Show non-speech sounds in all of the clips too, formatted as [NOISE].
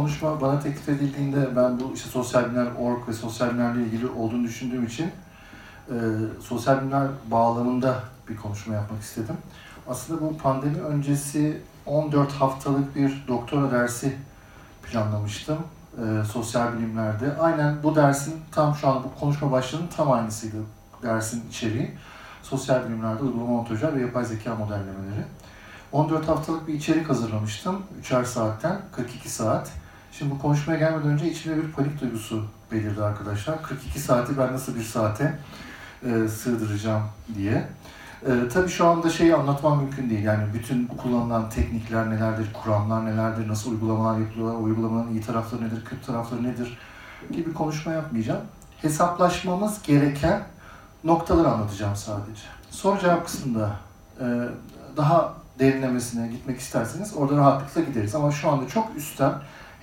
konuşma bana teklif edildiğinde ben bu işte sosyal bilimler org ve sosyal bilimlerle ilgili olduğunu düşündüğüm için e, sosyal bilimler bağlamında bir konuşma yapmak istedim. Aslında bu pandemi öncesi 14 haftalık bir doktora dersi planlamıştım e, sosyal bilimlerde. Aynen bu dersin tam şu an bu konuşma başlığının tam aynısıydı dersin içeriği. Sosyal bilimlerde uygulama montajı ve yapay zeka modellemeleri. 14 haftalık bir içerik hazırlamıştım. 3'er saatten 42 saat. Şimdi bu konuşmaya gelmeden önce içimde bir panik duygusu belirdi arkadaşlar. 42 saati ben nasıl bir saate e, sığdıracağım diye. E, tabii şu anda şeyi anlatmam mümkün değil. Yani bütün kullanılan teknikler nelerdir, kuramlar nelerdir, nasıl uygulamalar yapılıyorlar, uygulamanın iyi tarafları nedir, kötü tarafları nedir gibi konuşma yapmayacağım. Hesaplaşmamız gereken noktaları anlatacağım sadece. Soru cevap kısmında e, daha derinlemesine gitmek isterseniz orada rahatlıkla gideriz. Ama şu anda çok üstten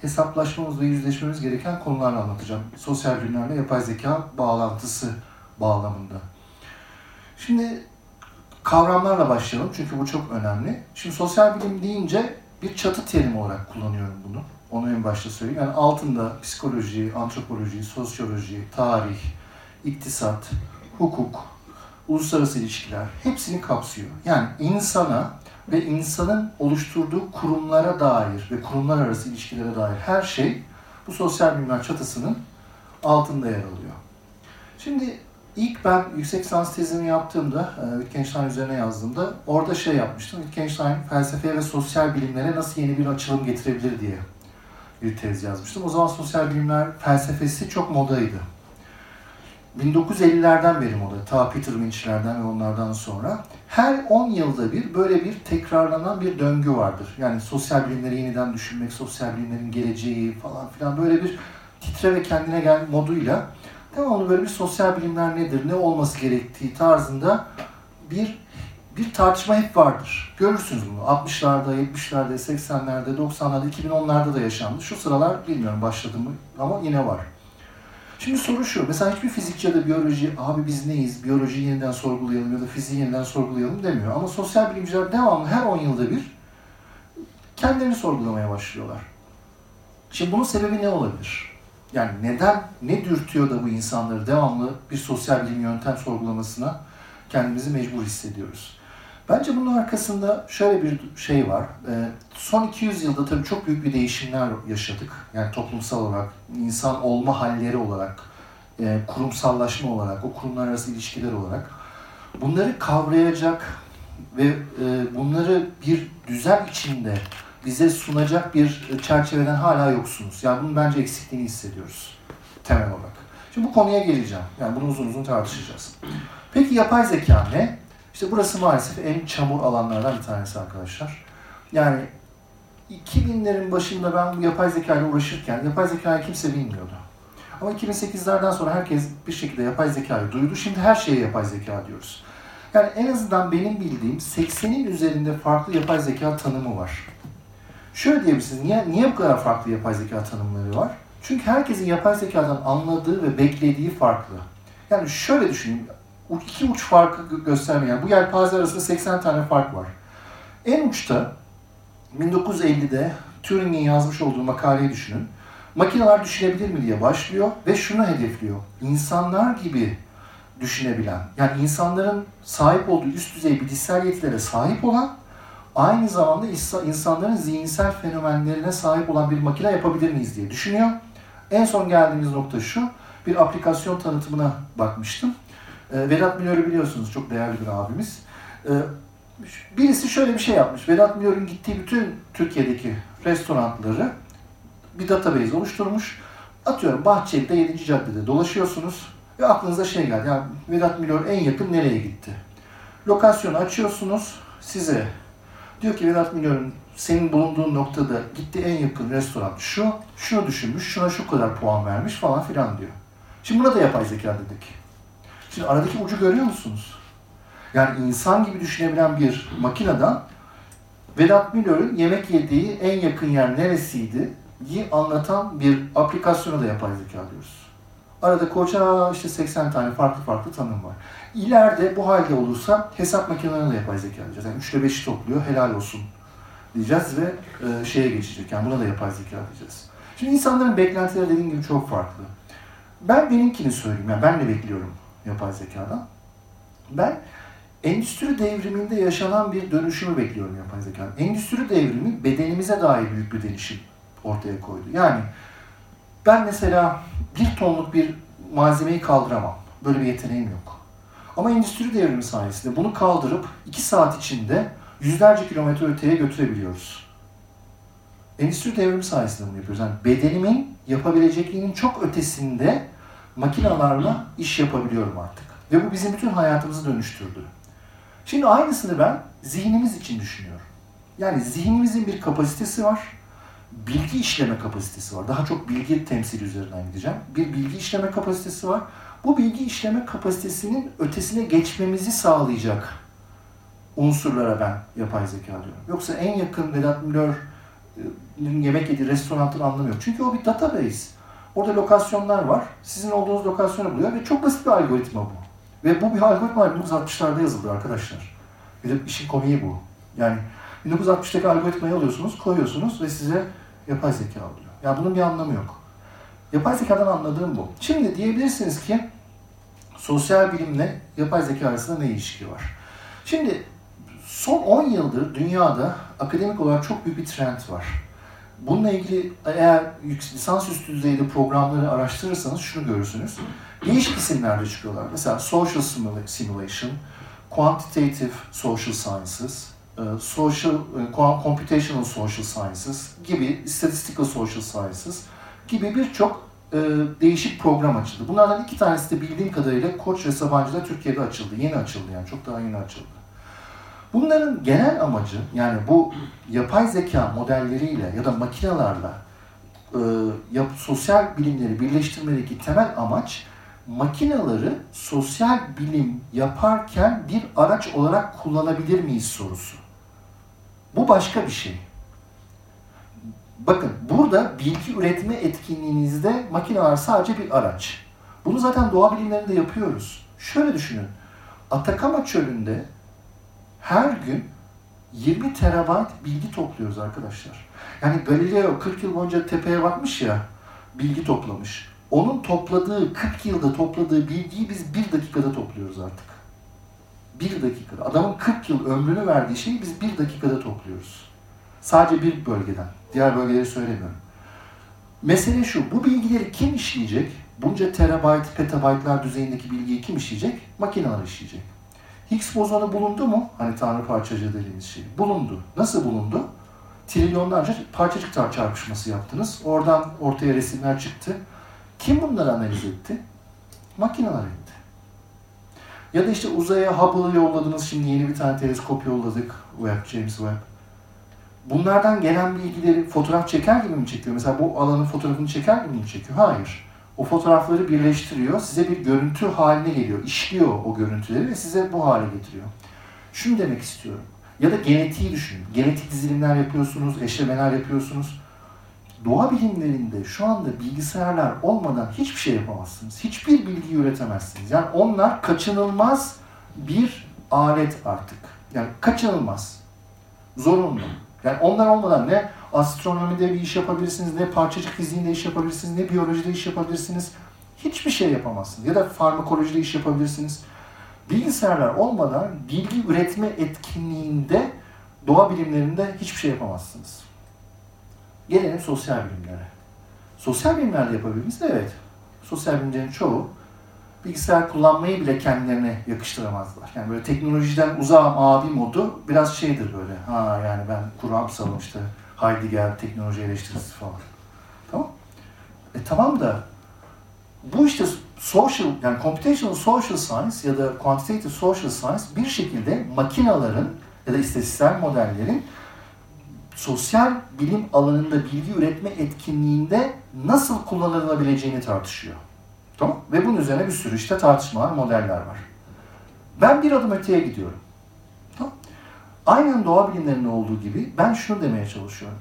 hesaplaşmamız ve yüzleşmemiz gereken konularla anlatacağım. Sosyal bilimlerle yapay zeka bağlantısı bağlamında. Şimdi kavramlarla başlayalım çünkü bu çok önemli. Şimdi sosyal bilim deyince bir çatı terimi olarak kullanıyorum bunu. Onu en başta söyleyeyim. Yani altında psikoloji, antropoloji, sosyoloji, tarih, iktisat, hukuk, uluslararası ilişkiler hepsini kapsıyor. Yani insana ve insanın oluşturduğu kurumlara dair ve kurumlar arası ilişkilere dair her şey bu sosyal bilimler çatısının altında yer alıyor. Şimdi ilk ben yüksek lisans tezimi yaptığımda, e, Wittgenstein üzerine yazdığımda orada şey yapmıştım. Wittgenstein felsefeye ve sosyal bilimlere nasıl yeni bir açılım getirebilir diye bir tez yazmıştım. O zaman sosyal bilimler felsefesi çok modaydı. 1950'lerden beri moda, ta Peter Winch'lerden ve onlardan sonra her 10 yılda bir böyle bir tekrarlanan bir döngü vardır. Yani sosyal bilimleri yeniden düşünmek, sosyal bilimlerin geleceği falan filan böyle bir titre ve kendine gel moduyla devamlı böyle bir sosyal bilimler nedir, ne olması gerektiği tarzında bir bir tartışma hep vardır. Görürsünüz bunu. 60'larda, 70'lerde, 80'lerde, 90'larda, 2010'larda da yaşandı. Şu sıralar bilmiyorum başladı mı ama yine var. Şimdi soru şu, mesela hiçbir fizikçi ya da biyoloji, abi biz neyiz, biyolojiyi yeniden sorgulayalım ya da fiziği yeniden sorgulayalım demiyor. Ama sosyal bilimciler devamlı her 10 yılda bir kendilerini sorgulamaya başlıyorlar. Şimdi bunun sebebi ne olabilir? Yani neden, ne dürtüyor da bu insanları devamlı bir sosyal bilim yöntem sorgulamasına kendimizi mecbur hissediyoruz? Bence bunun arkasında şöyle bir şey var. Ee, son 200 yılda tabii çok büyük bir değişimler yaşadık. Yani toplumsal olarak, insan olma halleri olarak, e, kurumsallaşma olarak, o kurumlar arası ilişkiler olarak. Bunları kavrayacak ve e, bunları bir düzen içinde bize sunacak bir çerçeveden hala yoksunuz. Yani bunun bence eksikliğini hissediyoruz temel olarak. Şimdi bu konuya geleceğim. Yani bunu uzun uzun tartışacağız. Peki yapay zeka ne? İşte burası maalesef en çamur alanlardan bir tanesi arkadaşlar. Yani 2000'lerin başında ben bu yapay zeka ile uğraşırken yapay zekayı kimse bilmiyordu. Ama 2008'lerden sonra herkes bir şekilde yapay zekayı duydu. Şimdi her şeye yapay zeka diyoruz. Yani en azından benim bildiğim 80'in üzerinde farklı yapay zeka tanımı var. Şöyle diyebilirsiniz, niye, niye bu kadar farklı yapay zeka tanımları var? Çünkü herkesin yapay zekadan anladığı ve beklediği farklı. Yani şöyle düşünün, iki uç farkı göstermeyen, bu yelpaze arasında 80 tane fark var. En uçta 1950'de Turing'in yazmış olduğu makaleyi düşünün. Makineler düşünebilir mi diye başlıyor ve şunu hedefliyor. İnsanlar gibi düşünebilen, yani insanların sahip olduğu üst düzey bilişsel yetilere sahip olan, aynı zamanda insanların zihinsel fenomenlerine sahip olan bir makine yapabilir miyiz diye düşünüyor. En son geldiğimiz nokta şu, bir aplikasyon tanıtımına bakmıştım. E, Vedat Milor'u biliyorsunuz, çok değerli bir abimiz. E, birisi şöyle bir şey yapmış. Vedat Milor'un gittiği bütün Türkiye'deki restoranları bir database oluşturmuş. Atıyorum Bahçeli'de 7. caddede dolaşıyorsunuz ve aklınıza şey geldi. Yani Vedat Milor en yakın nereye gitti? Lokasyonu açıyorsunuz size. Diyor ki Vedat Milor'un senin bulunduğun noktada gitti en yakın restoran şu, şunu düşünmüş, şuna şu kadar puan vermiş falan filan diyor. Şimdi buna da yapay zeka dedik. Şimdi aradaki ucu görüyor musunuz? Yani insan gibi düşünebilen bir makineden Vedat Milor'un yemek yediği en yakın yer neresiydi yi anlatan bir aplikasyonu da yapay zeka diyoruz. Arada koca işte 80 tane farklı farklı tanım var. İleride bu halde olursa hesap makinelerine de yapay zeka diyeceğiz. Yani 3 ile 5'i topluyor, helal olsun diyeceğiz ve e, şeye geçecek. Yani buna da yapay zeka diyeceğiz. Şimdi insanların beklentileri dediğim gibi çok farklı. Ben benimkini söyleyeyim. Yani ben de bekliyorum yapay zekadan. Ben endüstri devriminde yaşanan bir dönüşümü bekliyorum yapay zekadan. Endüstri devrimi bedenimize dair büyük bir değişim ortaya koydu. Yani ben mesela bir tonluk bir malzemeyi kaldıramam. Böyle bir yeteneğim yok. Ama endüstri devrimi sayesinde bunu kaldırıp iki saat içinde yüzlerce kilometre öteye götürebiliyoruz. Endüstri devrimi sayesinde bunu yapıyoruz. Yani bedenimin yapabilecekliğinin çok ötesinde makinalarla iş yapabiliyorum artık. Ve bu bizim bütün hayatımızı dönüştürdü. Şimdi aynısını ben zihnimiz için düşünüyorum. Yani zihnimizin bir kapasitesi var. Bilgi işleme kapasitesi var. Daha çok bilgi temsili üzerinden gideceğim. Bir bilgi işleme kapasitesi var. Bu bilgi işleme kapasitesinin ötesine geçmemizi sağlayacak unsurlara ben yapay zeka diyorum. Yoksa en yakın Vedat Milor'un yemek yediği restoranın anlamı yok. Çünkü o bir database. Orada lokasyonlar var. Sizin olduğunuz lokasyonu buluyor ve çok basit bir algoritma bu. Ve bu bir algoritma 1960'larda yazıldı arkadaşlar. Bir de işin komiği bu. Yani 1960'daki algoritmayı alıyorsunuz, koyuyorsunuz ve size yapay zeka oluyor. Yani bunun bir anlamı yok. Yapay zekadan anladığım bu. Şimdi diyebilirsiniz ki sosyal bilimle yapay zeka arasında ne ilişki var? Şimdi son 10 yıldır dünyada akademik olarak çok büyük bir trend var. Bununla ilgili eğer lisans üstü düzeyde programları araştırırsanız şunu görürsünüz. Değişik isimlerle çıkıyorlar. Mesela Social Simulation, Quantitative Social Sciences, e, Social, e, Computational Social Sciences gibi, Statistical Social Sciences gibi birçok e, değişik program açıldı. Bunlardan iki tanesi de bildiğim kadarıyla Koç ve Sabancı'da Türkiye'de açıldı. Yeni açıldı yani, çok daha yeni açıldı. Bunların genel amacı yani bu yapay zeka modelleriyle ya da makinalarla e, yap, sosyal bilimleri birleştirmedeki temel amaç makinaları sosyal bilim yaparken bir araç olarak kullanabilir miyiz sorusu. Bu başka bir şey. Bakın burada bilgi üretme etkinliğinizde makineler sadece bir araç. Bunu zaten doğa bilimlerinde yapıyoruz. Şöyle düşünün. Atakama çölünde her gün 20 terabayt bilgi topluyoruz arkadaşlar. Yani Galileo 40 yıl boyunca tepeye bakmış ya, bilgi toplamış. Onun topladığı, 40 yılda topladığı bilgiyi biz bir dakikada topluyoruz artık. Bir dakikada. Adamın 40 yıl ömrünü verdiği şeyi biz bir dakikada topluyoruz. Sadece bir bölgeden. Diğer bölgeleri söylemiyorum. Mesele şu, bu bilgileri kim işleyecek? Bunca terabayt, petabaytlar düzeyindeki bilgiyi kim işleyecek? Makineler işleyecek. Higgs bozonu bulundu mu? Hani tanrı parçacığı dediğimiz şey. Bulundu. Nasıl bulundu? Trilyonlarca parçacık çarpışması yaptınız. Oradan ortaya resimler çıktı. Kim bunları analiz etti? Makineler etti. Ya da işte uzaya Hubble'ı yolladınız. Şimdi yeni bir tane teleskop yolladık. Webb, James Webb. Bunlardan gelen bilgileri fotoğraf çeker gibi mi çekiyor? Mesela bu alanın fotoğrafını çeker gibi mi çekiyor? Hayır. O fotoğrafları birleştiriyor. Size bir görüntü haline geliyor. İşliyor o görüntüleri ve size bu hale getiriyor. Şunu demek istiyorum. Ya da genetiği düşünün. Genetik dizilimler yapıyorsunuz, eşlemeler yapıyorsunuz. Doğa bilimlerinde şu anda bilgisayarlar olmadan hiçbir şey yapamazsınız. Hiçbir bilgi üretemezsiniz. Yani onlar kaçınılmaz bir alet artık. Yani kaçınılmaz. Zorunlu. Yani onlar olmadan ne astronomide bir iş yapabilirsiniz, ne parçacık fiziğinde iş yapabilirsiniz, ne biyolojide iş yapabilirsiniz. Hiçbir şey yapamazsınız. Ya da farmakolojide iş yapabilirsiniz. Bilgisayarlar olmadan bilgi üretme etkinliğinde doğa bilimlerinde hiçbir şey yapamazsınız. Gelelim sosyal bilimlere. Sosyal bilimlerde yapabiliriz Evet. Sosyal bilimlerin çoğu bilgisayar kullanmayı bile kendilerine yakıştıramazlar. Yani böyle teknolojiden uzağım abi modu biraz şeydir böyle. Ha yani ben kuramsalım işte Heidegger teknoloji eleştirisi falan. Tamam. E tamam da bu işte social yani computational social science ya da quantitative social science bir şekilde makinaların ya da istatistiksel modellerin sosyal bilim alanında bilgi üretme etkinliğinde nasıl kullanılabileceğini tartışıyor. Tamam? Ve bunun üzerine bir sürü işte tartışmalar, modeller var. Ben bir adım öteye gidiyorum. Aynen doğa bilimlerinde olduğu gibi ben şunu demeye çalışıyorum.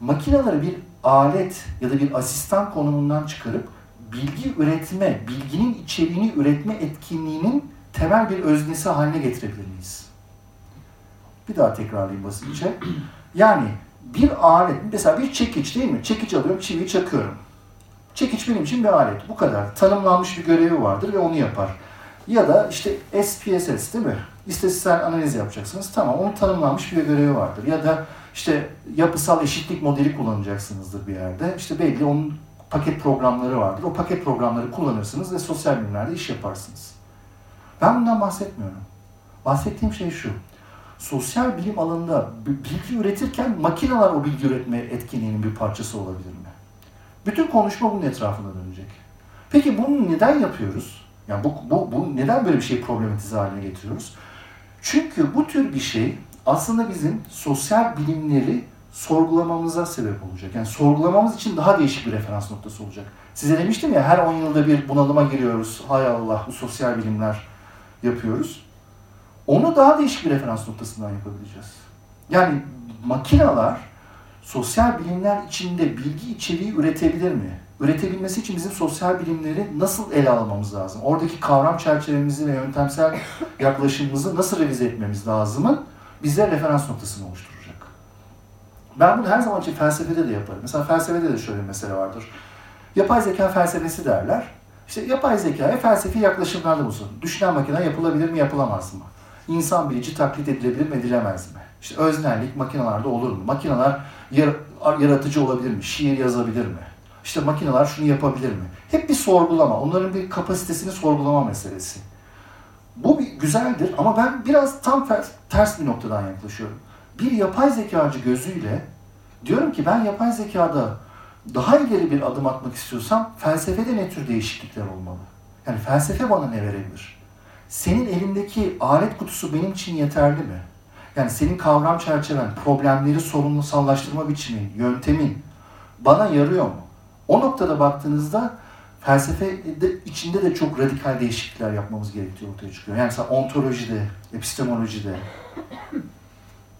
Makineleri bir alet ya da bir asistan konumundan çıkarıp bilgi üretme, bilginin içeriğini üretme etkinliğinin temel bir öznesi haline getirebilir miyiz? Bir daha tekrarlayayım basitçe. Yani bir alet, mesela bir çekiç değil mi? Çekiç alıyorum, çiviyi çakıyorum. Çekiç benim için bir alet. Bu kadar. Tanımlanmış bir görevi vardır ve onu yapar. Ya da işte SPSS değil mi? İstatistiksel analiz yapacaksınız. Tamam onun tanımlanmış bir görevi vardır. Ya da işte yapısal eşitlik modeli kullanacaksınızdır bir yerde. İşte belli onun paket programları vardır. O paket programları kullanırsınız ve sosyal bilimlerde iş yaparsınız. Ben bundan bahsetmiyorum. Bahsettiğim şey şu. Sosyal bilim alanında bilgi üretirken makineler o bilgi üretme etkinliğinin bir parçası olabilir mi? Bütün konuşma bunun etrafında dönecek. Peki bunu neden yapıyoruz? Yani bu, bu, bu neden böyle bir şey problematize haline getiriyoruz? Çünkü bu tür bir şey aslında bizim sosyal bilimleri sorgulamamıza sebep olacak. Yani sorgulamamız için daha değişik bir referans noktası olacak. Size demiştim ya her 10 yılda bir bunalıma giriyoruz. Hay Allah bu sosyal bilimler yapıyoruz. Onu daha değişik bir referans noktasından yapabileceğiz. Yani makineler sosyal bilimler içinde bilgi içeriği üretebilir mi? Üretebilmesi için bizim sosyal bilimleri nasıl ele almamız lazım? Oradaki kavram çerçevemizi ve yöntemsel yaklaşımımızı nasıl revize etmemiz lazımın bize referans noktasını oluşturacak. Ben bunu her zaman için felsefede de yaparım. Mesela felsefede de şöyle bir mesele vardır. Yapay zeka felsefesi derler. İşte yapay zekaya felsefi yaklaşımlarda bulsun. Düşünen makine yapılabilir mi, yapılamaz mı? İnsan bilici taklit edilebilir mi, edilemez mi? İşte öznellik makinelerde olur mu? Makineler yaratıcı olabilir mi? Şiir yazabilir mi? İşte makineler şunu yapabilir mi? Hep bir sorgulama. Onların bir kapasitesini sorgulama meselesi. Bu bir güzeldir ama ben biraz tam ters bir noktadan yaklaşıyorum. Bir yapay zekacı gözüyle diyorum ki ben yapay zekada daha ileri bir adım atmak istiyorsam felsefede ne tür değişiklikler olmalı? Yani felsefe bana ne verebilir? Senin elindeki alet kutusu benim için yeterli mi? Yani senin kavram çerçeven, problemleri sorumlusallaştırma biçimin, yöntemin bana yarıyor mu? O noktada baktığınızda felsefe de, içinde de çok radikal değişiklikler yapmamız gerektiği ortaya çıkıyor. Yani mesela ontolojide, epistemolojide,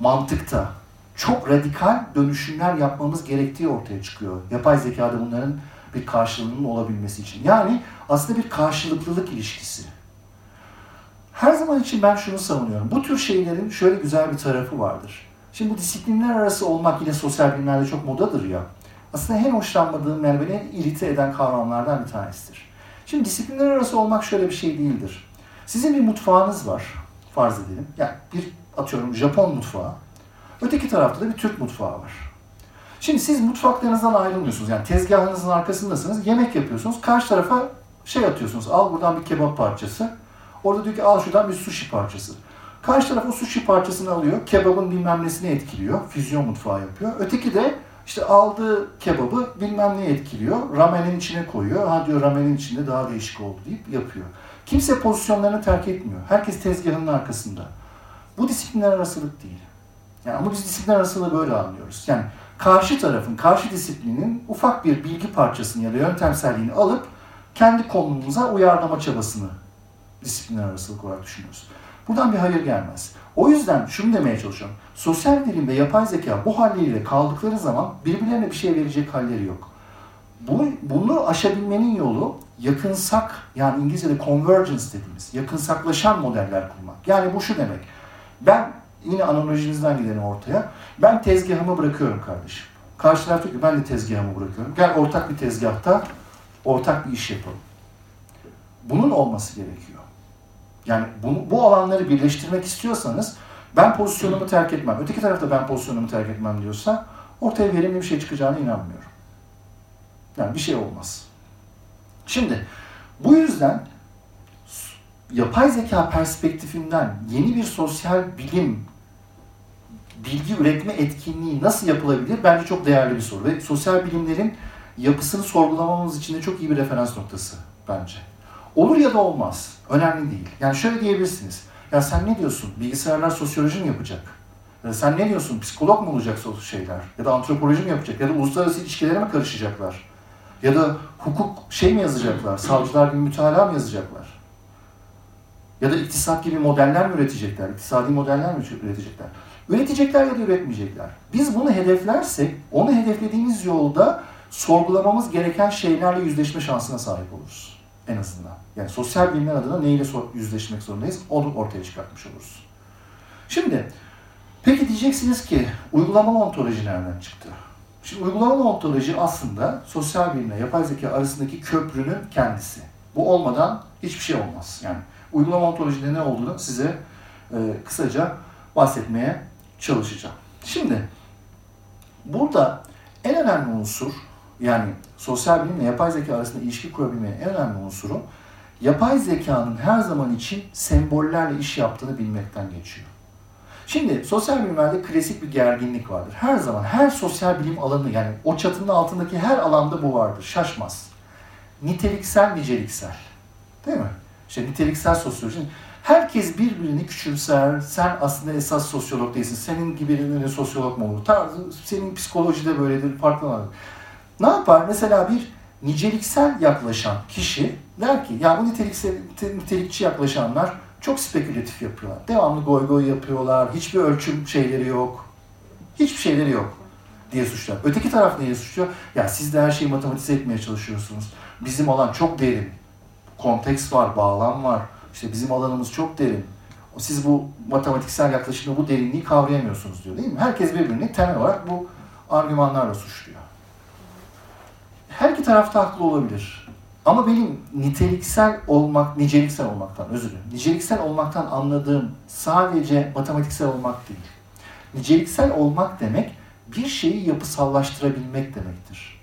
mantıkta çok radikal dönüşümler yapmamız gerektiği ortaya çıkıyor. Yapay zekada bunların bir karşılığının olabilmesi için. Yani aslında bir karşılıklılık ilişkisi. Her zaman için ben şunu savunuyorum. Bu tür şeylerin şöyle güzel bir tarafı vardır. Şimdi bu disiplinler arası olmak yine sosyal bilimlerde çok modadır ya. Aslında en hoşlanmadığım yani beni en irite eden kavramlardan bir tanesidir. Şimdi disiplinler arası olmak şöyle bir şey değildir. Sizin bir mutfağınız var, farz edelim. Yani bir atıyorum Japon mutfağı. Öteki tarafta da bir Türk mutfağı var. Şimdi siz mutfaklarınızdan ayrılmıyorsunuz. Yani tezgahınızın arkasındasınız, yemek yapıyorsunuz. Karşı tarafa şey atıyorsunuz. Al buradan bir kebap parçası. Orada diyor ki al şuradan bir sushi parçası. Karşı taraf o sushi parçasını alıyor. Kebabın bilmem nesini etkiliyor. Füzyon mutfağı yapıyor. Öteki de işte aldığı kebabı bilmem ne etkiliyor. Ramenin içine koyuyor. Ha diyor ramenin içinde daha değişik oldu deyip yapıyor. Kimse pozisyonlarını terk etmiyor. Herkes tezgahının arkasında. Bu disiplinler arasılık değil. Yani ama biz disiplinler arasılığı böyle anlıyoruz. Yani karşı tarafın, karşı disiplinin ufak bir bilgi parçasını ya da yöntemselliğini alıp kendi konumuza uyarlama çabasını disiplinler arasılık olarak düşünüyoruz. Buradan bir hayır gelmez. O yüzden şunu demeye çalışıyorum. Sosyal bilim ve yapay zeka bu halleriyle kaldıkları zaman birbirlerine bir şey verecek halleri yok. Bu, bunu aşabilmenin yolu yakınsak yani İngilizce'de convergence dediğimiz yakınsaklaşan modeller kurmak. Yani bu şu demek. Ben yine analojinizden gidelim ortaya. Ben tezgahımı bırakıyorum kardeşim. Karşı taraf diyor ki ben de tezgahımı bırakıyorum. Gel ortak bir tezgahta ortak bir iş yapalım. Bunun olması gerekiyor. Yani bu, bu alanları birleştirmek istiyorsanız ben pozisyonumu terk etmem. Öteki tarafta ben pozisyonumu terk etmem diyorsa ortaya verimli bir şey çıkacağına inanmıyorum. Yani bir şey olmaz. Şimdi bu yüzden yapay zeka perspektifinden yeni bir sosyal bilim bilgi üretme etkinliği nasıl yapılabilir? Bence çok değerli bir soru ve sosyal bilimlerin yapısını sorgulamamız için de çok iyi bir referans noktası bence. Olur ya da olmaz. Önemli değil. Yani şöyle diyebilirsiniz. Ya sen ne diyorsun? Bilgisayarlar sosyoloji mi yapacak? Ya sen ne diyorsun? Psikolog mu olacak şeyler? Ya da antropoloji mi yapacak? Ya da uluslararası ilişkilere mi karışacaklar? Ya da hukuk şey mi yazacaklar? Savcılar gibi mütalaa mı yazacaklar? Ya da iktisat gibi modeller mi üretecekler? İktisadi modeller mi üretecekler? Üretecekler ya da üretmeyecekler. Biz bunu hedeflersek, onu hedeflediğimiz yolda sorgulamamız gereken şeylerle yüzleşme şansına sahip oluruz en azından. Yani sosyal bilimler adına neyle yüzleşmek zorundayız onu ortaya çıkartmış oluruz. Şimdi Peki diyeceksiniz ki uygulamalı ontoloji nereden çıktı? Şimdi uygulamalı ontoloji aslında sosyal bilimle yapay zeka arasındaki köprünün kendisi. Bu olmadan hiçbir şey olmaz. Yani uygulama ontolojide ne olduğunu size e, kısaca bahsetmeye çalışacağım. Şimdi burada en önemli unsur yani sosyal bilimle yapay zeka arasında ilişki kurabilmenin en önemli unsuru yapay zekanın her zaman için sembollerle iş yaptığını bilmekten geçiyor. Şimdi sosyal bilimlerde klasik bir gerginlik vardır. Her zaman her sosyal bilim alanı yani o çatının altındaki her alanda bu vardır. Şaşmaz. Niteliksel, niceliksel. Değil mi? İşte niteliksel sosyoloji. Herkes birbirini küçümser. Sen aslında esas sosyolog değilsin. Senin gibi sosyolog mu olur? Tarzı, senin psikolojide böyledir, farklı. Ne yapar? Mesela bir niceliksel yaklaşan kişi der ki ya bu niteliksel, nitelikçi yaklaşanlar çok spekülatif yapıyorlar. Devamlı goy goy yapıyorlar. Hiçbir ölçüm şeyleri yok. Hiçbir şeyleri yok diye suçlar. Öteki taraf neye suçluyor? Ya siz de her şeyi matematize etmeye çalışıyorsunuz. Bizim alan çok derin. Konteks var, bağlam var. İşte bizim alanımız çok derin. Siz bu matematiksel yaklaşımda bu derinliği kavrayamıyorsunuz diyor değil mi? Herkes birbirini temel olarak bu argümanlarla suçluyor. İki tarafta haklı olabilir. Ama benim niteliksel olmak, niceliksel olmaktan, özür dilerim. Niceliksel olmaktan anladığım sadece matematiksel olmak değil. Niceliksel olmak demek bir şeyi yapısallaştırabilmek demektir.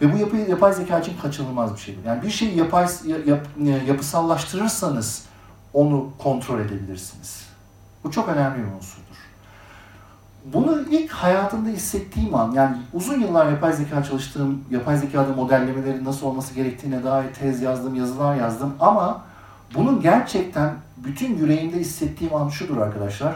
Ve bu yapı yapay zeka için kaçınılmaz bir şeydir. Yani bir şeyi yapay, yap, yapısallaştırırsanız onu kontrol edebilirsiniz. Bu çok önemli bir unsurdur. Bunu ilk hayatımda hissettiğim an, yani uzun yıllar yapay zeka çalıştığım, yapay zekada modellemelerin nasıl olması gerektiğine dair tez yazdım, yazılar yazdım ama bunun gerçekten bütün yüreğimde hissettiğim an şudur arkadaşlar.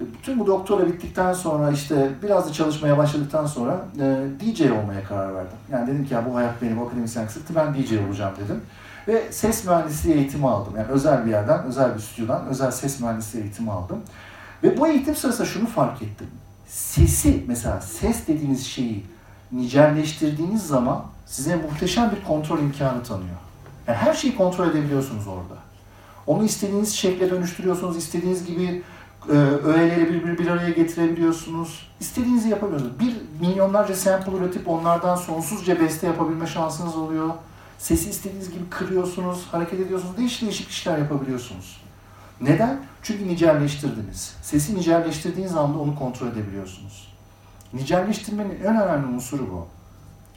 Bütün bu doktora bittikten sonra işte biraz da çalışmaya başladıktan sonra e, DJ olmaya karar verdim. Yani dedim ki ya bu hayat benim akademisyen kısıtlı ben DJ olacağım dedim. Ve ses mühendisliği eğitimi aldım. Yani özel bir yerden, özel bir stüdyodan özel ses mühendisliği eğitimi aldım. Ve bu eğitim sırasında şunu fark ettim. Sesi mesela ses dediğiniz şeyi nicelleştirdiğiniz zaman size muhteşem bir kontrol imkanı tanıyor. Yani her şeyi kontrol edebiliyorsunuz orada. Onu istediğiniz şekle dönüştürüyorsunuz, istediğiniz gibi e, öğeleri bir, bir, bir araya getirebiliyorsunuz. İstediğinizi yapabiliyorsunuz. Bir milyonlarca sample üretip onlardan sonsuzca beste yapabilme şansınız oluyor. Sesi istediğiniz gibi kırıyorsunuz, hareket ediyorsunuz, değişik değişik işler yapabiliyorsunuz. Neden? Çünkü nicelleştirdiniz. Sesi nicelleştirdiğiniz anda onu kontrol edebiliyorsunuz. Nicelleştirmenin en önemli unsuru bu.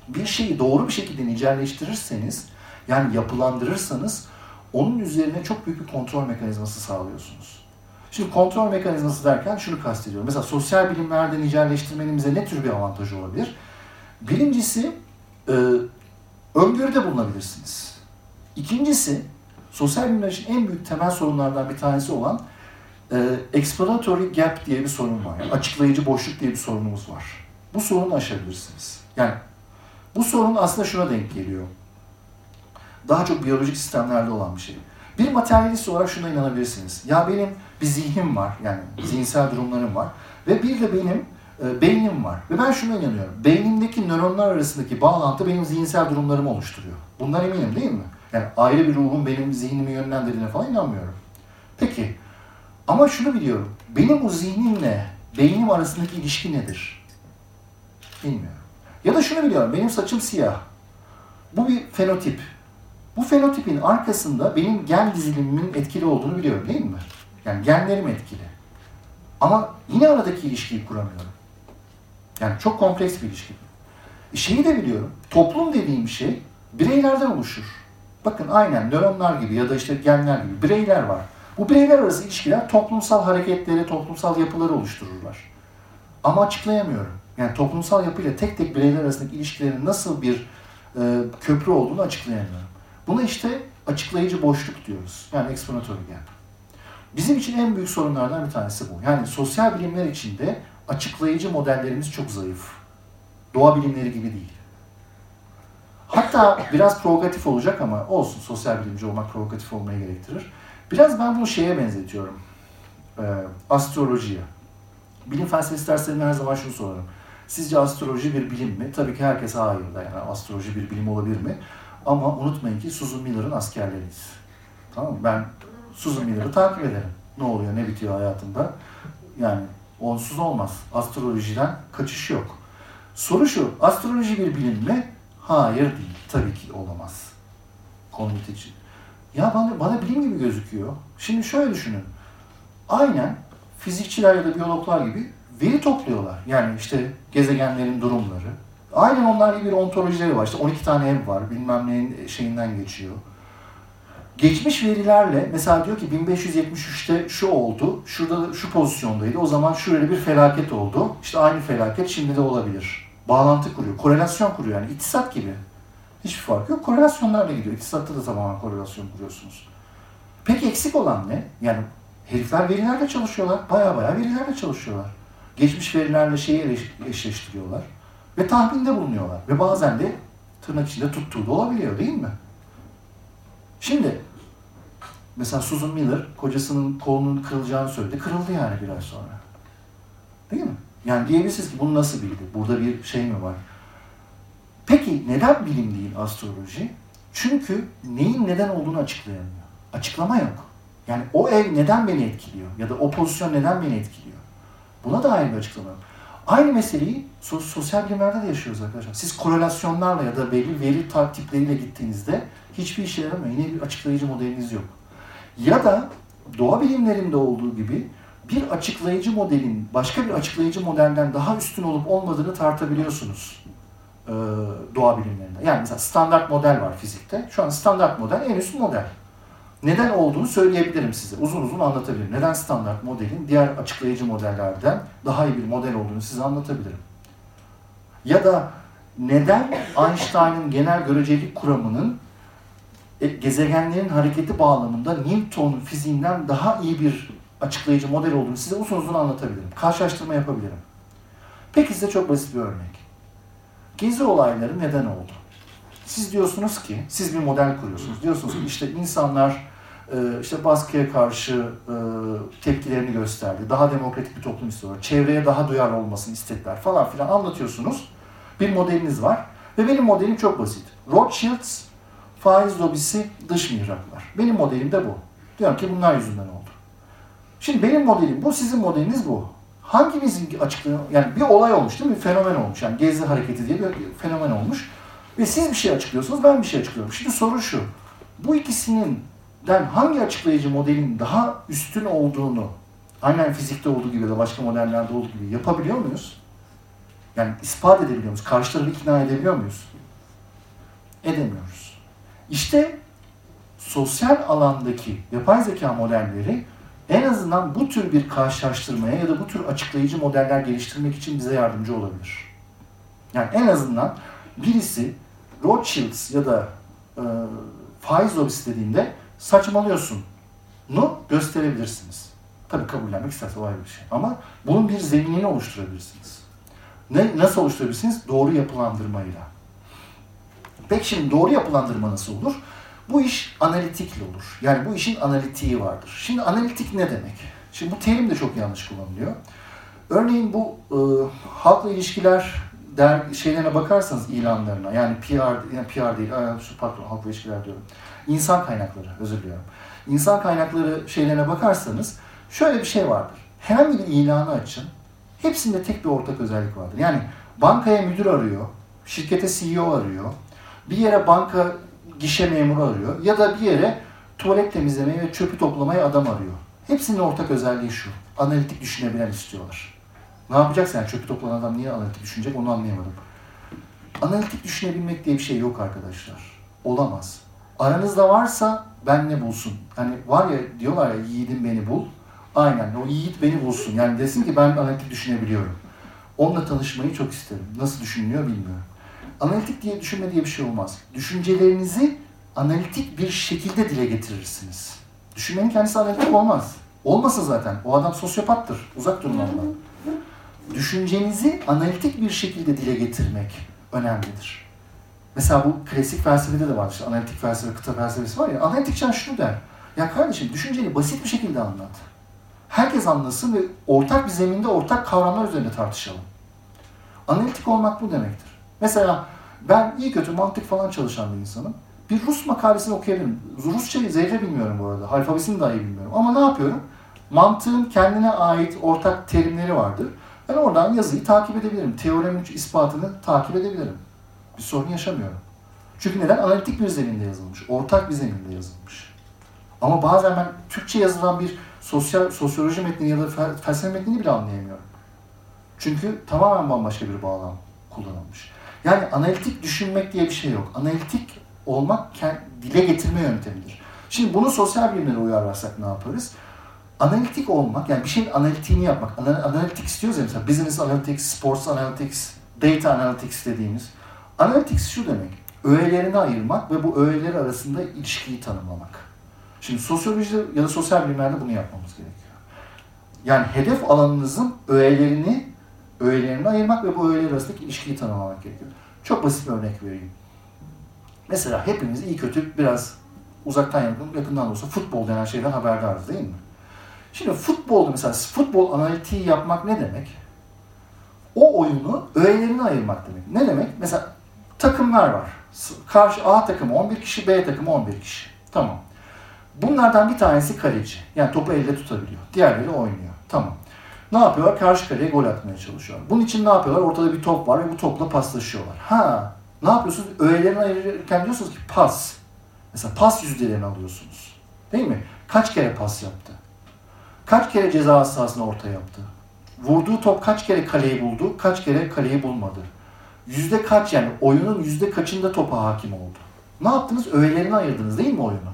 Bir şeyi doğru bir şekilde nicelleştirirseniz, yani yapılandırırsanız onun üzerine çok büyük bir kontrol mekanizması sağlıyorsunuz. Şimdi kontrol mekanizması derken şunu kastediyorum. Mesela sosyal bilimlerde nicelleştirmenin bize ne tür bir avantajı olabilir? Birincisi, e, öngörüde bulunabilirsiniz. İkincisi, sosyal bilimler için en büyük temel sorunlardan bir tanesi olan e, explanatory gap diye bir sorun var. Yani açıklayıcı boşluk diye bir sorunumuz var. Bu sorunu aşabilirsiniz. Yani bu sorun aslında şuna denk geliyor. Daha çok biyolojik sistemlerde olan bir şey. Bir materyalist olarak şuna inanabilirsiniz. Ya benim bir zihnim var, yani zihinsel durumlarım var. Ve bir de benim e, beynim var. Ve ben şuna inanıyorum. Beynimdeki nöronlar arasındaki bağlantı benim zihinsel durumlarımı oluşturuyor. Bundan eminim değil mi? Yani ayrı bir ruhun benim zihnimi yönlendirdiğine falan inanmıyorum. Peki, ama şunu biliyorum. Benim bu zihnimle beynim arasındaki ilişki nedir? Bilmiyorum. Ya da şunu biliyorum. Benim saçım siyah. Bu bir fenotip. Bu fenotipin arkasında benim gen dizilimimin etkili olduğunu biliyorum değil mi? Yani genlerim etkili. Ama yine aradaki ilişkiyi kuramıyorum. Yani çok kompleks bir ilişki. E şeyi de biliyorum. Toplum dediğim şey bireylerden oluşur. Bakın aynen nöronlar gibi ya da işte genler gibi bireyler var. Bu bireyler arası ilişkiler toplumsal hareketleri, toplumsal yapıları oluştururlar. Ama açıklayamıyorum. Yani toplumsal yapıyla tek tek bireyler arasındaki ilişkilerin nasıl bir e, köprü olduğunu açıklayamıyorum. Buna işte açıklayıcı boşluk diyoruz. Yani explanatory gap. Bizim için en büyük sorunlardan bir tanesi bu. Yani sosyal bilimler içinde açıklayıcı modellerimiz çok zayıf. Doğa bilimleri gibi değil. Hatta biraz provokatif olacak ama olsun sosyal bilimci olmak provokatif olmaya gerektirir. Biraz ben bunu şeye benzetiyorum. E, astrolojiye. Bilim felsefesi derslerinde her zaman şunu sorarım. Sizce astroloji bir bilim mi? Tabii ki herkes hayır da yani astroloji bir bilim olabilir mi? Ama unutmayın ki Susan Miller'ın askerleriyiz. Tamam mı? Ben Susan Miller'ı takip ederim. Ne oluyor, ne bitiyor hayatında. Yani Onsuz olmaz. Astrolojiden kaçış yok. Soru şu, astroloji bir bilim mi? Hayır değil. Tabii ki olamaz. Komüniteci. Ya bana, bana bilim gibi gözüküyor. Şimdi şöyle düşünün. Aynen fizikçiler ya da biyologlar gibi veri topluyorlar. Yani işte gezegenlerin durumları. Aynen onlar gibi bir ontolojileri var. İşte 12 tane ev var. Bilmem neyin şeyinden geçiyor. Geçmiş verilerle mesela diyor ki 1573'te şu oldu, şurada şu pozisyondaydı. O zaman şöyle bir felaket oldu. İşte aynı felaket şimdi de olabilir. Bağlantı kuruyor, korelasyon kuruyor yani iktisat gibi. Hiçbir fark yok. Korelasyonlarla gidiyor. İktisatta da tamamen korelasyon kuruyorsunuz. Peki eksik olan ne? Yani herifler verilerle çalışıyorlar. Baya baya verilerle çalışıyorlar. Geçmiş verilerle şeyi eşleştiriyorlar. Ve tahminde bulunuyorlar. Ve bazen de tırnak içinde tuttuğu da olabiliyor değil mi? Şimdi mesela Susan Miller kocasının kolunun kırılacağını söyledi. Kırıldı yani bir ay sonra. Değil mi? Yani diyebilirsiniz ki bunu nasıl bildi? Burada bir şey mi var? Peki neden bilim değil astroloji? Çünkü neyin neden olduğunu açıklayamıyor. Açıklama yok. Yani o ev neden beni etkiliyor? Ya da o pozisyon neden beni etkiliyor? Buna dair bir açıklama yok. Aynı meseleyi sosyal bilimlerde de yaşıyoruz arkadaşlar. Siz korelasyonlarla ya da belli veri tipleriyle gittiğinizde hiçbir işe yaramıyor. Yine bir açıklayıcı modeliniz yok. Ya da doğa bilimlerinde olduğu gibi bir açıklayıcı modelin başka bir açıklayıcı modelden daha üstün olup olmadığını tartabiliyorsunuz e, doğa bilimlerinde. Yani mesela standart model var fizikte. Şu an standart model en üst model. Neden olduğunu söyleyebilirim size. Uzun uzun anlatabilirim. Neden standart modelin diğer açıklayıcı modellerden daha iyi bir model olduğunu size anlatabilirim. Ya da neden Einstein'ın genel görecelik kuramının e, gezegenlerin hareketi bağlamında Newton'un fiziğinden daha iyi bir açıklayıcı model olduğunu size uzun uzun anlatabilirim. Karşılaştırma yapabilirim. Peki size çok basit bir örnek. Gezi olayları neden oldu? Siz diyorsunuz ki, siz bir model kuruyorsunuz. Diyorsunuz ki işte insanlar e, işte baskıya karşı e, tepkilerini gösterdi. Daha demokratik bir toplum istiyorlar. Çevreye daha duyarlı olmasını istediler falan filan anlatıyorsunuz. Bir modeliniz var. Ve benim modelim çok basit. Rothschilds, faiz lobisi, dış mihraklar. Benim modelim de bu. Diyorum ki bunlar yüzünden oldu. Şimdi benim modelim bu, sizin modeliniz bu. Hangimizin açıklığı, yani bir olay olmuş değil mi? Bir fenomen olmuş. Yani Gezi hareketi diye bir fenomen olmuş. Ve siz bir şey açıklıyorsunuz, ben bir şey açıklıyorum. Şimdi soru şu. Bu ikisinin den hangi açıklayıcı modelin daha üstün olduğunu aynen fizikte olduğu gibi da başka modellerde olduğu gibi yapabiliyor muyuz? Yani ispat edebiliyor muyuz? Karşılarını ikna edebiliyor muyuz? Edemiyoruz. İşte sosyal alandaki yapay zeka modelleri en azından bu tür bir karşılaştırmaya ya da bu tür açıklayıcı modeller geliştirmek için bize yardımcı olabilir. Yani en azından birisi Rothschilds ya da e, faiz lobisi dediğinde saçmalıyorsun nu gösterebilirsiniz. Tabii kabullenmek isterse o ayrı bir şey. Ama bunun bir zeminini oluşturabilirsiniz. Ne, nasıl oluşturabilirsiniz? Doğru yapılandırmayla. Peki şimdi doğru yapılandırma nasıl olur? Bu iş analitikle olur. Yani bu işin analitiği vardır. Şimdi analitik ne demek? Şimdi bu terim de çok yanlış kullanılıyor. Örneğin bu e, halkla ilişkiler der şeylerine bakarsanız ilanlarına yani PR yani PR değil, pardon halkla ilişkiler diyorum İnsan kaynakları, özür diliyorum. İnsan kaynakları şeylerine bakarsanız şöyle bir şey vardır. Herhangi bir ilanı açın. Hepsinde tek bir ortak özellik vardır. Yani bankaya müdür arıyor, şirkete CEO arıyor, bir yere banka gişe memuru arıyor ya da bir yere tuvalet temizlemeyi ve çöpü toplamaya adam arıyor. Hepsinin ortak özelliği şu. Analitik düşünebilen istiyorlar. Ne yapacaksın yani çöpü toplayan adam niye analitik düşünecek onu anlayamadım. Analitik düşünebilmek diye bir şey yok arkadaşlar. Olamaz. Aranızda varsa ben ne bulsun. Hani var ya diyorlar ya yiğidim beni bul. Aynen o yiğit beni bulsun. Yani desin ki ben analitik düşünebiliyorum. Onunla tanışmayı çok isterim. Nasıl düşünülüyor bilmiyorum. Analitik diye düşünme diye bir şey olmaz. Düşüncelerinizi analitik bir şekilde dile getirirsiniz. Düşünmenin kendisi analitik olmaz. Olmasın zaten. O adam sosyopattır. Uzak durun ondan. Düşüncenizi analitik bir şekilde dile getirmek önemlidir. Mesela bu klasik felsefede de var işte analitik felsefe, kıta felsefesi var ya. Analitikçen şunu der. Ya kardeşim düşünceni basit bir şekilde anlat. Herkes anlasın ve ortak bir zeminde ortak kavramlar üzerinde tartışalım. Analitik olmak bu demektir. Mesela ben iyi kötü mantık falan çalışan bir insanım. Bir Rus makalesini okuyabilirim. Rusçayı zerre bilmiyorum bu arada. Alfabesini dahi bilmiyorum. Ama ne yapıyorum? Mantığın kendine ait ortak terimleri vardır. Ben oradan yazıyı takip edebilirim. Teoremin ispatını takip edebilirim. Bir sorun yaşamıyorum. Çünkü neden? Analitik bir zeminde yazılmış. Ortak bir zeminde yazılmış. Ama bazen ben Türkçe yazılan bir sosyal sosyoloji metnini ya da felsefe metnini bile anlayamıyorum. Çünkü tamamen bambaşka bir bağlam kullanılmış. Yani analitik düşünmek diye bir şey yok. Analitik olmak dile getirme yöntemidir. Şimdi bunu sosyal bilimlere uyarlarsak ne yaparız? Analitik olmak, yani bir şeyin analitiğini yapmak. Analitik istiyoruz ya mesela business analytics, sports analytics, data analytics dediğimiz. Analytics şu demek, öğelerini ayırmak ve bu öğeler arasında ilişkiyi tanımlamak. Şimdi sosyolojide ya da sosyal bilimlerde bunu yapmamız gerekiyor. Yani hedef alanınızın öğelerini öğelerini ayırmak ve bu öğeler arasındaki ilişkiyi tanımlamak gerekiyor. Çok basit bir örnek vereyim. Mesela hepimiz iyi kötü biraz uzaktan yakın, yakından da olsa futbol denen şeyden haberdarız değil mi? Şimdi futbolda mesela futbol analitiği yapmak ne demek? O oyunu öğelerini ayırmak demek. Ne demek? Mesela takımlar var. Karşı A takımı 11 kişi, B takımı 11 kişi. Tamam. Bunlardan bir tanesi kaleci. Yani topu elde tutabiliyor. Diğerleri oynuyor. Tamam. Ne yapıyorlar? Karşı kaleye gol atmaya çalışıyorlar. Bunun için ne yapıyorlar? Ortada bir top var ve bu topla paslaşıyorlar. Ha, ne yapıyorsunuz? Öğelerini ayırırken diyorsunuz ki pas. Mesela pas yüzdelerini alıyorsunuz. Değil mi? Kaç kere pas yaptı? Kaç kere ceza sahasını orta yaptı? Vurduğu top kaç kere kaleyi buldu? Kaç kere kaleyi bulmadı? Yüzde kaç yani oyunun yüzde kaçında topa hakim oldu? Ne yaptınız? Öğelerini ayırdınız değil mi oyunu?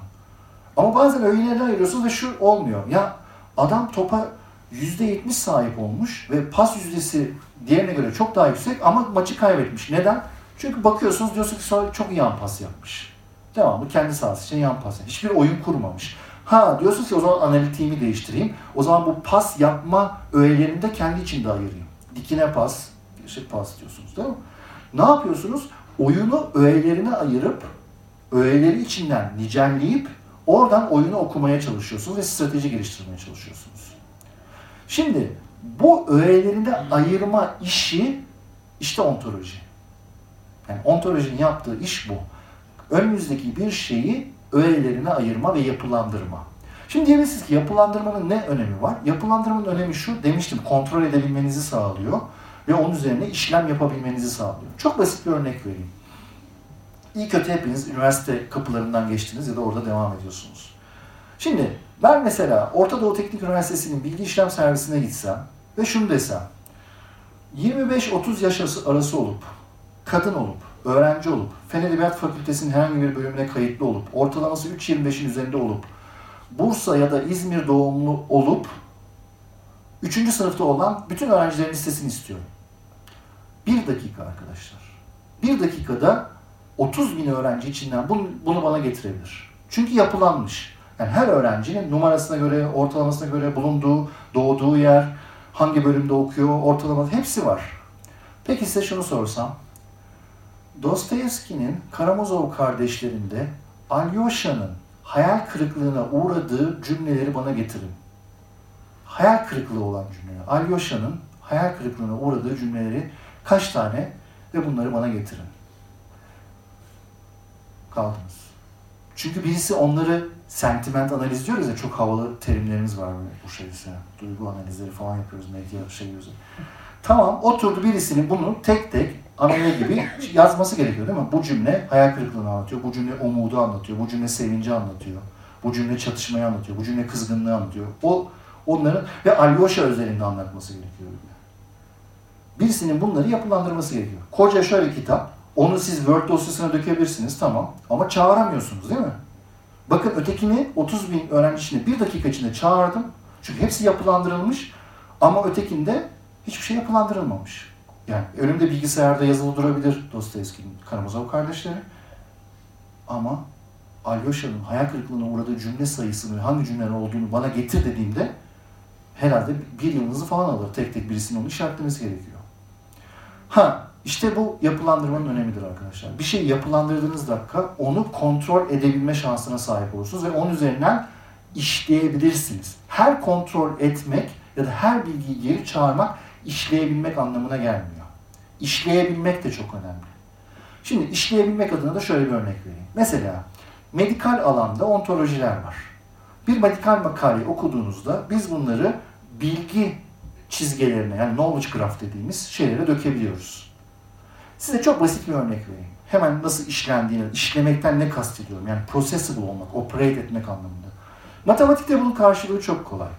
Ama bazen öğelerini ayırıyorsunuz ve şu olmuyor. Ya adam topa %70 sahip olmuş ve pas yüzdesi diğerine göre çok daha yüksek ama maçı kaybetmiş. Neden? Çünkü bakıyorsunuz diyorsunuz ki çok yan pas yapmış. Devamlı kendi sahası için yan pas. Hiçbir oyun kurmamış. Ha diyorsunuz ki o zaman analitiğimi değiştireyim. O zaman bu pas yapma öğelerinde de kendi içinde ayırayım. Dikine pas, işte pas diyorsunuz değil mi? Ne yapıyorsunuz? Oyunu öğelerine ayırıp öğeleri içinden nicelleyip oradan oyunu okumaya çalışıyorsunuz ve strateji geliştirmeye çalışıyorsunuz. Şimdi bu öğelerinde ayırma işi işte ontoloji. Yani ontolojinin yaptığı iş bu. Önümüzdeki bir şeyi öğelerine ayırma ve yapılandırma. Şimdi diyebilirsiniz ki yapılandırmanın ne önemi var? Yapılandırmanın önemi şu, demiştim kontrol edebilmenizi sağlıyor ve onun üzerine işlem yapabilmenizi sağlıyor. Çok basit bir örnek vereyim. İyi kötü hepiniz üniversite kapılarından geçtiniz ya da orada devam ediyorsunuz. Şimdi ben mesela Orta Doğu Teknik Üniversitesi'nin bilgi işlem servisine gitsem ve şunu desem. 25-30 yaş arası olup, kadın olup, öğrenci olup, Fen Edebiyat Fakültesi'nin herhangi bir bölümüne kayıtlı olup, ortalaması 3.25'in üzerinde olup, Bursa ya da İzmir doğumlu olup, 3. sınıfta olan bütün öğrencilerin listesini istiyorum. Bir dakika arkadaşlar. Bir dakikada 30 bin öğrenci içinden bunu, bunu bana getirebilir. Çünkü yapılanmış. Yani her öğrencinin numarasına göre, ortalamasına göre bulunduğu, doğduğu yer, hangi bölümde okuyor, ortalaması hepsi var. Peki size şunu sorsam. Dostoyevski'nin Karamazov kardeşlerinde Alyosha'nın hayal kırıklığına uğradığı cümleleri bana getirin. Hayal kırıklığı olan cümleler. Alyosha'nın hayal kırıklığına uğradığı cümleleri kaç tane ve bunları bana getirin. Kaldınız. Çünkü birisi onları sentiment analiz diyoruz ya çok havalı terimlerimiz var böyle bu şeyse. Duygu analizleri falan yapıyoruz medya şey yüzü. Tamam oturdu birisinin bunu tek tek analiz gibi [LAUGHS] yazması gerekiyor değil mi? Bu cümle hayal kırıklığını anlatıyor, bu cümle umudu anlatıyor, bu cümle sevinci anlatıyor, bu cümle çatışmayı anlatıyor, bu cümle kızgınlığı anlatıyor. O onların ve Alyosha özelinde anlatması gerekiyor. Birisinin bunları yapılandırması gerekiyor. Koca şöyle kitap, onu siz Word dosyasına dökebilirsiniz tamam ama çağıramıyorsunuz değil mi? Bakın ötekini 30 bin öğrenci bir dakika içinde çağırdım. Çünkü hepsi yapılandırılmış ama ötekinde hiçbir şey yapılandırılmamış. Yani önümde bilgisayarda yazılı durabilir Dostoyevski'nin Karamazov kardeşleri. Ama Alyosha'nın hayal kırıklığına uğradığı cümle sayısını ve hangi cümleler olduğunu bana getir dediğimde herhalde bir yılınızı falan alır. Tek tek birisinin onu işaretlemesi gerekiyor. Ha işte bu yapılandırmanın önemidir arkadaşlar. Bir şey yapılandırdığınız dakika onu kontrol edebilme şansına sahip olursunuz ve onun üzerinden işleyebilirsiniz. Her kontrol etmek ya da her bilgiyi geri çağırmak işleyebilmek anlamına gelmiyor. İşleyebilmek de çok önemli. Şimdi işleyebilmek adına da şöyle bir örnek vereyim. Mesela medikal alanda ontolojiler var. Bir medikal makale okuduğunuzda biz bunları bilgi çizgilerine yani knowledge graph dediğimiz şeylere dökebiliyoruz. Size çok basit bir örnek vereyim. Hemen nasıl işlendiğini, işlemekten ne kastediyorum? Yani processable olmak, operate etmek anlamında. Matematikte bunun karşılığı çok kolay.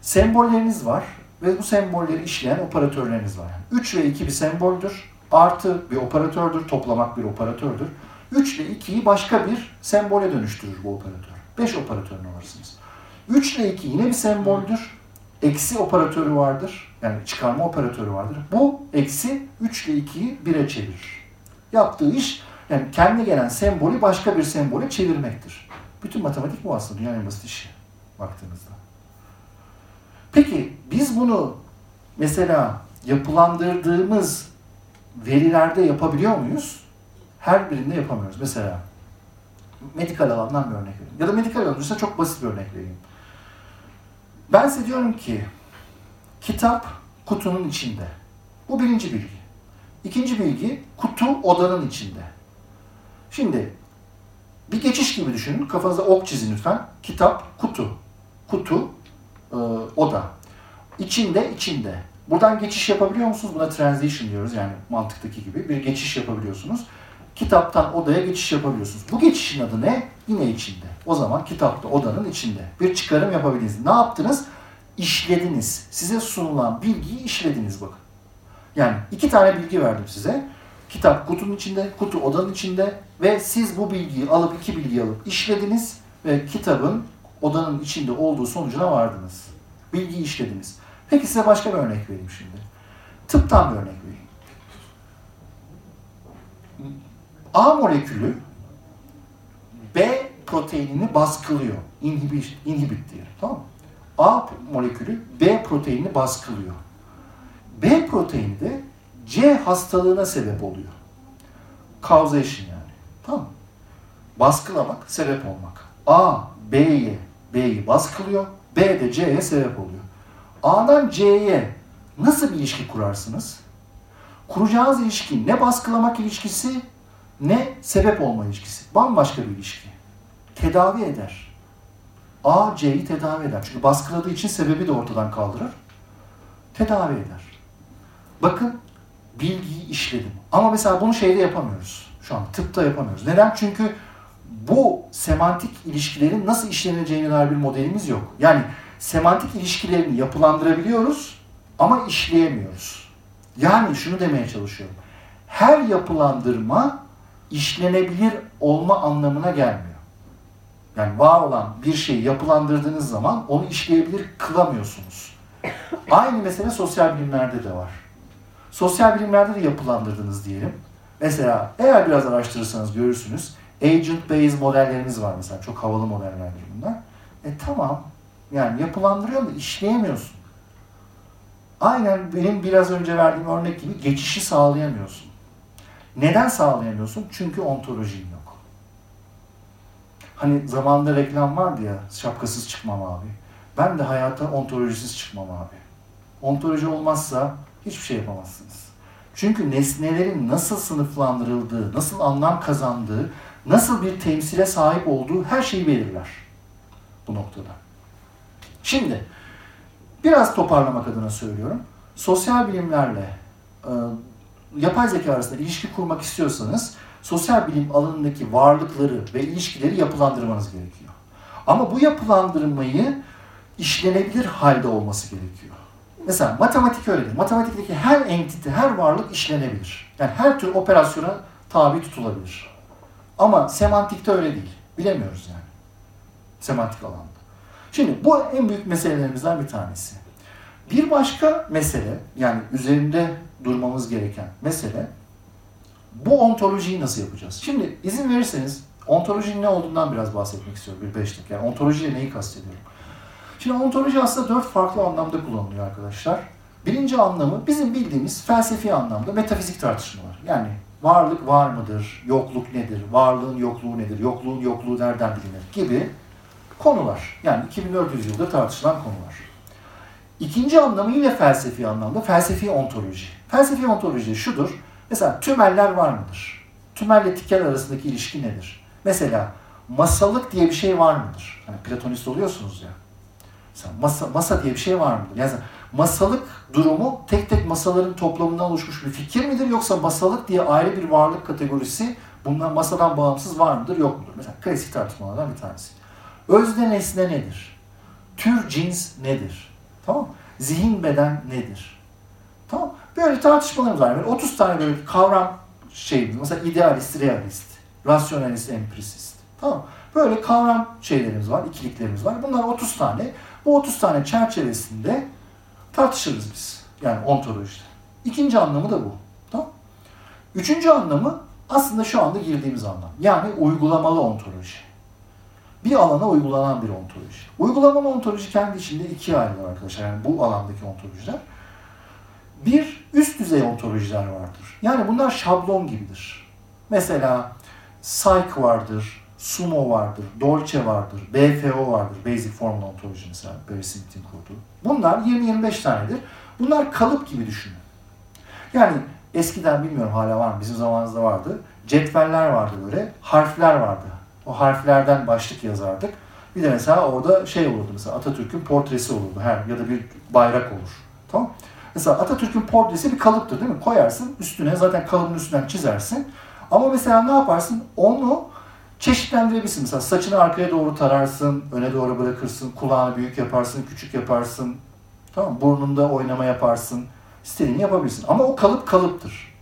Sembolleriniz var ve bu sembolleri işleyen operatörleriniz var. Yani 3 ve 2 bir semboldür, artı bir operatördür, toplamak bir operatördür. 3 ile 2'yi başka bir sembole dönüştürür bu operatör. 5 operatörün alırsınız. 3 ile 2 yine bir semboldür. Eksi operatörü vardır. Yani çıkarma operatörü vardır. Bu eksi 3 ile 2'yi 1'e çevirir. Yaptığı iş yani kendi gelen sembolü başka bir sembole çevirmektir. Bütün matematik bu aslında dünyanın basit işi baktığınızda. Peki biz bunu mesela yapılandırdığımız verilerde yapabiliyor muyuz? Her birinde yapamıyoruz. Mesela medikal alandan bir örnek vereyim. Ya da medikal alandan çok basit bir örnek vereyim. Ben size diyorum ki kitap kutunun içinde. Bu birinci bilgi. İkinci bilgi kutu odanın içinde. Şimdi bir geçiş gibi düşünün. Kafanıza ok çizin lütfen. Kitap, kutu. Kutu, e, oda. İçinde, içinde. Buradan geçiş yapabiliyor musunuz? Buna transition diyoruz yani mantıktaki gibi. Bir geçiş yapabiliyorsunuz. Kitaptan odaya geçiş yapabiliyorsunuz. Bu geçişin adı ne? Yine içinde. O zaman kitapta odanın içinde. Bir çıkarım yapabildiniz. Ne yaptınız? İşlediniz. Size sunulan bilgiyi işlediniz bakın. Yani iki tane bilgi verdim size. Kitap kutunun içinde, kutu odanın içinde ve siz bu bilgiyi alıp iki bilgiyi alıp işlediniz ve kitabın odanın içinde olduğu sonucuna vardınız. Bilgiyi işlediniz. Peki size başka bir örnek vereyim şimdi. Tıptan bir örnek vereyim. A molekülü B proteinini baskılıyor. Inhibit, inhibit diye. Tamam mı? A molekülü B proteinini baskılıyor. B proteini de C hastalığına sebep oluyor. Causation yani. Tamam? Baskılamak, sebep olmak. A, B'ye, B'yi baskılıyor. B de C'ye sebep oluyor. A'dan C'ye nasıl bir ilişki kurarsınız? Kuracağınız ilişki ne baskılamak ilişkisi ne sebep olma ilişkisi. Bambaşka bir ilişki. Tedavi eder. A, C'yi tedavi eder. Çünkü baskıladığı için sebebi de ortadan kaldırır. Tedavi eder. Bakın bilgiyi işledim. Ama mesela bunu şeyde yapamıyoruz. Şu an tıpta yapamıyoruz. Neden? Çünkü bu semantik ilişkilerin nasıl işleneceğine dair bir modelimiz yok. Yani semantik ilişkilerini yapılandırabiliyoruz ama işleyemiyoruz. Yani şunu demeye çalışıyorum. Her yapılandırma işlenebilir olma anlamına gelmiyor. Yani var olan bir şeyi yapılandırdığınız zaman onu işleyebilir kılamıyorsunuz. Aynı mesele sosyal bilimlerde de var. Sosyal bilimlerde de yapılandırdınız diyelim. Mesela eğer biraz araştırırsanız görürsünüz. Agent based modellerimiz var mesela. Çok havalı modellerdir bunlar. E tamam. Yani yapılandırıyor da işleyemiyorsun. Aynen benim biraz önce verdiğim örnek gibi geçişi sağlayamıyorsun. Neden sağlayamıyorsun? Çünkü ontolojin yok. Hani zamanında reklam vardı ya, şapkasız çıkmam abi. Ben de hayata ontolojisiz çıkmam abi. Ontoloji olmazsa hiçbir şey yapamazsınız. Çünkü nesnelerin nasıl sınıflandırıldığı, nasıl anlam kazandığı, nasıl bir temsile sahip olduğu her şeyi belirler bu noktada. Şimdi biraz toparlamak adına söylüyorum. Sosyal bilimlerle e, yapay zeka arasında ilişki kurmak istiyorsanız sosyal bilim alanındaki varlıkları ve ilişkileri yapılandırmanız gerekiyor. Ama bu yapılandırmayı işlenebilir halde olması gerekiyor. Mesela matematik öyle değil. Matematikteki her entite, her varlık işlenebilir. Yani her tür operasyona tabi tutulabilir. Ama semantikte öyle değil. Bilemiyoruz yani. Semantik alanda. Şimdi bu en büyük meselelerimizden bir tanesi. Bir başka mesele, yani üzerinde durmamız gereken mesele, bu ontolojiyi nasıl yapacağız? Şimdi izin verirseniz ontolojinin ne olduğundan biraz bahsetmek istiyorum bir beş dakika. Yani ontolojiyle neyi kastediyorum? Şimdi ontoloji aslında dört farklı anlamda kullanılıyor arkadaşlar. Birinci anlamı bizim bildiğimiz felsefi anlamda metafizik tartışmalar. Yani varlık var mıdır, yokluk nedir, varlığın yokluğu nedir, yokluğun yokluğu nereden bilinir gibi konular. Yani 2400 yılda tartışılan konular. İkinci anlamı yine felsefi anlamda felsefi ontoloji. Felsefi ontoloji şudur. Mesela tümeller var mıdır? Tümelle tikel arasındaki ilişki nedir? Mesela masalık diye bir şey var mıdır? Hani platonist oluyorsunuz ya. Mesela masa, masa diye bir şey var mıdır? Yani masalık durumu tek tek masaların toplamından oluşmuş bir fikir midir? Yoksa masalık diye ayrı bir varlık kategorisi bundan masadan bağımsız var mıdır yok mudur? Mesela klasik tartışmalardan bir tanesi. Özne nesne nedir? Tür cins nedir? Tamam Zihin beden nedir? Tamam Böyle tartışmalarımız var. Böyle 30 tane böyle kavram şey mesela idealist, realist, rasyonalist, empirisist. Tamam Böyle kavram şeylerimiz var, ikiliklerimiz var. Bunlar 30 tane. Bu 30 tane çerçevesinde tartışırız biz. Yani ontolojide. İkinci anlamı da bu. Tamam Üçüncü anlamı aslında şu anda girdiğimiz anlam. Yani uygulamalı ontoloji. Bir alana uygulanan bir ontoloji. Uygulamalı ontoloji kendi içinde ikiye ayrılır arkadaşlar. Yani bu alandaki ontolojiler. Bir, üst düzey ontolojiler vardır. Yani bunlar şablon gibidir. Mesela Psych vardır, Sumo vardır, Dolce vardır, BFO vardır, Basic Formal Ontology mesela, Barry Smith'in kurduğu. Bunlar 20-25 tanedir. Bunlar kalıp gibi düşünün. Yani eskiden bilmiyorum hala var mı, bizim zamanımızda vardı. Cetveller vardı böyle, harfler vardı. O harflerden başlık yazardık. Bir de mesela orada şey olurdu mesela Atatürk'ün portresi olurdu her ya da bir bayrak olur. Tamam Mesela Atatürk'ün portresi bir kalıptır değil mi? Koyarsın üstüne zaten kalıbın üstünden çizersin. Ama mesela ne yaparsın? Onu çeşitlendirebilirsin. Mesela saçını arkaya doğru tararsın, öne doğru bırakırsın, kulağını büyük yaparsın, küçük yaparsın. Tamam Burnunda oynama yaparsın. İstediğini yapabilirsin. Ama o kalıp kalıptır.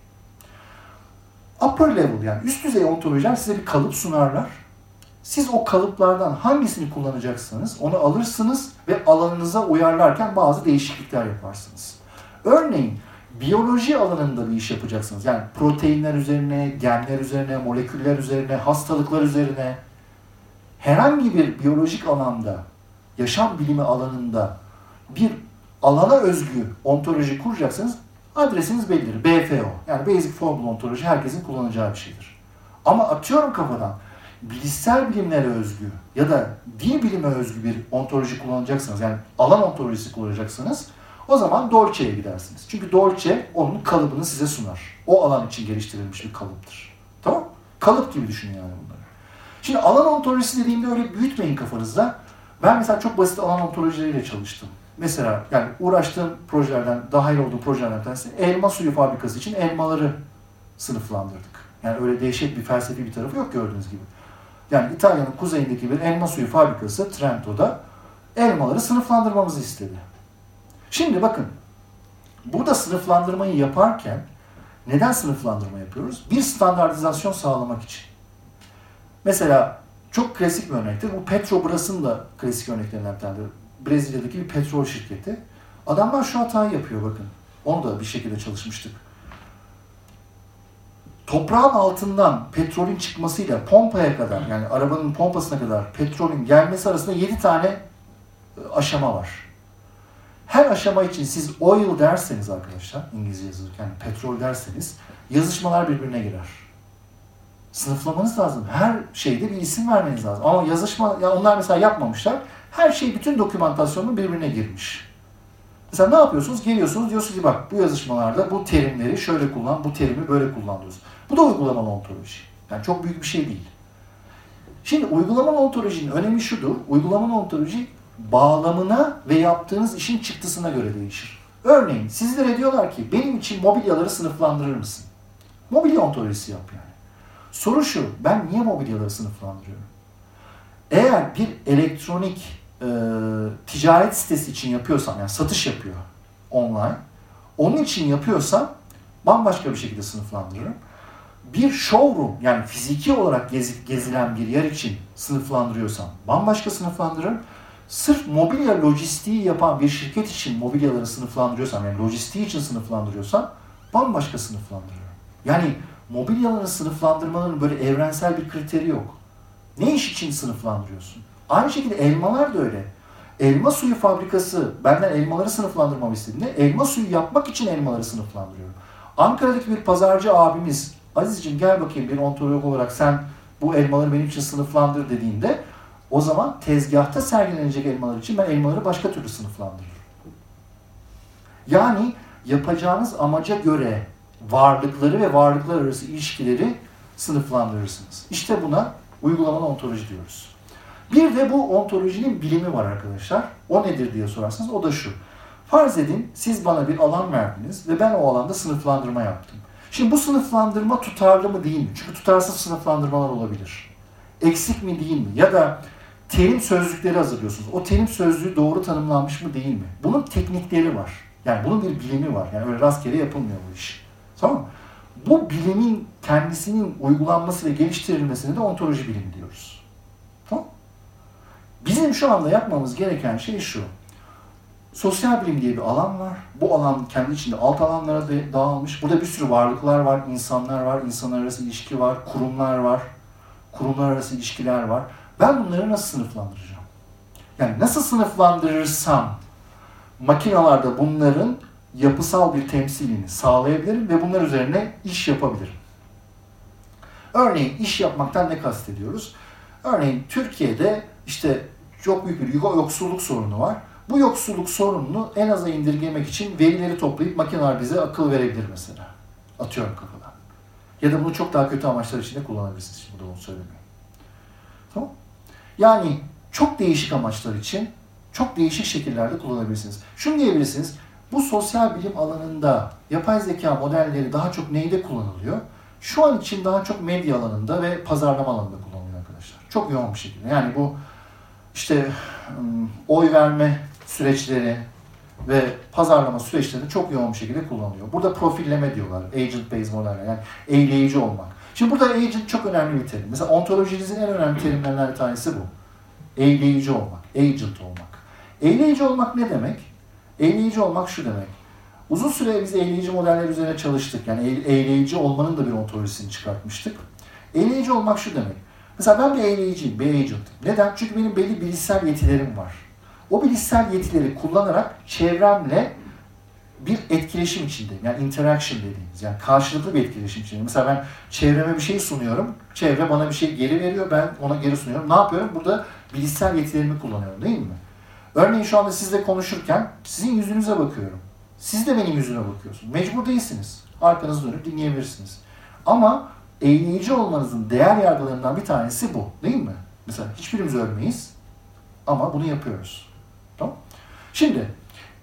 Upper level yani üst düzey ontolojiler size bir kalıp sunarlar. Siz o kalıplardan hangisini kullanacaksanız onu alırsınız ve alanınıza uyarlarken bazı değişiklikler yaparsınız. Örneğin biyoloji alanında bir iş yapacaksınız. Yani proteinler üzerine, genler üzerine, moleküller üzerine, hastalıklar üzerine herhangi bir biyolojik alanda, yaşam bilimi alanında bir alana özgü ontoloji kuracaksınız adresiniz bellidir. BFO yani Basic Formula Ontoloji herkesin kullanacağı bir şeydir. Ama atıyorum kafadan bilişsel bilimlere özgü ya da dil bilime özgü bir ontoloji kullanacaksınız. Yani alan ontolojisi kullanacaksınız. O zaman Dolce'ye gidersiniz. Çünkü Dolce onun kalıbını size sunar. O alan için geliştirilmiş bir kalıptır. Tamam Kalıp gibi düşünün yani bunları. Şimdi alan ontolojisi dediğimde öyle büyütmeyin kafanızda. Ben mesela çok basit alan ontolojileriyle çalıştım. Mesela yani uğraştığım projelerden, dahil olduğum projelerden tanesi elma suyu fabrikası için elmaları sınıflandırdık. Yani öyle dehşet bir felsefi bir tarafı yok gördüğünüz gibi. Yani İtalya'nın kuzeyindeki bir elma suyu fabrikası Trento'da elmaları sınıflandırmamızı istedi. Şimdi bakın, burada sınıflandırmayı yaparken neden sınıflandırma yapıyoruz? Bir standartizasyon sağlamak için. Mesela çok klasik bir örnektir. Bu Petrobras'ın da klasik örneklerinden bir tanedir. Brezilya'daki bir petrol şirketi. Adamlar şu hatayı yapıyor bakın. Onu da bir şekilde çalışmıştık. Toprağın altından petrolün çıkmasıyla pompaya kadar yani arabanın pompasına kadar petrolün gelmesi arasında 7 tane e, aşama var. Her aşama için siz oil derseniz arkadaşlar, İngilizce yazılırken petrol derseniz yazışmalar birbirine girer. Sınıflamanız lazım. Her şeyde bir isim vermeniz lazım. Ama yazışma, ya onlar mesela yapmamışlar. Her şey bütün dokümantasyonun birbirine girmiş. Mesela ne yapıyorsunuz? Geliyorsunuz diyorsunuz ki bak bu yazışmalarda bu terimleri şöyle kullan, bu terimi böyle kullan diyorsunuz. Bu da uygulamalı ontoloji. Yani çok büyük bir şey değil. Şimdi uygulamalı ontolojinin önemi şudur. Uygulamalı ontoloji bağlamına ve yaptığınız işin çıktısına göre değişir. Örneğin sizlere diyorlar ki benim için mobilyaları sınıflandırır mısın? Mobilya ontolojisi yap yani. Soru şu, ben niye mobilyaları sınıflandırıyorum? Eğer bir elektronik e, ticaret sitesi için yapıyorsam, yani satış yapıyor online, onun için yapıyorsam bambaşka bir şekilde sınıflandırırım. Bir showroom yani fiziki olarak gezip gezilen bir yer için sınıflandırıyorsam bambaşka sınıflandırırım sırf mobilya lojistiği yapan bir şirket için mobilyaları sınıflandırıyorsam, yani lojistiği için sınıflandırıyorsam bambaşka sınıflandırıyorum. Yani mobilyaların sınıflandırmaların böyle evrensel bir kriteri yok. Ne iş için sınıflandırıyorsun? Aynı şekilde elmalar da öyle. Elma suyu fabrikası benden elmaları sınıflandırmamı istediğinde elma suyu yapmak için elmaları sınıflandırıyorum. Ankara'daki bir pazarcı abimiz Aziz'cim gel bakayım bir ontolog olarak sen bu elmaları benim için sınıflandır dediğinde o zaman tezgahta sergilenecek elmalar için ben elmaları başka türlü sınıflandırırım. Yani yapacağınız amaca göre varlıkları ve varlıklar arası ilişkileri sınıflandırırsınız. İşte buna Uygulamalı ontoloji diyoruz. Bir de bu ontolojinin bilimi var arkadaşlar. O nedir diye sorarsanız o da şu. Farz edin siz bana bir alan verdiniz ve ben o alanda sınıflandırma yaptım. Şimdi bu sınıflandırma tutarlı mı değil mi? Çünkü tutarsız sınıflandırmalar olabilir. Eksik mi değil mi? Ya da terim sözlükleri hazırlıyorsunuz. O terim sözlüğü doğru tanımlanmış mı değil mi? Bunun teknikleri var. Yani bunun bir bilimi var. Yani öyle rastgele yapılmıyor bu iş. Tamam? Bu bilimin kendisinin uygulanması ve geliştirilmesine de ontoloji bilimi diyoruz. Tamam Bizim şu anda yapmamız gereken şey şu. Sosyal bilim diye bir alan var. Bu alan kendi içinde alt alanlara da dağılmış. Burada bir sürü varlıklar var, insanlar var, insanlar arası ilişki var, kurumlar var, kurumlar arası ilişkiler var. Ben bunları nasıl sınıflandıracağım? Yani nasıl sınıflandırırsam makinalarda bunların yapısal bir temsilini sağlayabilirim ve bunlar üzerine iş yapabilirim. Örneğin iş yapmaktan ne kastediyoruz? Örneğin Türkiye'de işte çok büyük bir yoksulluk sorunu var. Bu yoksulluk sorununu en aza indirgemek için verileri toplayıp makineler bize akıl verebilir mesela. Atıyorum kafadan. Ya da bunu çok daha kötü amaçlar için de kullanabilirsiniz. Şimdi bunu söylemiyorum. Tamam Yani çok değişik amaçlar için çok değişik şekillerde kullanabilirsiniz. Şunu diyebilirsiniz. Bu sosyal bilim alanında yapay zeka modelleri daha çok neyde kullanılıyor? Şu an için daha çok medya alanında ve pazarlama alanında kullanılıyor arkadaşlar. Çok yoğun bir şekilde. Yani bu işte oy verme süreçleri ve pazarlama süreçleri çok yoğun bir şekilde kullanılıyor. Burada profilleme diyorlar. Agent based modeller yani eyleyici olmak. Şimdi burada agent çok önemli bir terim. Mesela ontolojinizin en önemli terimlerinden bir tanesi bu. Eyleyici olmak, agent olmak. Eyleyici olmak ne demek? Eyleyici olmak şu demek. Uzun süre biz eyleyici modeller üzerine çalıştık. Yani eyleyici olmanın da bir ontolojisini çıkartmıştık. Eyleyici olmak şu demek. Mesela ben bir eyleyiciyim, bir agent. Neden? Çünkü benim belli bilişsel yetilerim var. O bilişsel yetileri kullanarak çevremle bir etkileşim içindeyim. Yani interaction dediğimiz. Yani karşılıklı bir etkileşim içindeyim. Mesela ben çevreme bir şey sunuyorum. Çevre bana bir şey geri veriyor. Ben ona geri sunuyorum. Ne yapıyorum? Burada bilişsel yetilerimi kullanıyorum değil mi? Örneğin şu anda sizle konuşurken sizin yüzünüze bakıyorum. Siz de benim yüzüme bakıyorsunuz. Mecbur değilsiniz. Arkanızı dönüp dinleyebilirsiniz. Ama eğleyici olmanızın değer yargılarından bir tanesi bu. Değil mi? Mesela hiçbirimiz ölmeyiz ama bunu yapıyoruz. Tamam Şimdi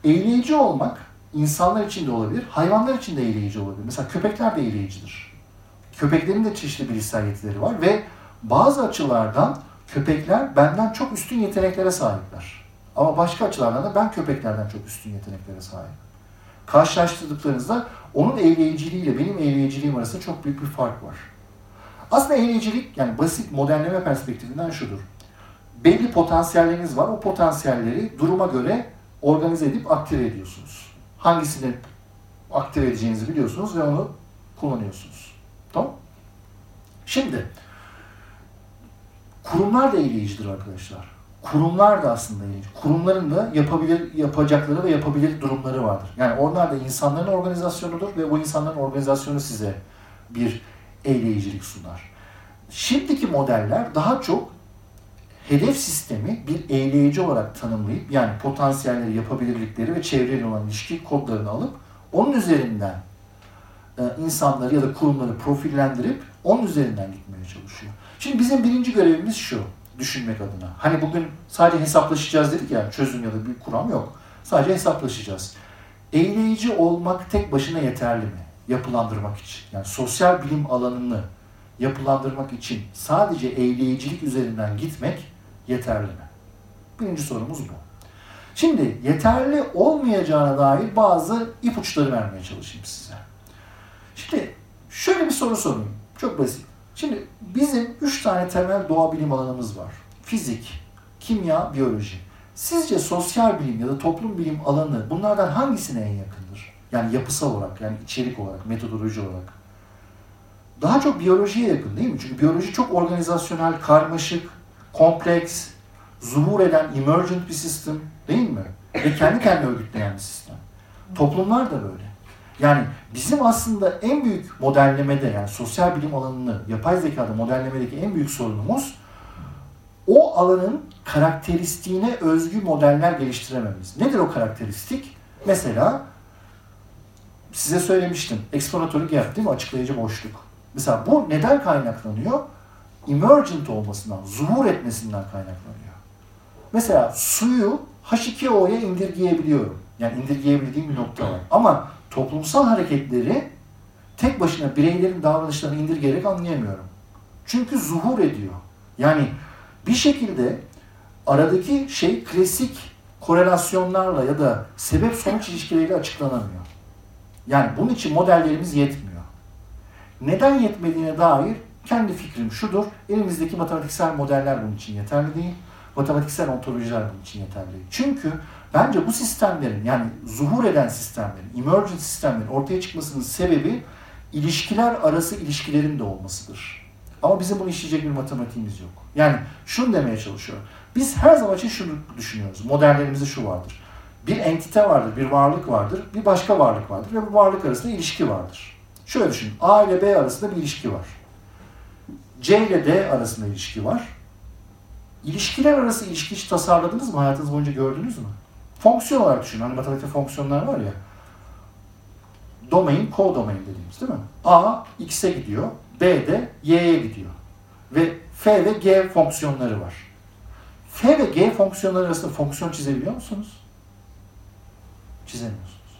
eğleyici olmak insanlar için de olabilir, hayvanlar için de eğleyici olabilir. Mesela köpekler de eğleyicidir. Köpeklerin de çeşitli bilişsel yetileri var ve bazı açılardan köpekler benden çok üstün yeteneklere sahipler. Ama başka açılardan da ben köpeklerden çok üstün yeteneklere sahibim. Karşılaştırdıklarınızda onun eğleyiciliğiyle benim eğleyiciliğim arasında çok büyük bir fark var. Aslında eğleyicilik yani basit modelleme perspektifinden şudur. Belli potansiyelleriniz var. O potansiyelleri duruma göre organize edip aktive ediyorsunuz. Hangisini aktive edeceğinizi biliyorsunuz ve onu kullanıyorsunuz. Tamam Şimdi kurumlar da eğleyicidir arkadaşlar kurumlar da aslında ilginç. Kurumların da yapabilir, yapacakları ve yapabilir durumları vardır. Yani onlar da insanların organizasyonudur ve bu insanların organizasyonu size bir eyleyicilik sunar. Şimdiki modeller daha çok hedef sistemi bir eyleyici olarak tanımlayıp yani potansiyelleri, yapabilirlikleri ve çevreyle olan ilişki kodlarını alıp onun üzerinden e, insanları ya da kurumları profillendirip onun üzerinden gitmeye çalışıyor. Şimdi bizim birinci görevimiz şu düşünmek adına. Hani bugün sadece hesaplaşacağız dedik ya çözüm ya da bir kuram yok. Sadece hesaplaşacağız. Eğleyici olmak tek başına yeterli mi? Yapılandırmak için. Yani sosyal bilim alanını yapılandırmak için sadece eğleyicilik üzerinden gitmek yeterli mi? Birinci sorumuz bu. Şimdi yeterli olmayacağına dair bazı ipuçları vermeye çalışayım size. Şimdi şöyle bir soru sorayım. Çok basit. Şimdi bizim üç tane temel doğa bilim alanımız var. Fizik, kimya, biyoloji. Sizce sosyal bilim ya da toplum bilim alanı bunlardan hangisine en yakındır? Yani yapısal olarak, yani içerik olarak, metodoloji olarak. Daha çok biyolojiye yakın değil mi? Çünkü biyoloji çok organizasyonel, karmaşık, kompleks, zuhur eden, emergent bir sistem değil mi? Ve kendi kendine örgütleyen bir sistem. Toplumlar da böyle. Yani bizim aslında en büyük modellemede yani sosyal bilim alanını yapay zekada modellemedeki en büyük sorunumuz o alanın karakteristiğine özgü modeller geliştirememiz. Nedir o karakteristik? Mesela size söylemiştim. Explanatory gap değil mi? Açıklayıcı boşluk. Mesela bu neden kaynaklanıyor? Emergent olmasından, zuhur etmesinden kaynaklanıyor. Mesela suyu H2O'ya indirgeyebiliyorum. Yani indirgeyebildiğim bir nokta var. Ama toplumsal hareketleri tek başına bireylerin davranışlarını indirgeyerek anlayamıyorum. Çünkü zuhur ediyor. Yani bir şekilde aradaki şey klasik korelasyonlarla ya da sebep sonuç ilişkileriyle açıklanamıyor. Yani bunun için modellerimiz yetmiyor. Neden yetmediğine dair kendi fikrim şudur. Elimizdeki matematiksel modeller bunun için yeterli değil. Matematiksel ontolojiler bunun için yeterli değil. Çünkü bence bu sistemlerin yani zuhur eden sistemlerin, emergent sistemlerin ortaya çıkmasının sebebi ilişkiler arası ilişkilerin de olmasıdır. Ama bizim bunu işleyecek bir matematiğimiz yok. Yani şunu demeye çalışıyorum. Biz her zaman için şunu düşünüyoruz. Modellerimizde şu vardır. Bir entite vardır, bir varlık vardır, bir başka varlık vardır ve bu varlık arasında ilişki vardır. Şöyle düşünün. A ile B arasında bir ilişki var. C ile D arasında ilişki var. İlişkiler arası ilişki hiç tasarladınız mı? Hayatınız boyunca gördünüz mü? Fonksiyon olarak düşünün. Hani matematikte fonksiyonlar var ya. Domain, co-domain dediğimiz değil mi? A X'e gidiyor. B de Y'ye gidiyor. Ve F ve G fonksiyonları var. F ve G fonksiyonları arasında fonksiyon çizebiliyor musunuz? Çizemiyorsunuz.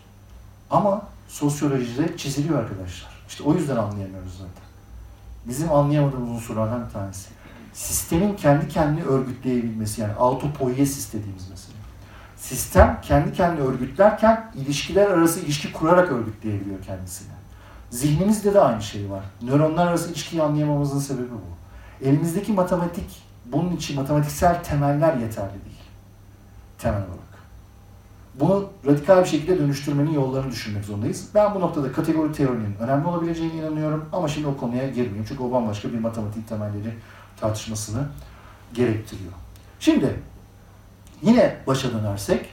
Ama sosyolojide çiziliyor arkadaşlar. İşte o yüzden anlayamıyoruz zaten. Bizim anlayamadığımız unsurlardan bir tanesi. Sistemin kendi kendini örgütleyebilmesi yani autopoiesis dediğimiz mesela. Sistem kendi kendini örgütlerken ilişkiler arası ilişki kurarak örgütleyebiliyor kendisini. Zihnimizde de aynı şey var. Nöronlar arası ilişkiyi anlayamamızın sebebi bu. Elimizdeki matematik, bunun için matematiksel temeller yeterli değil. Temel olarak. Bunu radikal bir şekilde dönüştürmenin yollarını düşünmek zorundayız. Ben bu noktada kategori teorinin önemli olabileceğine inanıyorum ama şimdi o konuya girmeyeyim. Çünkü o bambaşka bir matematik temelleri tartışmasını gerektiriyor. Şimdi yine başa dönersek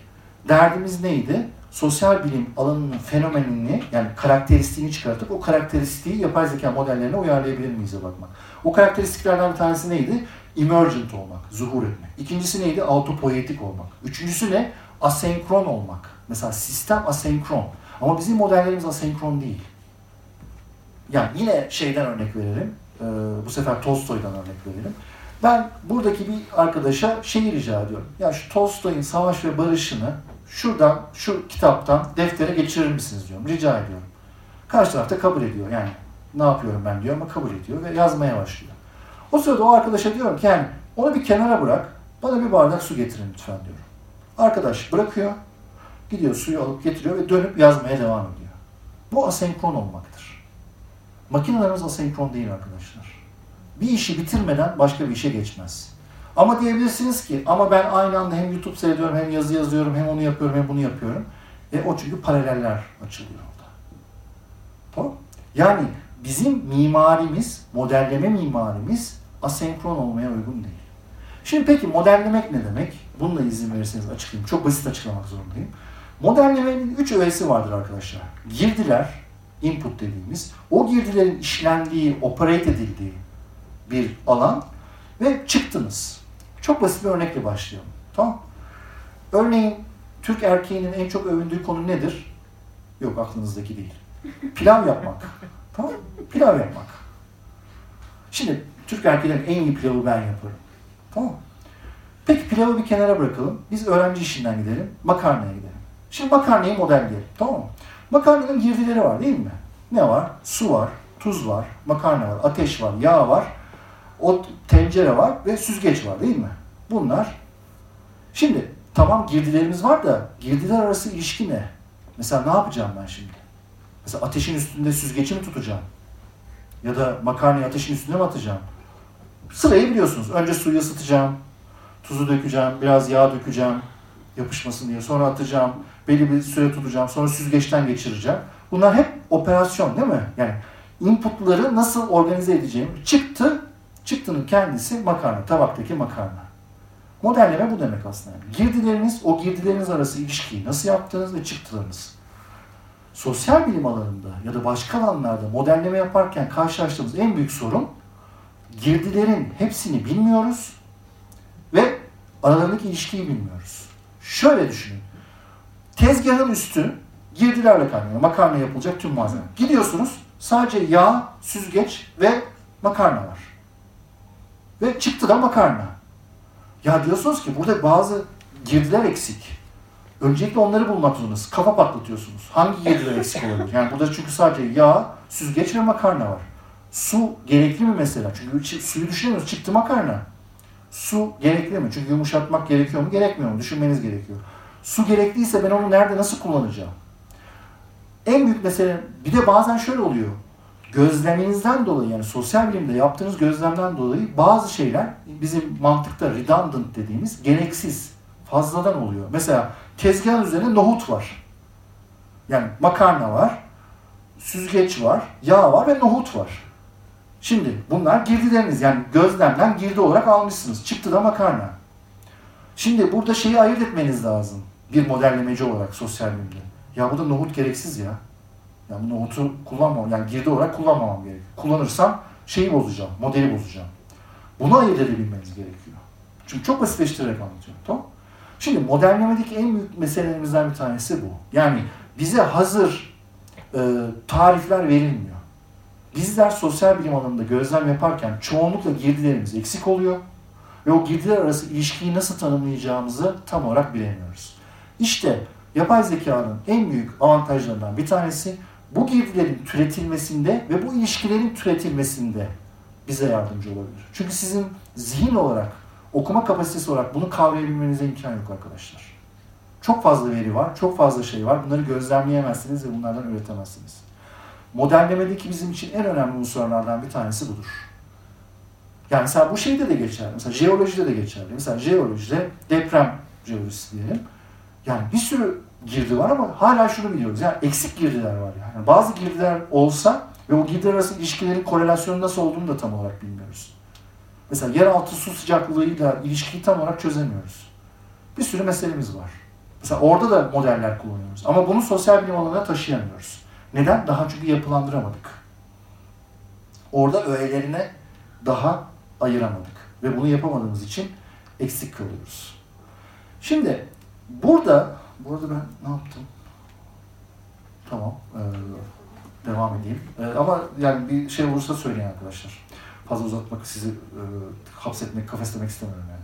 derdimiz neydi? Sosyal bilim alanının fenomenini yani karakteristiğini çıkartıp o karakteristiği yapay zeka modellerine uyarlayabilir miyiz bakmak. O karakteristiklerden bir tanesi neydi? Emergent olmak, zuhur etmek. İkincisi neydi? Autopoietik olmak. Üçüncüsü ne? Asenkron olmak. Mesela sistem asenkron. Ama bizim modellerimiz asenkron değil. Yani yine şeyden örnek verelim. Ee, bu sefer Tolstoy'dan örnek verelim. Ben buradaki bir arkadaşa şeyi rica ediyorum. Ya şu Tolstoy'un Savaş ve Barış'ını şuradan, şu kitaptan deftere geçirir misiniz diyorum. Rica ediyorum. Karşı tarafta kabul ediyor. Yani ne yapıyorum ben diyor ama kabul ediyor ve yazmaya başlıyor. O sırada o arkadaşa diyorum ki yani onu bir kenara bırak, bana bir bardak su getirin lütfen diyorum. Arkadaş bırakıyor, gidiyor suyu alıp getiriyor ve dönüp yazmaya devam ediyor. Bu asenkron olmaktır. Makinelerimiz asenkron değil arkadaşlar. Bir işi bitirmeden başka bir işe geçmez. Ama diyebilirsiniz ki ama ben aynı anda hem YouTube seyrediyorum hem yazı yazıyorum hem onu yapıyorum hem bunu yapıyorum. E o çünkü paraleller açılıyor orada. Tamam Yani bizim mimarimiz, modelleme mimarimiz asenkron olmaya uygun değil. Şimdi peki modellemek ne demek? Bununla izin verirseniz açıklayayım. Çok basit açıklamak zorundayım. Modellemenin üç öğesi vardır arkadaşlar. Girdiler, input dediğimiz, o girdilerin işlendiği, operate edildiği bir alan ve çıktınız. Çok basit bir örnekle başlayalım. Tamam Örneğin Türk erkeğinin en çok övündüğü konu nedir? Yok aklınızdaki değil. Pilav yapmak. [LAUGHS] Tamam Pilav yapmak. Şimdi Türk erkeklerin en iyi pilavı ben yaparım. Tamam Peki pilavı bir kenara bırakalım. Biz öğrenci işinden gidelim. Makarnaya gidelim. Şimdi makarnayı modelleyelim. Tamam mı? Makarnanın girdileri var değil mi? Ne var? Su var, tuz var, makarna var, ateş var, yağ var, o tencere var ve süzgeç var değil mi? Bunlar. Şimdi tamam girdilerimiz var da girdiler arası ilişki ne? Mesela ne yapacağım ben şimdi? Mesela ateşin üstünde süzgeci mi tutacağım? Ya da makarnayı ateşin üstüne mi atacağım? Sırayı biliyorsunuz. Önce suyu ısıtacağım, tuzu dökeceğim, biraz yağ dökeceğim yapışmasın diye. Sonra atacağım, belli bir süre tutacağım, sonra süzgeçten geçireceğim. Bunlar hep operasyon değil mi? Yani inputları nasıl organize edeceğim. Çıktı, çıktının kendisi makarna, tabaktaki makarna. Modelleme bu demek aslında. Girdileriniz, o girdileriniz arası ilişkiyi nasıl yaptığınız ve çıktılarınız. Sosyal bilim alanında ya da başka alanlarda modelleme yaparken karşılaştığımız en büyük sorun girdilerin hepsini bilmiyoruz aralarındaki ilişkiyi bilmiyoruz. Şöyle düşünün. Tezgahın üstü girdilerle kaynıyor. Makarna yapılacak tüm malzeme. Gidiyorsunuz sadece yağ, süzgeç ve makarna var. Ve çıktı da makarna. Ya diyorsunuz ki burada bazı girdiler eksik. Öncelikle onları bulmak zorundasınız. Kafa patlatıyorsunuz. Hangi girdiler eksik olabilir? Yani burada çünkü sadece yağ, süzgeç ve makarna var. Su gerekli mi mesela? Çünkü suyu düşünemiyoruz. Çıktı makarna. Su gerekli mi? Çünkü yumuşatmak gerekiyor mu? Gerekmiyor mu? Düşünmeniz gerekiyor. Su gerekliyse ben onu nerede nasıl kullanacağım? En büyük mesele bir de bazen şöyle oluyor. Gözleminizden dolayı yani sosyal bilimde yaptığınız gözlemden dolayı bazı şeyler bizim mantıkta redundant dediğimiz gereksiz, fazladan oluyor. Mesela tezgahın üzerinde nohut var. Yani makarna var, süzgeç var, yağ var ve nohut var. Şimdi bunlar girdileriniz yani gözlemden girdi olarak almışsınız. Çıktı da makarna. Şimdi burada şeyi ayırt etmeniz lazım. Bir modellemeci olarak sosyal bilimde. Ya bu da nohut gereksiz ya. Yani nohutu kullanmam, yani girdi olarak kullanmamam gerekiyor. Kullanırsam şeyi bozacağım, modeli bozacağım. Bunu ayırt edebilmeniz gerekiyor. Çünkü çok basitleştirerek anlatıyorum. Tamam Şimdi modellemedeki en büyük meselelerimizden bir tanesi bu. Yani bize hazır e, tarifler verilmiyor. Bizler sosyal bilim alanında gözlem yaparken çoğunlukla girdilerimiz eksik oluyor ve o girdiler arası ilişkiyi nasıl tanımlayacağımızı tam olarak bilemiyoruz. İşte yapay zekanın en büyük avantajlarından bir tanesi bu girdilerin türetilmesinde ve bu ilişkilerin türetilmesinde bize yardımcı olabilir. Çünkü sizin zihin olarak, okuma kapasitesi olarak bunu kavrayabilmenize imkan yok arkadaşlar. Çok fazla veri var, çok fazla şey var. Bunları gözlemleyemezsiniz ve bunlardan üretemezsiniz. Modellemedeki bizim için en önemli unsurlardan bir tanesi budur. Yani mesela bu şeyde de geçerli. Mesela jeolojide de geçerli. Mesela jeolojide deprem jeolojisi diyelim. Yani bir sürü girdi var ama hala şunu biliyoruz. Yani eksik girdiler var yani. Bazı girdiler olsa ve o girdiler arası ilişkilerin korelasyonu nasıl olduğunu da tam olarak bilmiyoruz. Mesela yeraltı su sıcaklığıyla ilişkiyi tam olarak çözemiyoruz. Bir sürü meselemiz var. Mesela orada da modeller kullanıyoruz. Ama bunu sosyal bilim alanına taşıyamıyoruz. Neden? Daha çünkü yapılandıramadık. Orada öğelerine daha ayıramadık. Ve bunu yapamadığımız için eksik kalıyoruz. Şimdi burada, burada ben ne yaptım? Tamam, devam edeyim. Ama yani bir şey olursa söyleyin arkadaşlar. Fazla uzatmak, sizi hapsetmek, kafeslemek istemiyorum yani.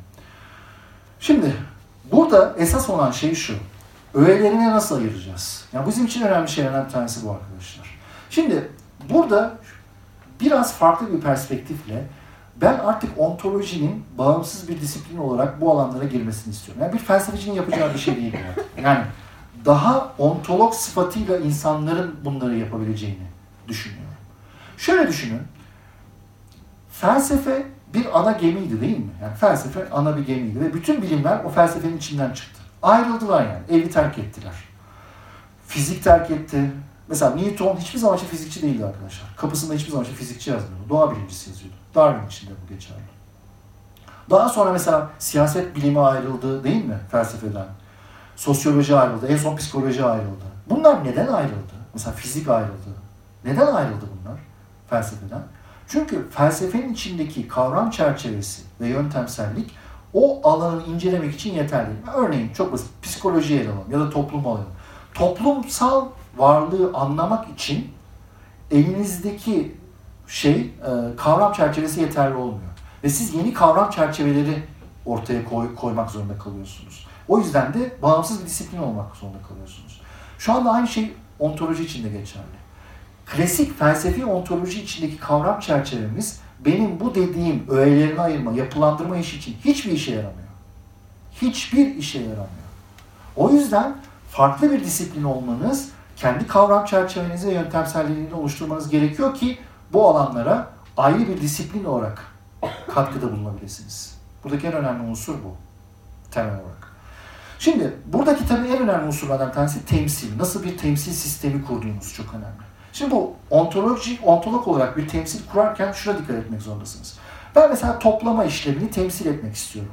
Şimdi burada esas olan şey şu. Öğelerini nasıl ayıracağız? Yani bizim için önemli şeylerden bir tanesi bu arkadaşlar. Şimdi burada biraz farklı bir perspektifle ben artık ontolojinin bağımsız bir disiplin olarak bu alanlara girmesini istiyorum. Yani bir felsefecinin yapacağı bir şey değil bu. Yani daha ontolog sıfatıyla insanların bunları yapabileceğini düşünüyorum. Şöyle düşünün. Felsefe bir ana gemiydi değil mi? Yani felsefe ana bir gemiydi ve bütün bilimler o felsefenin içinden çıktı. Ayrıldılar yani. Evi terk ettiler. Fizik terk etti. Mesela Newton hiçbir zaman için fizikçi değildi arkadaşlar. Kapısında hiçbir zaman için fizikçi yazmıyordu. Doğa bilimcisi yazıyordu. Darwin için de bu geçerli. Daha sonra mesela siyaset bilimi ayrıldı değil mi felsefeden? Sosyoloji ayrıldı. En son psikoloji ayrıldı. Bunlar neden ayrıldı? Mesela fizik ayrıldı. Neden ayrıldı bunlar felsefeden? Çünkü felsefenin içindeki kavram çerçevesi ve yöntemsellik o alanı incelemek için yeterli. Örneğin çok basit psikolojiye ele alalım ya da toplum alalım. Toplumsal varlığı anlamak için elinizdeki şey e, kavram çerçevesi yeterli olmuyor. Ve siz yeni kavram çerçeveleri ortaya koy, koymak zorunda kalıyorsunuz. O yüzden de bağımsız bir disiplin olmak zorunda kalıyorsunuz. Şu anda aynı şey ontoloji için de geçerli. Klasik felsefi ontoloji içindeki kavram çerçevemiz benim bu dediğim öğelerini ayırma, yapılandırma işi için hiçbir işe yaramıyor. Hiçbir işe yaramıyor. O yüzden farklı bir disiplin olmanız, kendi kavram çerçevenizi ve yöntemselliğini oluşturmanız gerekiyor ki bu alanlara ayrı bir disiplin olarak katkıda bulunabilirsiniz. Buradaki en önemli unsur bu. Temel olarak. Şimdi buradaki tabii en önemli unsurlardan bir tanesi temsil. Nasıl bir temsil sistemi kurduğunuz çok önemli. Şimdi bu ontoloji, ontolog olarak bir temsil kurarken şuna dikkat etmek zorundasınız. Ben mesela toplama işlemini temsil etmek istiyorum.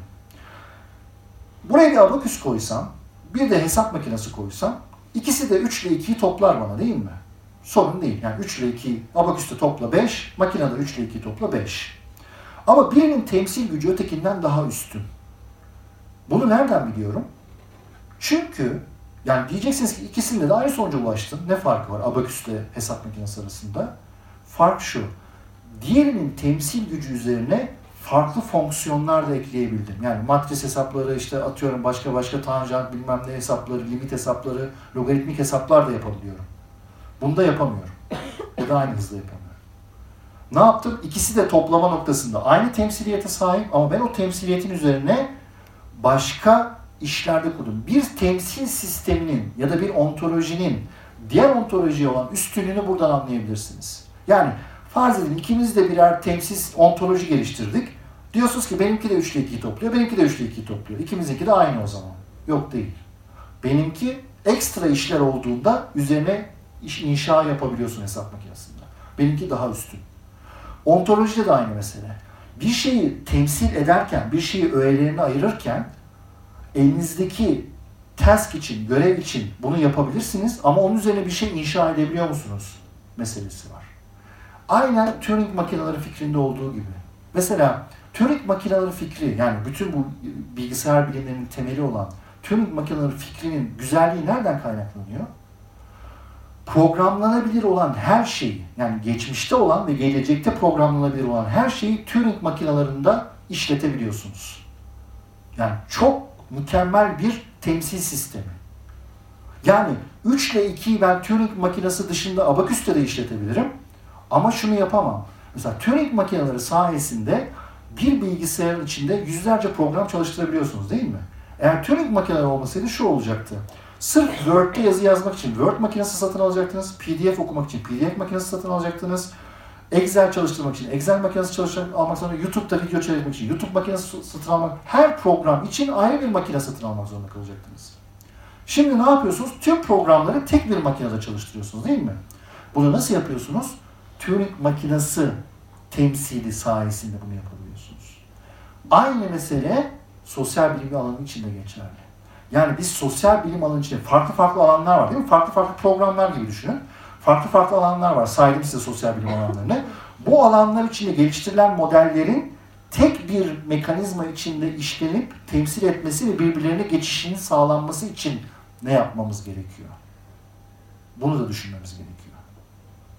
Buraya bir abaküs koysam, bir de hesap makinesi koysam, ikisi de 3 ile 2'yi toplar bana değil mi? Sorun değil. Yani 3 ile 2 abaküste topla 5, makinede 3 ile 2 topla 5. Ama birinin temsil gücü ötekinden daha üstün. Bunu nereden biliyorum? Çünkü yani diyeceksiniz ki ikisinde de aynı sonuca ulaştın. Ne farkı var abaküsle hesap makinesi arasında? Fark şu. Diğerinin temsil gücü üzerine farklı fonksiyonlar da ekleyebildim. Yani matris hesapları işte atıyorum başka başka tanjant bilmem ne hesapları, limit hesapları, logaritmik hesaplar da yapabiliyorum. Bunu da yapamıyorum. [COUGHS] Ya da aynı hızla yapamıyorum. Ne yaptım? İkisi de toplama noktasında aynı temsiliyete sahip ama ben o temsiliyetin üzerine başka işlerde kurdum. Bir temsil sisteminin ya da bir ontolojinin diğer ontolojiye olan üstünlüğünü buradan anlayabilirsiniz. Yani farz edin ikimiz de birer temsil ontoloji geliştirdik. Diyorsunuz ki benimki de 3 ile 2'yi topluyor, benimki de 3 ile 2'yi topluyor. İkimizinki de aynı o zaman. Yok değil. Benimki ekstra işler olduğunda üzerine iş, inşa yapabiliyorsun hesap makinesinde. Benimki daha üstün. Ontolojide de aynı mesele. Bir şeyi temsil ederken, bir şeyi öğelerine ayırırken elinizdeki task için, görev için bunu yapabilirsiniz ama onun üzerine bir şey inşa edebiliyor musunuz meselesi var. Aynen Turing makineleri fikrinde olduğu gibi. Mesela Turing makineleri fikri yani bütün bu bilgisayar bilimlerinin temeli olan Turing makineleri fikrinin güzelliği nereden kaynaklanıyor? Programlanabilir olan her şeyi yani geçmişte olan ve gelecekte programlanabilir olan her şeyi Turing makinelerinde işletebiliyorsunuz. Yani çok mükemmel bir temsil sistemi. Yani 3 ile 2'yi ben Turing makinesi dışında abaküste de işletebilirim. Ama şunu yapamam. Mesela Turing makineleri sayesinde bir bilgisayarın içinde yüzlerce program çalıştırabiliyorsunuz değil mi? Eğer Turing makineleri olmasaydı şu olacaktı. Sırf Word'de yazı yazmak için Word makinesi satın alacaktınız. PDF okumak için PDF makinesi satın alacaktınız. Excel çalıştırmak için Excel makinesi çalıştırmak almak zorunda, YouTube'da video çekmek için YouTube makinesi satın almak, her program için ayrı bir makine satın almak zorunda kalacaktınız. Şimdi ne yapıyorsunuz? Tüm programları tek bir makinede çalıştırıyorsunuz değil mi? Bunu nasıl yapıyorsunuz? Turing makinesi temsili sayesinde bunu yapabiliyorsunuz. Aynı mesele sosyal bilim alanı içinde geçerli. Yani biz sosyal bilim alanı içinde farklı farklı alanlar var değil mi? Farklı farklı programlar gibi düşünün. Farklı farklı alanlar var. Saydım size sosyal bilim alanlarını. Bu alanlar içinde geliştirilen modellerin tek bir mekanizma içinde işlenip temsil etmesi ve birbirlerine geçişinin sağlanması için ne yapmamız gerekiyor? Bunu da düşünmemiz gerekiyor.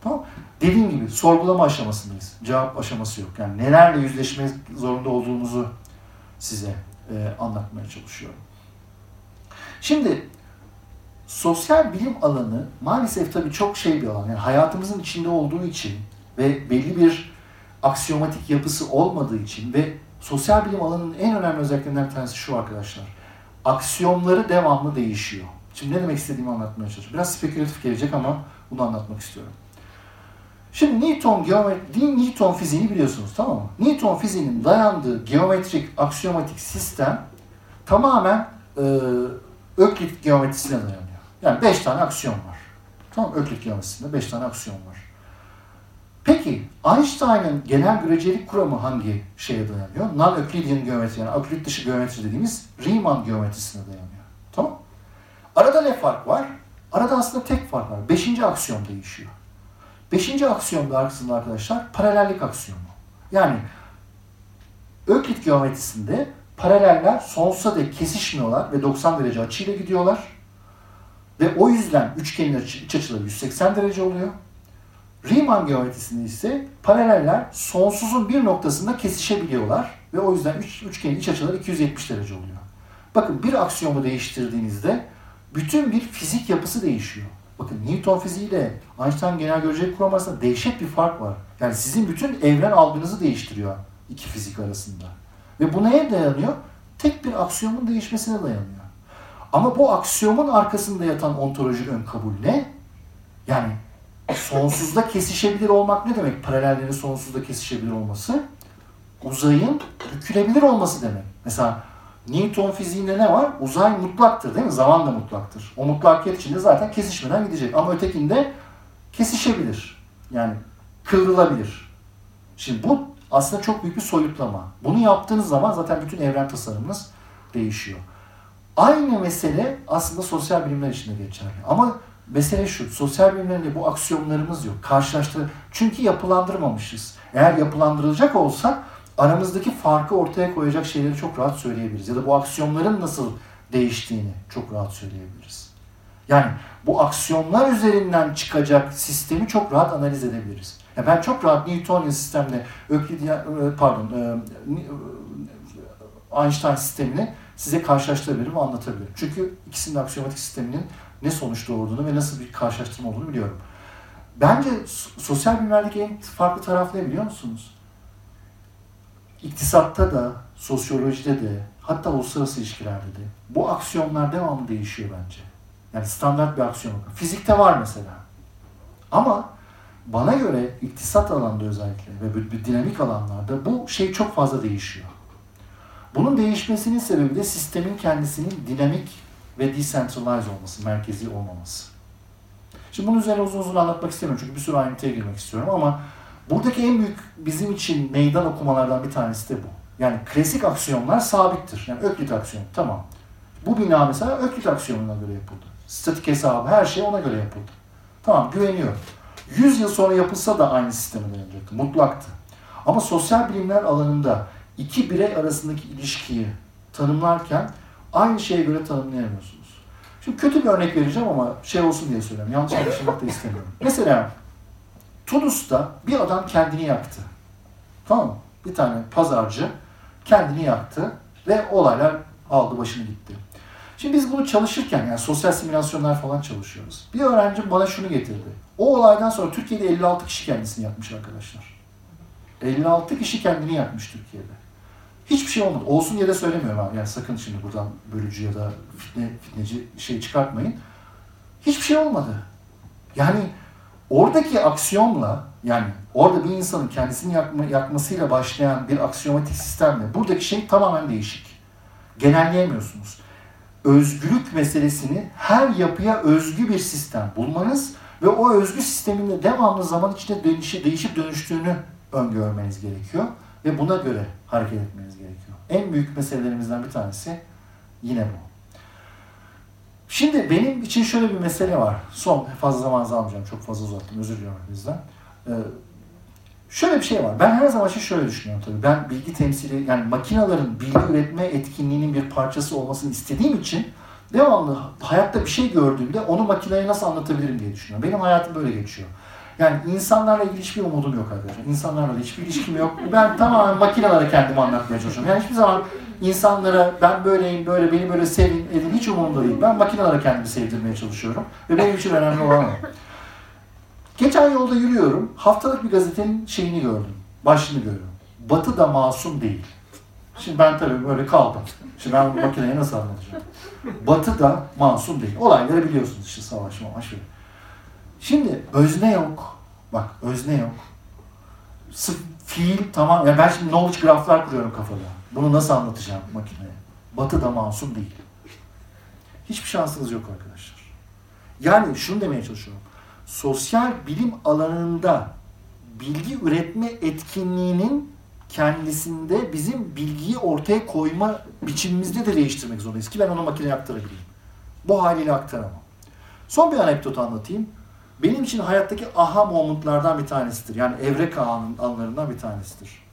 Tamam Dediğim gibi sorgulama aşamasındayız. Cevap aşaması yok. Yani nelerle yüzleşmek zorunda olduğumuzu size e, anlatmaya çalışıyorum. Şimdi sosyal bilim alanı maalesef tabii çok şey bir alan. Yani hayatımızın içinde olduğu için ve belli bir aksiyomatik yapısı olmadığı için ve sosyal bilim alanının en önemli özelliklerinden bir tanesi şu arkadaşlar. Aksiyomları devamlı değişiyor. Şimdi ne demek istediğimi anlatmaya çalışıyorum. Biraz spekülatif gelecek ama bunu anlatmak istiyorum. Şimdi Newton geometri, Newton fiziğini biliyorsunuz tamam mı? Newton fiziğinin dayandığı geometrik, aksiyomatik sistem tamamen e, Öklit geometrisine dayanıyor. Yani 5 tane aksiyon var. Tamam Öklit geometrisinde 5 tane aksiyon var. Peki Einstein'ın genel görecelik kuramı hangi şeye dayanıyor? Non-Euclidean geometri yani Öklit dışı geometri dediğimiz Riemann geometrisine dayanıyor. Tamam Arada ne fark var? Arada aslında tek fark var. Beşinci aksiyon değişiyor. Beşinci aksiyonda aslında arkadaşlar paralellik aksiyonu. Yani Öklit geometrisinde paraleller sonsuza dek kesişmiyorlar ve 90 derece açıyla gidiyorlar. Ve o yüzden üçgenin iç açıları 180 derece oluyor. Riemann geometrisinde ise paraleller sonsuzun bir noktasında kesişebiliyorlar ve o yüzden üç, üçgenin iç açıları 270 derece oluyor. Bakın bir aksiyomu değiştirdiğinizde bütün bir fizik yapısı değişiyor. Bakın Newton fiziği ile Einstein genel görecelik kuramı arasında dehşet bir fark var. Yani sizin bütün evren algınızı değiştiriyor iki fizik arasında. Ve bu neye dayanıyor? Tek bir aksiyomun değişmesine dayanıyor. Ama bu aksiyomun arkasında yatan ontolojik ön kabul ne? Yani sonsuzda kesişebilir olmak ne demek? Paralellerin sonsuzda kesişebilir olması. Uzayın bükülebilir olması demek. Mesela Newton fiziğinde ne var? Uzay mutlaktır değil mi? Zaman da mutlaktır. O mutlakiyet içinde zaten kesişmeden gidecek. Ama ötekinde kesişebilir. Yani kıvrılabilir. Şimdi bu aslında çok büyük bir soyutlama. Bunu yaptığınız zaman zaten bütün evren tasarımınız değişiyor. Aynı mesele aslında sosyal bilimler için de geçerli. Ama mesele şu, sosyal bilimlerinde bu aksiyonlarımız yok. Karşılaştır. Çünkü yapılandırmamışız. Eğer yapılandırılacak olsa aramızdaki farkı ortaya koyacak şeyleri çok rahat söyleyebiliriz. Ya da bu aksiyonların nasıl değiştiğini çok rahat söyleyebiliriz. Yani bu aksiyonlar üzerinden çıkacak sistemi çok rahat analiz edebiliriz. Ya ben çok rahat Newtonian sistemle Öklidyen, e, pardon, e, Einstein sistemini size karşılaştırabilirim ve anlatabilirim. Çünkü ikisinin aksiyomatik sisteminin ne sonuç doğurduğunu ve nasıl bir karşılaştırma olduğunu biliyorum. Bence sosyal bilimlerdeki en farklı taraf ne biliyor musunuz? İktisatta da, sosyolojide de, hatta uluslararası ilişkilerde de bu aksiyonlar devamlı değişiyor bence. Yani standart bir aksiyon. Fizikte var mesela. Ama bana göre iktisat alanında özellikle ve bir, dinamik alanlarda bu şey çok fazla değişiyor. Bunun değişmesinin sebebi de sistemin kendisinin dinamik ve decentralized olması, merkezi olmaması. Şimdi bunun üzerine uzun uzun anlatmak istemiyorum çünkü bir sürü ayrıntıya girmek istiyorum ama buradaki en büyük bizim için meydan okumalardan bir tanesi de bu. Yani klasik aksiyonlar sabittir. Yani Öklit aksiyonu tamam. Bu bina mesela Öklit aksiyonuna göre yapıldı. Statik hesabı her şey ona göre yapıldı. Tamam güveniyorum. 100 yıl sonra yapılsa da aynı sisteme dönecekti. Mutlaktı. Ama sosyal bilimler alanında iki birey arasındaki ilişkiyi tanımlarken aynı şeye göre tanımlayamıyorsunuz. Şimdi kötü bir örnek vereceğim ama şey olsun diye söylüyorum. Yanlış [LAUGHS] anlaşılmak da istemiyorum. Mesela Tunus'ta bir adam kendini yaktı. Tamam mı? Bir tane pazarcı kendini yaktı ve olaylar aldı başını gitti. Şimdi biz bunu çalışırken yani sosyal simülasyonlar falan çalışıyoruz. Bir öğrencim bana şunu getirdi. O olaydan sonra Türkiye'de 56 kişi kendisini yakmış arkadaşlar. 56 kişi kendini yakmış Türkiye'de. Hiçbir şey olmadı. Olsun diye de söylemiyorum abi. Yani sakın şimdi buradan bölücü ya da fitne, fitneci şey çıkartmayın. Hiçbir şey olmadı. Yani oradaki aksiyonla yani orada bir insanın kendisini yakma, yakmasıyla başlayan bir aksiyomatik sistemle buradaki şey tamamen değişik. Genelleyemiyorsunuz. Özgürlük meselesini her yapıya özgü bir sistem bulmanız ve o özgü sistemin de devamlı zaman içinde değişip, değişip dönüştüğünü öngörmeniz gerekiyor ve buna göre hareket etmeniz gerekiyor. En büyük meselelerimizden bir tanesi yine bu. Şimdi benim için şöyle bir mesele var. Son fazla zaman almayacağım. Çok fazla uzattım. Özür diliyorum bizden. Ee, şöyle bir şey var. Ben her zaman şöyle düşünüyorum tabii. Ben bilgi temsili yani makinaların bilgi üretme etkinliğinin bir parçası olmasını istediğim için devamlı hayatta bir şey gördüğümde onu makineye nasıl anlatabilirim diye düşünüyorum. Benim hayatım böyle geçiyor. Yani insanlarla ilgili hiçbir umudum yok arkadaşlar. İnsanlarla hiçbir ilişkim yok. Ben tamamen makinelere kendimi anlatmaya çalışıyorum. Yani hiçbir zaman insanlara ben böyleyim, böyle, beni böyle sevin, edin hiç umurumda değil. Ben makinelere kendimi sevdirmeye çalışıyorum. Ve benim için önemli olan o. Geçen yolda yürüyorum. Haftalık bir gazetenin şeyini gördüm. Başlığını görüyorum. Batı da masum değil. Şimdi ben tabii böyle kaldım. Şimdi ben makineye nasıl anlatacağım? Batı da masum değil. Olayları biliyorsunuz işte savaş mavaş. Şimdi özne yok. Bak özne yok. Sırf fiil tamam. Yani ben şimdi knowledge graflar kuruyorum kafada. Bunu nasıl anlatacağım makineye? Batı da masum değil. Hiçbir şansınız yok arkadaşlar. Yani şunu demeye çalışıyorum. Sosyal bilim alanında bilgi üretme etkinliğinin kendisinde bizim bilgiyi ortaya koyma biçimimizde de değiştirmek zorundayız ki ben onu makineye aktarabileyim. Bu haliyle aktaramam. Son bir anekdot anlatayım. Benim için hayattaki aha momentlardan bir tanesidir. Yani evrek anlarından bir tanesidir.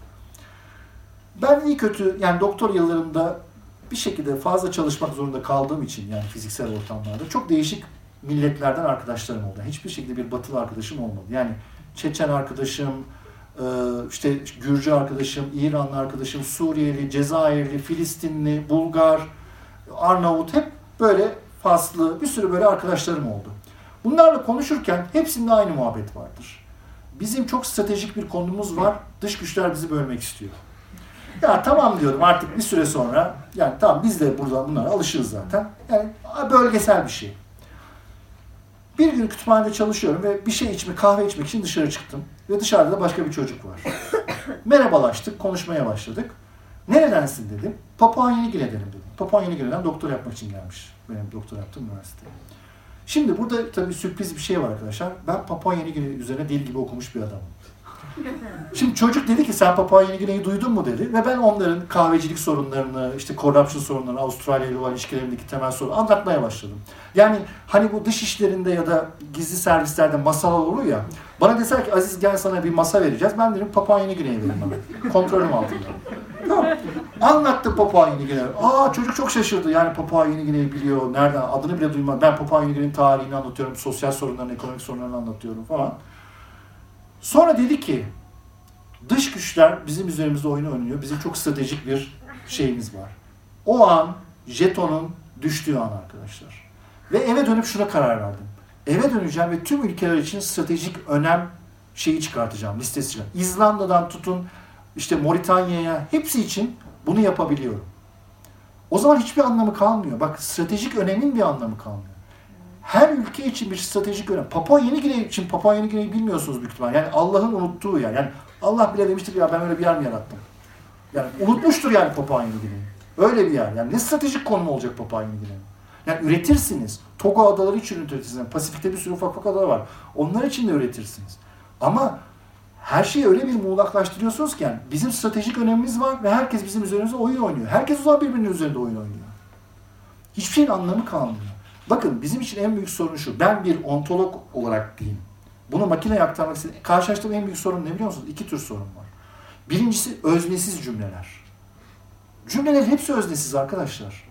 Ben iyi kötü yani doktor yıllarımda bir şekilde fazla çalışmak zorunda kaldığım için yani fiziksel ortamlarda çok değişik milletlerden arkadaşlarım oldu. Hiçbir şekilde bir batılı arkadaşım olmadı. Yani Çeçen arkadaşım, e, işte Gürcü arkadaşım, İranlı arkadaşım, Suriyeli, Cezayirli, Filistinli, Bulgar, Arnavut hep böyle faslı bir sürü böyle arkadaşlarım oldu. Bunlarla konuşurken hepsinde aynı muhabbet vardır. Bizim çok stratejik bir konumuz var. Dış güçler bizi bölmek istiyor. Ya tamam diyorum artık bir süre sonra yani tamam biz de buradan bunlara alışırız zaten. Yani bölgesel bir şey. Bir gün kütüphanede çalışıyorum ve bir şey içmek, kahve içmek için dışarı çıktım. Ve dışarıda da başka bir çocuk var. [COUGHS] Merhabalaştık, konuşmaya başladık. Neredensin dedim. Papua Yeni Gine'denim dedim. Papua Yeni Gine'den doktor yapmak için gelmiş. Benim doktor yaptığım üniversite. Şimdi burada tabii sürpriz bir şey var arkadaşlar. Ben Papua Yeni Gine üzerine dil gibi okumuş bir adamım. [LAUGHS] Şimdi çocuk dedi ki sen Papua Yeni Gine'yi duydun mu dedi ve ben onların kahvecilik sorunlarını, işte corruption sorunlarını, Avustralya ile olan ilişkilerindeki temel sorunu anlatmaya başladım. Yani hani bu dış işlerinde ya da gizli servislerde masalar olur ya, bana deser ki Aziz gel sana bir masa vereceğiz, ben derim Papua Yeni Gine'yi verin bana. Kontrolüm altında. Tamam. Anlattı Papua Yeni Gine. Aa çocuk çok şaşırdı. Yani Papua Yeni Gine'yi biliyor. Nereden? Adını bile duymadı. Ben Papua Yeni Gine'nin tarihini anlatıyorum. Sosyal sorunlarını, ekonomik sorunlarını anlatıyorum falan. Sonra dedi ki dış güçler bizim üzerimizde oyun oynuyor. Bizim çok stratejik bir şeyimiz var. O an jetonun düştüğü an arkadaşlar. Ve eve dönüp şuna karar verdim. Eve döneceğim ve tüm ülkeler için stratejik önem şeyi çıkartacağım, listesi çıkartacağım. İzlanda'dan tutun işte Moritanya'ya hepsi için bunu yapabiliyorum. O zaman hiçbir anlamı kalmıyor. Bak stratejik önemin bir anlamı kalmıyor. Her ülke için bir stratejik önem. Papua Yeni Gine için Papua Yeni Gine'yi bilmiyorsunuz büyük ihtimalle. Yani Allah'ın unuttuğu yer. Yani Allah bile demiştir ya ben öyle bir yer mi yarattım? Yani unutmuştur yani Papua Yeni Gine'yi. Öyle bir yer. Yani ne stratejik konum olacak Papua Yeni Gine'nin? Yani üretirsiniz. Togo adaları için üretirsiniz. Pasifik'te bir sürü ufak ufak adalar var. Onlar için de üretirsiniz. Ama her şeyi öyle bir muğlaklaştırıyorsunuz ki yani bizim stratejik önemimiz var ve herkes bizim üzerimizde oyun oynuyor. Herkes o zaman birbirinin üzerinde oyun oynuyor. Hiçbir şeyin anlamı kalmıyor. Bakın bizim için en büyük sorun şu. Ben bir ontolog olarak diyeyim. Bunu makineye aktarmak istedim. Karşılaştığım en büyük sorun ne biliyor musunuz? İki tür sorun var. Birincisi öznesiz cümleler. Cümlelerin hepsi öznesiz arkadaşlar.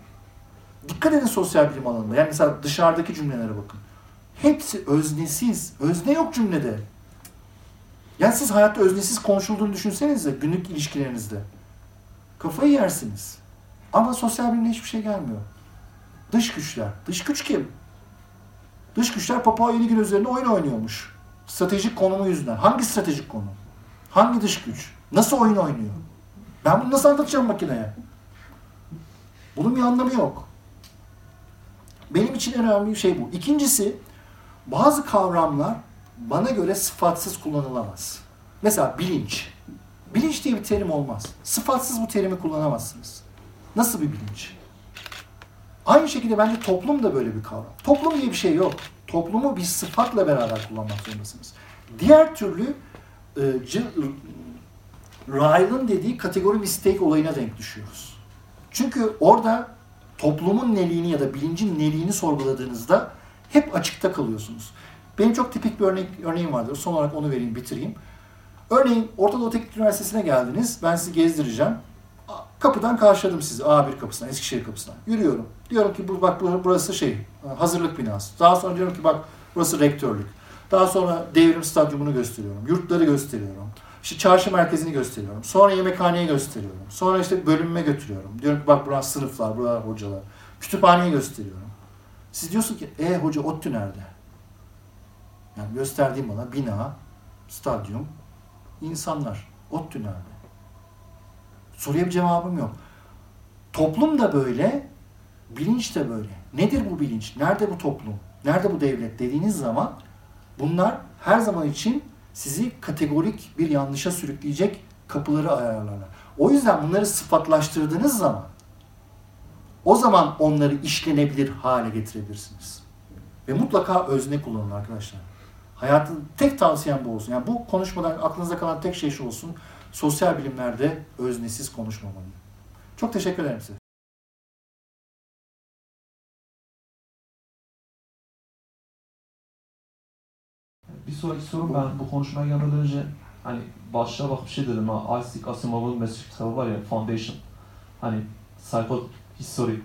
Dikkat edin sosyal bilim alanında. Yani mesela dışarıdaki cümlelere bakın. Hepsi öznesiz. Özne yok cümlede. Yani siz hayatta öznesiz konuşulduğunu düşünsenize günlük ilişkilerinizde. Kafayı yersiniz. Ama sosyal bilimde hiçbir şey gelmiyor. Dış güçler. Dış güç kim? Dış güçler Papua Yeni Gine üzerinde oyun oynuyormuş. Stratejik konumu yüzünden. Hangi stratejik konu? Hangi dış güç? Nasıl oyun oynuyor? Ben bunu nasıl anlatacağım makineye? Bunun bir anlamı yok. Benim için en önemli şey bu. İkincisi, bazı kavramlar bana göre sıfatsız kullanılamaz. Mesela bilinç. Bilinç diye bir terim olmaz. Sıfatsız bu terimi kullanamazsınız. Nasıl bir bilinç? Aynı şekilde bence toplum da böyle bir kavram. Toplum diye bir şey yok. Toplumu bir sıfatla beraber kullanmak zorundasınız. Diğer türlü e, Ryle'ın dediği kategori mistake olayına denk düşüyoruz. Çünkü orada toplumun neliğini ya da bilincin neliğini sorguladığınızda hep açıkta kalıyorsunuz. Benim çok tipik bir örnek, örneğim vardır. Son olarak onu vereyim, bitireyim. Örneğin Orta Doğu Teknik Üniversitesi'ne geldiniz. Ben sizi gezdireceğim. Kapıdan karşıladım sizi A1 kapısına, Eskişehir kapısına. Yürüyorum. Diyorum ki bu bak burası şey, hazırlık binası. Daha sonra diyorum ki bak burası rektörlük. Daha sonra devrim stadyumunu gösteriyorum. Yurtları gösteriyorum. İşte çarşı merkezini gösteriyorum. Sonra yemekhaneyi gösteriyorum. Sonra işte bölümüme götürüyorum. Diyorum ki bak burası sınıflar, buralar hocalar. Kütüphaneyi gösteriyorum. Siz diyorsun ki e hoca ODTÜ nerede? Yani gösterdiğim bana bina, stadyum, insanlar. ODTÜ nerede? Soruya bir cevabım yok. Toplum da böyle, bilinç de böyle. Nedir bu bilinç? Nerede bu toplum? Nerede bu devlet dediğiniz zaman bunlar her zaman için sizi kategorik bir yanlışa sürükleyecek kapıları ayarlarlar. O yüzden bunları sıfatlaştırdığınız zaman o zaman onları işlenebilir hale getirebilirsiniz. Ve mutlaka özne kullanın arkadaşlar. Hayatın tek tavsiyem bu olsun. Yani bu konuşmadan aklınızda kalan tek şey şu olsun. Sosyal bilimlerde öznesiz konuşmamalıyım. Çok teşekkür ederim size. Bir sonraki sorum ben bu konuşmaya gelmeden önce hani başlığa bak bir şey dedim ha. Isaac Asimov'un meslek kitabı var ya Foundation. Hani Psycho History,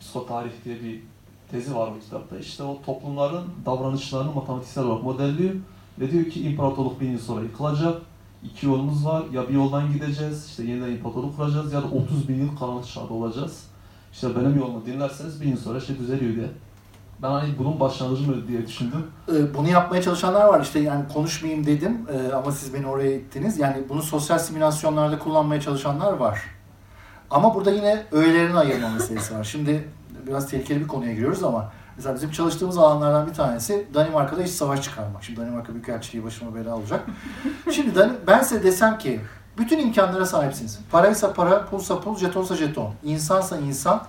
Psikotarih diye bir tezi var o kitapta. İşte o toplumların davranışlarını matematiksel olarak modelliyor ve diyor ki imparatorluk bin yıl sonra yıkılacak. İki yolumuz var. Ya bir yoldan gideceğiz, işte yeniden imparatorluk kuracağız ya da 30 bin yıl karanlık çağda olacağız. İşte benim yolumu dinlerseniz bin yıl sonra şey düzeliyor diye. Ben hani bunun başlangıcı mı diye düşündüm. Ee, bunu yapmaya çalışanlar var işte yani konuşmayayım dedim ee, ama siz beni oraya ittiniz. Yani bunu sosyal simülasyonlarda kullanmaya çalışanlar var. Ama burada yine öğelerini ayırma meselesi var. Şimdi biraz tehlikeli bir konuya giriyoruz ama mesela bizim çalıştığımız alanlardan bir tanesi Danimarka'da iç savaş çıkarmak. Şimdi Danimarka Büyükelçiliği başıma bela olacak. [LAUGHS] Şimdi ben size desem ki bütün imkanlara sahipsiniz. Paraysa para, pulsa pul, jetonsa jeton. İnsansa insan.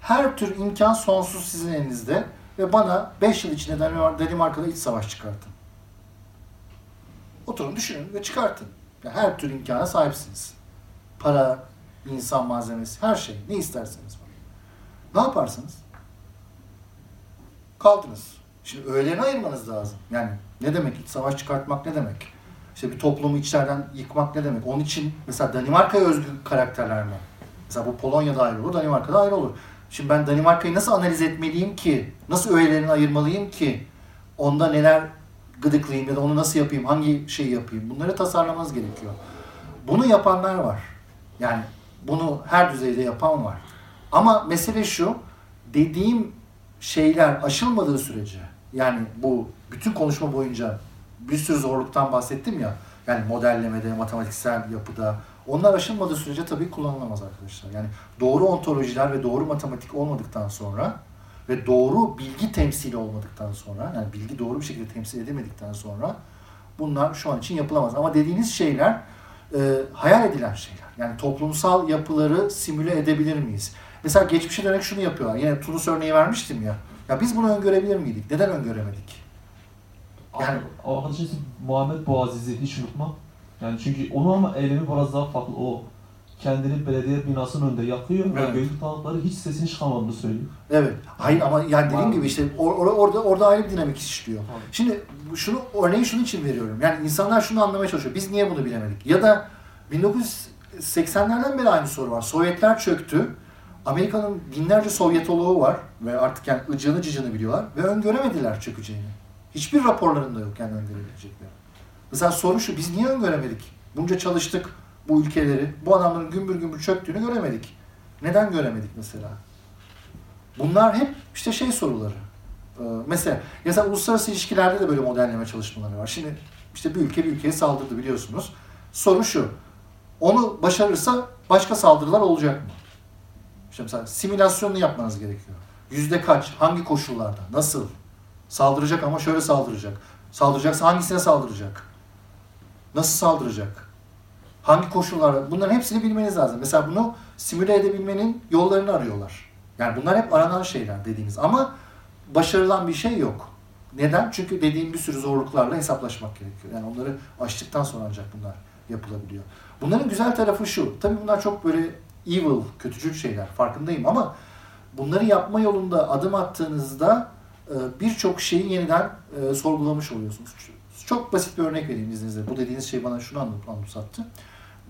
Her tür imkan sonsuz sizin elinizde. Ve bana 5 yıl içinde Danimarka'da iç savaş çıkartın. Oturun düşünün ve çıkartın. Yani her tür imkana sahipsiniz. Para, insan malzemesi, her şey. Ne isterseniz var. Ne yaparsınız? Kaldınız. Şimdi öğelerini ayırmanız lazım. Yani ne demek iç savaş çıkartmak ne demek? İşte bir toplumu içeriden yıkmak ne demek? Onun için mesela Danimarka'ya özgü karakterler mi? Mesela bu Polonya'da ayrı olur, Danimarka'da ayrı olur. Şimdi ben Danimarka'yı nasıl analiz etmeliyim ki? Nasıl öğelerini ayırmalıyım ki? Onda neler gıdıklayayım ya da onu nasıl yapayım, hangi şeyi yapayım bunları tasarlamanız gerekiyor. Bunu yapanlar var. Yani bunu her düzeyde yapan var. Ama mesele şu, dediğim şeyler aşılmadığı sürece, yani bu bütün konuşma boyunca bir sürü zorluktan bahsettim ya, yani modellemede, matematiksel yapıda, onlar aşılmadığı sürece tabii kullanılamaz arkadaşlar. Yani doğru ontolojiler ve doğru matematik olmadıktan sonra ve doğru bilgi temsili olmadıktan sonra, yani bilgi doğru bir şekilde temsil edemedikten sonra bunlar şu an için yapılamaz. Ama dediğiniz şeyler e, hayal edilen şeyler. Yani toplumsal yapıları simüle edebilir miyiz? Mesela geçmişe dönerek şunu yapıyorlar. Yine Tunus örneği vermiştim ya. Ya biz bunu öngörebilir miydik? Neden öngöremedik? Yani o arkadaşın ismi Muhammed Boğazizi hiç unutmam. Yani çünkü onu ama eylemi biraz daha farklı. O kendini belediye binasının önünde yakıyor Evet. ve gözlük tanıkları hiç sesini çıkamadığını söylüyor. Evet. Hayır ama yani dediğim gibi işte or- or- orada orada ayrı bir dinamik işliyor. Tabii. Şimdi şunu örneği şunun için veriyorum. Yani insanlar şunu anlamaya çalışıyor. Biz niye bunu bilemedik? Ya da 1980'lerden beri aynı soru var. Sovyetler çöktü. Amerika'nın binlerce Sovyetoloğu var ve artık yani ıcını cıcını biliyorlar ve öngöremediler çökeceğini. Hiçbir raporlarında yok yani öngörebilecekleri. Mesela soru şu, biz niye öngöremedik? Bunca çalıştık bu ülkeleri, bu adamların gümbür gümbür çöktüğünü göremedik. Neden göremedik mesela? Bunlar hep işte şey soruları. Ee, mesela, mesela uluslararası ilişkilerde de böyle modelleme çalışmaları var. Şimdi işte bir ülke bir ülkeye saldırdı biliyorsunuz. Soru şu, onu başarırsa başka saldırılar olacak mı? İşte mesela simülasyonunu yapmanız gerekiyor. Yüzde kaç, hangi koşullarda, nasıl? Saldıracak ama şöyle saldıracak. Saldıracaksa hangisine saldıracak? Nasıl saldıracak? Hangi koşullarda? Bunların hepsini bilmeniz lazım. Mesela bunu simüle edebilmenin yollarını arıyorlar. Yani bunlar hep aranan şeyler dediğimiz. Ama başarılan bir şey yok. Neden? Çünkü dediğim bir sürü zorluklarla hesaplaşmak gerekiyor. Yani onları aştıktan sonra ancak bunlar yapılabiliyor. Bunların güzel tarafı şu. Tabii bunlar çok böyle evil, kötücül şeyler. Farkındayım ama bunları yapma yolunda adım attığınızda e, birçok şeyi yeniden e, sorgulamış oluyorsunuz. Çok basit bir örnek vereyim izninizle. Bu dediğiniz şey bana şunu anımsattı.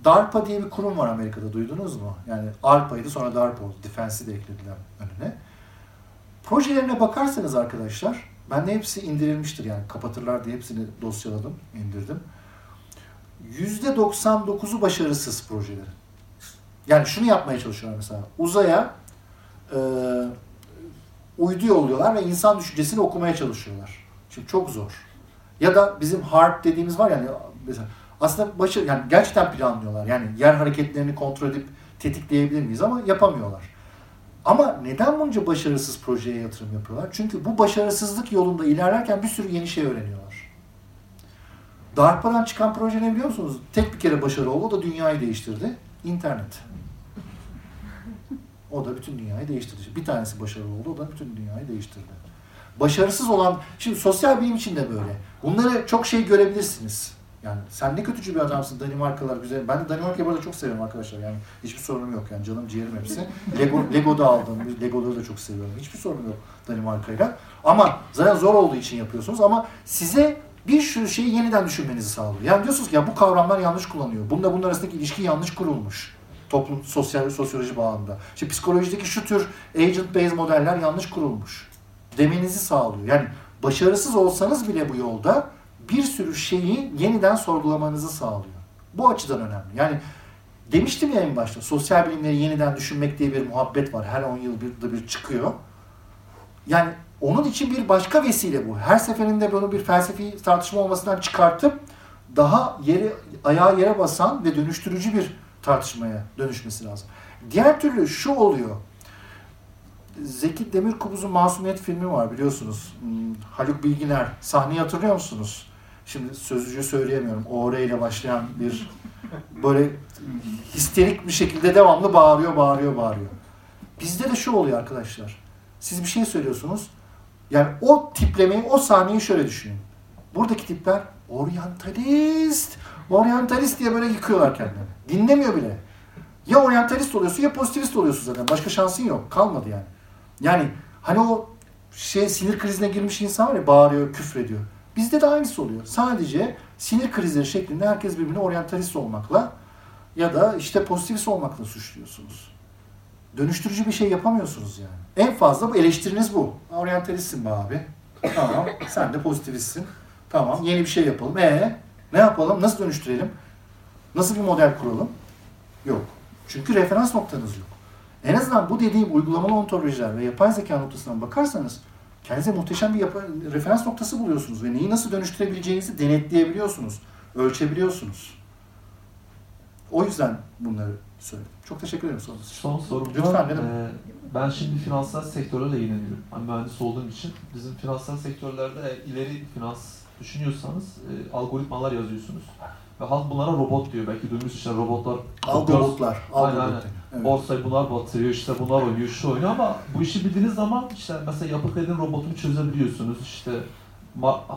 DARPA diye bir kurum var Amerika'da duydunuz mu? Yani ARPA'ydı sonra DARPA oldu. Defense'i de eklediler önüne. Projelerine bakarsanız arkadaşlar, ben de hepsi indirilmiştir yani kapatırlar diye hepsini dosyaladım, indirdim. %99'u başarısız projelerin. Yani şunu yapmaya çalışıyorlar mesela. Uzaya e, uydu yolluyorlar ve insan düşüncesini okumaya çalışıyorlar. Şimdi çok zor. Ya da bizim HARP dediğimiz var yani mesela aslında başarı yani gerçekten planlıyorlar. Yani yer hareketlerini kontrol edip tetikleyebilir miyiz ama yapamıyorlar. Ama neden bunca başarısız projeye yatırım yapıyorlar? Çünkü bu başarısızlık yolunda ilerlerken bir sürü yeni şey öğreniyorlar. DARPA'dan çıkan proje ne biliyor musunuz? Tek bir kere başarı oldu, o da dünyayı değiştirdi. İnternet. O da bütün dünyayı değiştirdi. Bir tanesi başarılı oldu, o da bütün dünyayı değiştirdi. Başarısız olan, şimdi sosyal bilim için de böyle. Bunları çok şey görebilirsiniz. Yani sen ne kötücü bir adamsın, Danimarkalar güzel. Ben de Danimarka'yı burada çok seviyorum arkadaşlar. Yani hiçbir sorunum yok yani canım ciğerim hepsi. Lego, Lego'da aldım, Lego'ları da çok seviyorum. Hiçbir sorunum yok Danimarka'yla. Ama zaten zor olduğu için yapıyorsunuz ama size bir sürü şeyi yeniden düşünmenizi sağlıyor. Yani diyorsunuz ki ya bu kavramlar yanlış kullanıyor. Bunda bunun arasındaki ilişki yanlış kurulmuş. Toplum, sosyal sosyoloji bağında. İşte psikolojideki şu tür agent based modeller yanlış kurulmuş. Demenizi sağlıyor. Yani başarısız olsanız bile bu yolda bir sürü şeyi yeniden sorgulamanızı sağlıyor. Bu açıdan önemli. Yani demiştim ya en başta sosyal bilimleri yeniden düşünmek diye bir muhabbet var. Her 10 yıl bir, bir çıkıyor. Yani onun için bir başka vesile bu. Her seferinde bunu bir felsefi tartışma olmasından çıkartıp daha yere ayağa yere basan ve dönüştürücü bir tartışmaya dönüşmesi lazım. Diğer türlü şu oluyor. Zeki Demirkubuz'un Masumiyet filmi var biliyorsunuz. Hmm, Haluk Bilginer. Sahneyi hatırlıyor musunuz? Şimdi sözcüğü söyleyemiyorum. O ile başlayan bir böyle histerik bir şekilde devamlı bağırıyor, bağırıyor, bağırıyor. Bizde de şu oluyor arkadaşlar. Siz bir şey söylüyorsunuz. Yani o tiplemeyi, o sahneyi şöyle düşünün. Buradaki tipler oryantalist, oryantalist diye böyle yıkıyorlar kendilerini. Dinlemiyor bile. Ya oryantalist oluyorsun ya pozitivist oluyorsun zaten. Başka şansın yok. Kalmadı yani. Yani hani o şey sinir krizine girmiş insan var ya bağırıyor, küfrediyor. Bizde de aynısı oluyor. Sadece sinir krizleri şeklinde herkes birbirine oryantalist olmakla ya da işte pozitivist olmakla suçluyorsunuz. Dönüştürücü bir şey yapamıyorsunuz yani. En fazla bu eleştiriniz bu. Oryantalistsin be abi. Tamam. Sen de pozitivistsin. Tamam yeni bir şey yapalım. E ne yapalım? Nasıl dönüştürelim? Nasıl bir model kuralım? Yok. Çünkü referans noktanız yok. En azından bu dediğim uygulamalı ontolojiler ve yapay zeka noktasından bakarsanız kendinize muhteşem bir yapı, referans noktası buluyorsunuz ve neyi nasıl dönüştürebileceğinizi denetleyebiliyorsunuz, ölçebiliyorsunuz. O yüzden bunları söyledim. Çok teşekkür ederim sorunuz için. Son sorum Lütfen, ne demek? Ee, ben şimdi finansal sektörlerle ilgileniyorum. Hani mühendis olduğum için bizim finansal sektörlerde ileri finans düşünüyorsanız e, algoritmalar yazıyorsunuz. Ve halk bunlara robot diyor. Belki duymuşsunuz işte robotlar Algobotlar. Aynen, aynen. Evet. borsayı bunlar batırıyor, işte bunlar oynuyor, şu oynuyor ama bu işi bildiğiniz zaman işte mesela yapı kredinin robotunu çözebiliyorsunuz. İşte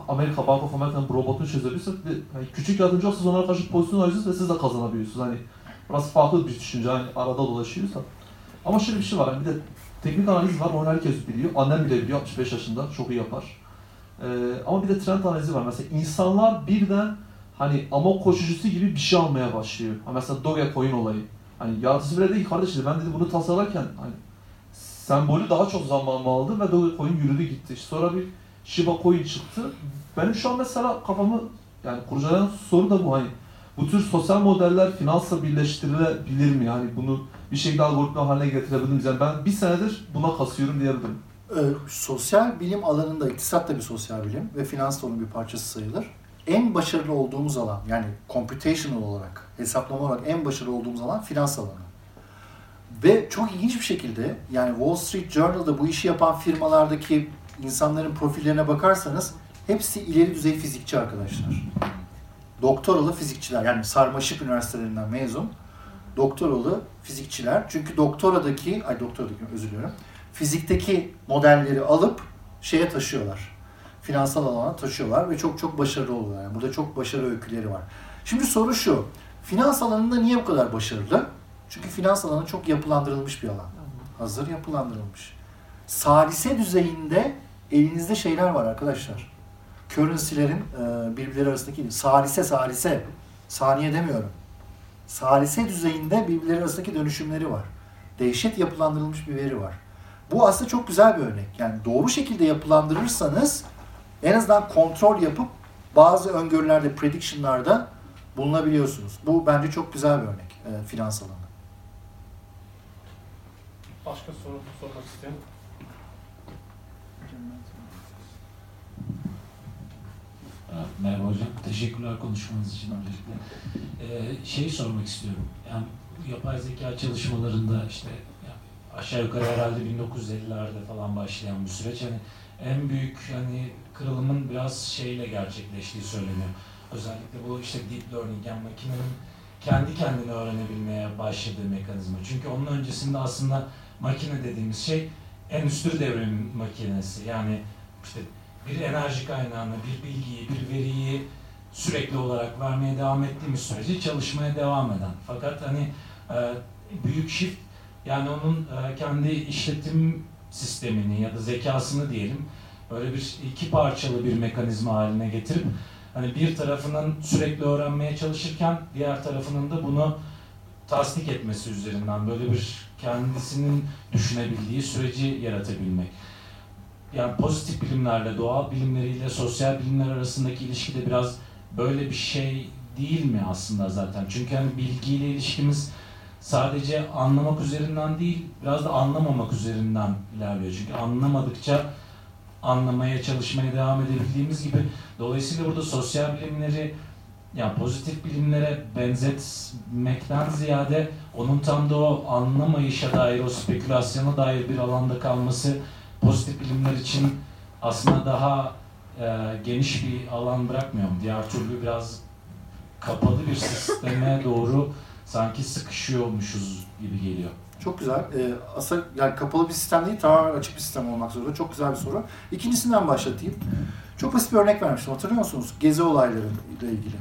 Amerika Bank of America'nın robotunu çözebiliyorsunuz. ve hani küçük yardımcı olsanız onlara karşı pozisyon alıyorsunuz ve siz de kazanabiliyorsunuz. Hani biraz farklı bir düşünce hani arada dolaşıyorsa. Ama şöyle bir şey var. hani bir de teknik analiz var. Onu herkes biliyor. Annem bile biliyor. 65 yaşında. Çok iyi yapar. Ee, ama bir de trend analizi var. Mesela insanlar birden hani amok koşucusu gibi bir şey almaya başlıyor. Ha mesela Dogecoin olayı. Hani yaratıcı bile değil kardeşim ben dedi bunu tasarlarken hani sembolü daha çok zamanımı aldı ve Dogecoin yürüdü gitti. Sonra bir Shiba Coin çıktı. Benim şu an mesela kafamı yani kurcalayan soru da bu hani bu tür sosyal modeller finansla birleştirilebilir mi? Yani bunu bir şekilde algoritma haline getirebilir miyiz? Yani ben bir senedir buna kasıyorum diyebilirim. Ee, sosyal bilim alanında, iktisat da bir sosyal bilim ve finans da onun bir parçası sayılır. En başarılı olduğumuz alan, yani computational olarak, hesaplama olarak en başarılı olduğumuz alan finans alanı. Ve çok ilginç bir şekilde, yani Wall Street Journal'da bu işi yapan firmalardaki insanların profillerine bakarsanız hepsi ileri düzey fizikçi arkadaşlar. Doktoralı fizikçiler, yani sarmaşık üniversitelerinden mezun doktoralı fizikçiler. Çünkü doktoradaki, ay doktoradaki özür diliyorum, fizikteki modelleri alıp şeye taşıyorlar. Finansal alana taşıyorlar ve çok çok başarılı oluyorlar. Yani burada çok başarı öyküleri var. Şimdi soru şu. Finans alanında niye bu kadar başarılı? Çünkü finans alanı çok yapılandırılmış bir alan. Hazır yapılandırılmış. Salise düzeyinde elinizde şeyler var arkadaşlar. Currency'lerin e, birbirleri arasındaki salise salise saniye demiyorum. Salise düzeyinde birbirleri arasındaki dönüşümleri var. Dehşet yapılandırılmış bir veri var. Bu aslında çok güzel bir örnek. Yani doğru şekilde yapılandırırsanız en azından kontrol yapıp bazı öngörülerde, prediction'larda bulunabiliyorsunuz. Bu bence çok güzel bir örnek e, finans alanı. Başka soru sormak isteyen? Hocam. Teşekkürler konuşmanız için öncelikle. Ee, şeyi sormak istiyorum. Yani yapay zeka çalışmalarında işte yani aşağı yukarı herhalde 1950'lerde falan başlayan bir süreç. Hani en büyük hani kırılımın biraz şeyle gerçekleştiği söyleniyor. Özellikle bu işte deep learning yani makinenin kendi kendini öğrenebilmeye başladığı mekanizma. Çünkü onun öncesinde aslında makine dediğimiz şey endüstri devrimi makinesi. Yani işte bir enerji kaynağını, bir bilgiyi, bir veriyi sürekli olarak vermeye devam ettiğimiz sürece çalışmaya devam eden. Fakat hani e, büyük shift yani onun e, kendi işletim sistemini ya da zekasını diyelim böyle bir iki parçalı bir mekanizma haline getirip hani bir tarafının sürekli öğrenmeye çalışırken diğer tarafının da bunu tasdik etmesi üzerinden böyle bir kendisinin düşünebildiği süreci yaratabilmek yani pozitif bilimlerle, doğal bilimleriyle sosyal bilimler arasındaki ilişki de biraz böyle bir şey değil mi aslında zaten? Çünkü hani bilgiyle ilişkimiz sadece anlamak üzerinden değil, biraz da anlamamak üzerinden ilerliyor. Çünkü anlamadıkça anlamaya, çalışmaya devam edebildiğimiz gibi. Dolayısıyla burada sosyal bilimleri yani pozitif bilimlere benzetmekten ziyade onun tam da o anlamayışa dair, o spekülasyona dair bir alanda kalması pozitif bilimler için aslında daha e, geniş bir alan bırakmıyor mu? Diğer türlü biraz kapalı bir sisteme [LAUGHS] doğru sanki sıkışıyormuşuz gibi geliyor. Çok güzel. Ee, aslında yani kapalı bir sistem değil, tamamen açık bir sistem olmak zorunda. Çok güzel bir soru. İkincisinden başlatayım. Çok basit bir örnek vermiştim. Hatırlıyor musunuz? Gezi olayları ile ilgili.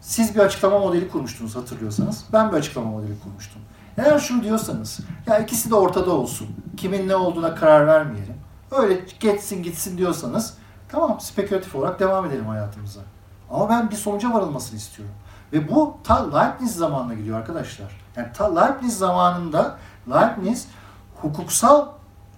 Siz bir açıklama modeli kurmuştunuz hatırlıyorsanız. Ben bir açıklama modeli kurmuştum. Eğer şunu diyorsanız, ya ikisi de ortada olsun. Kimin ne olduğuna karar vermeyelim. Öyle geçsin gitsin diyorsanız, tamam spekülatif olarak devam edelim hayatımıza. Ama ben bir sonuca varılmasını istiyorum. Ve bu ta Leibniz zamanına gidiyor arkadaşlar. Yani ta Leibniz zamanında Leibniz hukuksal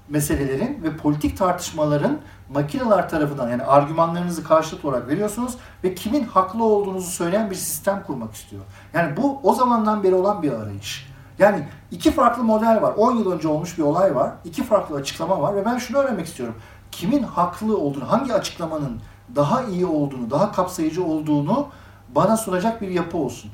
meselelerin ve politik tartışmaların makineler tarafından yani argümanlarınızı karşılık olarak veriyorsunuz ve kimin haklı olduğunuzu söyleyen bir sistem kurmak istiyor. Yani bu o zamandan beri olan bir arayış. Yani iki farklı model var. 10 yıl önce olmuş bir olay var. iki farklı açıklama var ve ben şunu öğrenmek istiyorum. Kimin haklı olduğunu, hangi açıklamanın daha iyi olduğunu, daha kapsayıcı olduğunu bana sunacak bir yapı olsun.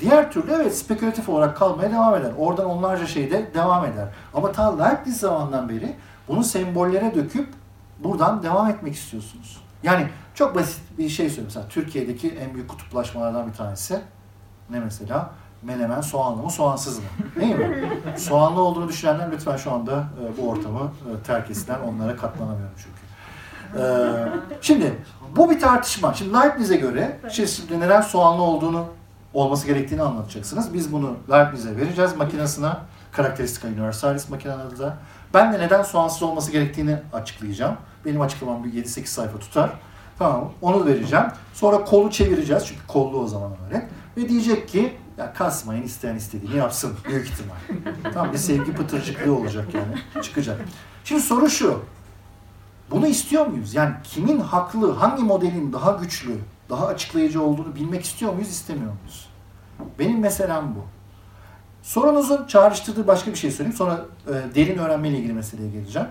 Diğer türlü evet spekülatif olarak kalmaya devam eder. Oradan onlarca şey de devam eder. Ama ta Leibniz zamandan beri bunu sembollere döküp buradan devam etmek istiyorsunuz. Yani çok basit bir şey söyleyeyim. Mesela Türkiye'deki en büyük kutuplaşmalardan bir tanesi ne mesela? Menemen soğanlı mı soğansız mı? Değil mi? [LAUGHS] Soğanlı olduğunu düşünenler lütfen şu anda e, bu ortamı e, terk etsinler. Onlara katlanamıyorum çünkü. E, şimdi bu bir tartışma. Şimdi Leibniz'e göre şimdi neden soğanlı olduğunu olması gerektiğini anlatacaksınız. Biz bunu Leibniz'e vereceğiz makinesine. Karakteristika Universalis makinenin adı da. Ben de neden soğansız olması gerektiğini açıklayacağım. Benim açıklamam bir 7-8 sayfa tutar. Tamam onu vereceğim. Sonra kolu çevireceğiz çünkü kollu o zaman öyle. Ve diyecek ki ya kasmayın isteyen istediğini yapsın büyük ihtimal. Tam bir sevgi pıtırcıklığı olacak yani çıkacak. Şimdi soru şu. Bunu istiyor muyuz? Yani kimin haklı, hangi modelin daha güçlü, daha açıklayıcı olduğunu bilmek istiyor muyuz, istemiyor muyuz? Benim meselem bu. Sorunuzun çağrıştırdığı başka bir şey söyleyeyim. Sonra e, derin öğrenmeyle ilgili meseleye geleceğim.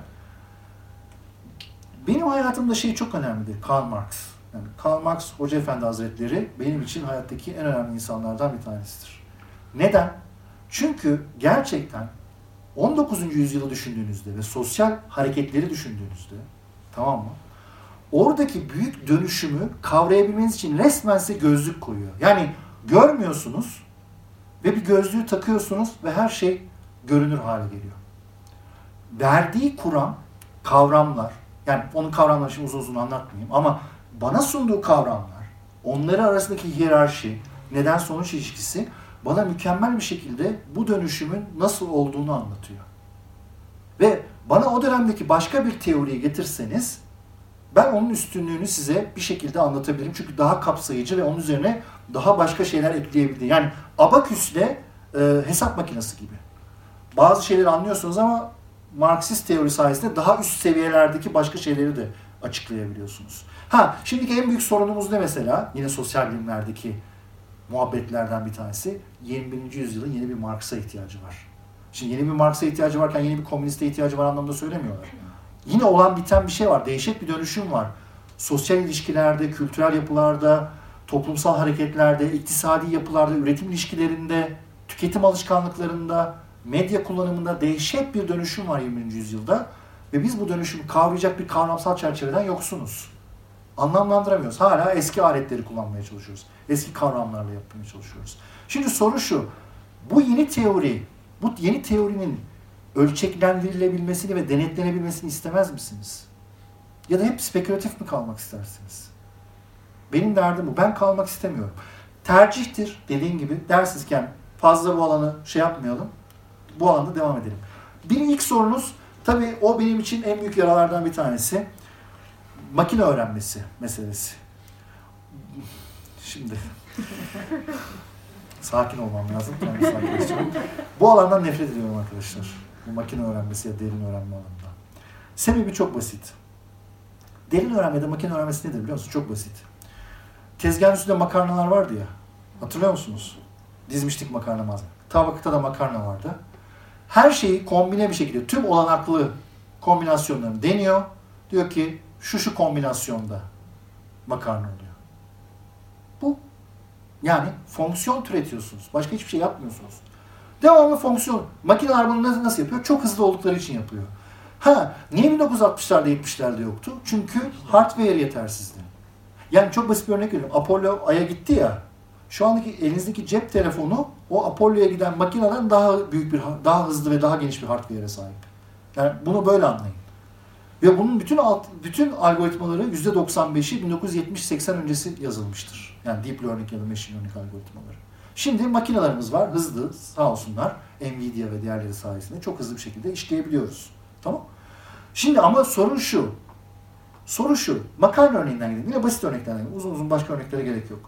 Benim hayatımda şey çok önemlidir. Karl Marx. Yani Karl Marx Hoca Efendi Hazretleri benim için hayattaki en önemli insanlardan bir tanesidir. Neden? Çünkü gerçekten 19. yüzyılı düşündüğünüzde ve sosyal hareketleri düşündüğünüzde tamam mı? Oradaki büyük dönüşümü kavrayabilmeniz için resmen size gözlük koyuyor. Yani görmüyorsunuz ve bir gözlüğü takıyorsunuz ve her şey görünür hale geliyor. Verdiği kuram, kavramlar, yani onun kavramlarını şimdi uzun uzun anlatmayayım ama bana sunduğu kavramlar, onları arasındaki hiyerarşi, neden sonuç ilişkisi bana mükemmel bir şekilde bu dönüşümün nasıl olduğunu anlatıyor. Ve bana o dönemdeki başka bir teoriyi getirseniz ben onun üstünlüğünü size bir şekilde anlatabilirim. Çünkü daha kapsayıcı ve onun üzerine daha başka şeyler ekleyebildiğim. Yani abaküsle e, hesap makinesi gibi. Bazı şeyleri anlıyorsunuz ama Marksist teori sayesinde daha üst seviyelerdeki başka şeyleri de açıklayabiliyorsunuz. Ha, şimdiki en büyük sorunumuz ne mesela? Yine sosyal bilimlerdeki muhabbetlerden bir tanesi. 21. yüzyılın yeni bir Marx'a ihtiyacı var. Şimdi yeni bir Marx'a ihtiyacı varken yeni bir komüniste ihtiyacı var anlamda söylemiyorlar. Yine olan biten bir şey var. Dehşet bir dönüşüm var. Sosyal ilişkilerde, kültürel yapılarda, toplumsal hareketlerde, iktisadi yapılarda, üretim ilişkilerinde, tüketim alışkanlıklarında, medya kullanımında dehşet bir dönüşüm var 20. yüzyılda. Ve biz bu dönüşümü kavrayacak bir kavramsal çerçeveden yoksunuz. Anlamlandıramıyoruz. Hala eski aletleri kullanmaya çalışıyoruz. Eski kavramlarla yapmaya çalışıyoruz. Şimdi soru şu. Bu yeni teori, bu yeni teorinin ölçeklendirilebilmesini ve denetlenebilmesini istemez misiniz? Ya da hep spekülatif mi kalmak istersiniz? Benim derdim bu. Ben kalmak istemiyorum. Tercihtir dediğim gibi. Dersizken fazla bu alanı şey yapmayalım. Bu alanda devam edelim. Bir ilk sorunuz tabii o benim için en büyük yaralardan bir tanesi. Makine öğrenmesi meselesi. Şimdi [LAUGHS] sakin olmam lazım. sakin bu alandan nefret ediyorum arkadaşlar. Bu makine öğrenmesi ya derin öğrenme alanında. Sebebi çok basit. Derin öğrenmede makine öğrenmesi nedir biliyor musun? Çok basit. Tezgahın üstünde makarnalar vardı ya. Hatırlıyor musunuz? Dizmiştik makarna malzeme. Tabakta da makarna vardı. Her şeyi kombine bir şekilde tüm olanaklı kombinasyonlarını deniyor. Diyor ki şu şu kombinasyonda makarna oluyor. Bu. Yani fonksiyon türetiyorsunuz. Başka hiçbir şey yapmıyorsunuz. Devamlı fonksiyon. Makineler bunu nasıl yapıyor? Çok hızlı oldukları için yapıyor. Ha, niye 1960'larda 70'lerde yoktu? Çünkü hardware yetersizdi. Yani çok basit bir örnek veriyorum. Apollo Ay'a gitti ya. Şu andaki elinizdeki cep telefonu o Apollo'ya giden makineden daha büyük bir, daha hızlı ve daha geniş bir hardware'e sahip. Yani bunu böyle anlayın. Ve bunun bütün alt, bütün algoritmaları %95'i 1970-80 öncesi yazılmıştır. Yani deep learning ya da machine learning algoritmaları. Şimdi makinelerimiz var, hızlı sağ olsunlar. Nvidia ve diğerleri sayesinde çok hızlı bir şekilde işleyebiliyoruz. Tamam Şimdi ama sorun şu. Soru şu. Makarna örneğinden gidelim. Yine basit örneklerden gidelim. Uzun uzun başka örneklere gerek yok.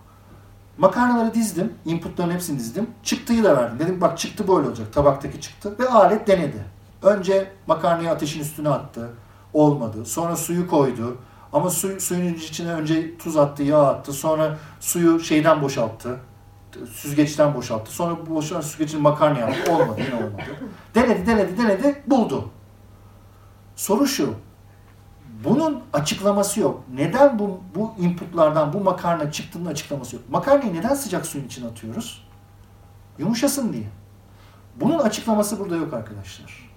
Makarnaları dizdim. Inputların hepsini dizdim. Çıktıyı da verdim. Dedim bak çıktı böyle olacak. Tabaktaki çıktı. Ve alet denedi. Önce makarnayı ateşin üstüne attı. Olmadı. Sonra suyu koydu. Ama su, suyun içine önce tuz attı, yağ attı. Sonra suyu şeyden boşalttı. Süzgeçten boşalttı. Sonra boşalan süzgecin makarna yaptı. Olmadı, yine olmadı. Denedi, denedi, denedi, buldu. Soru şu. Bunun açıklaması yok. Neden bu, bu inputlardan bu makarna çıktığının açıklaması yok. Makarnayı neden sıcak suyun içine atıyoruz? Yumuşasın diye. Bunun açıklaması burada yok arkadaşlar.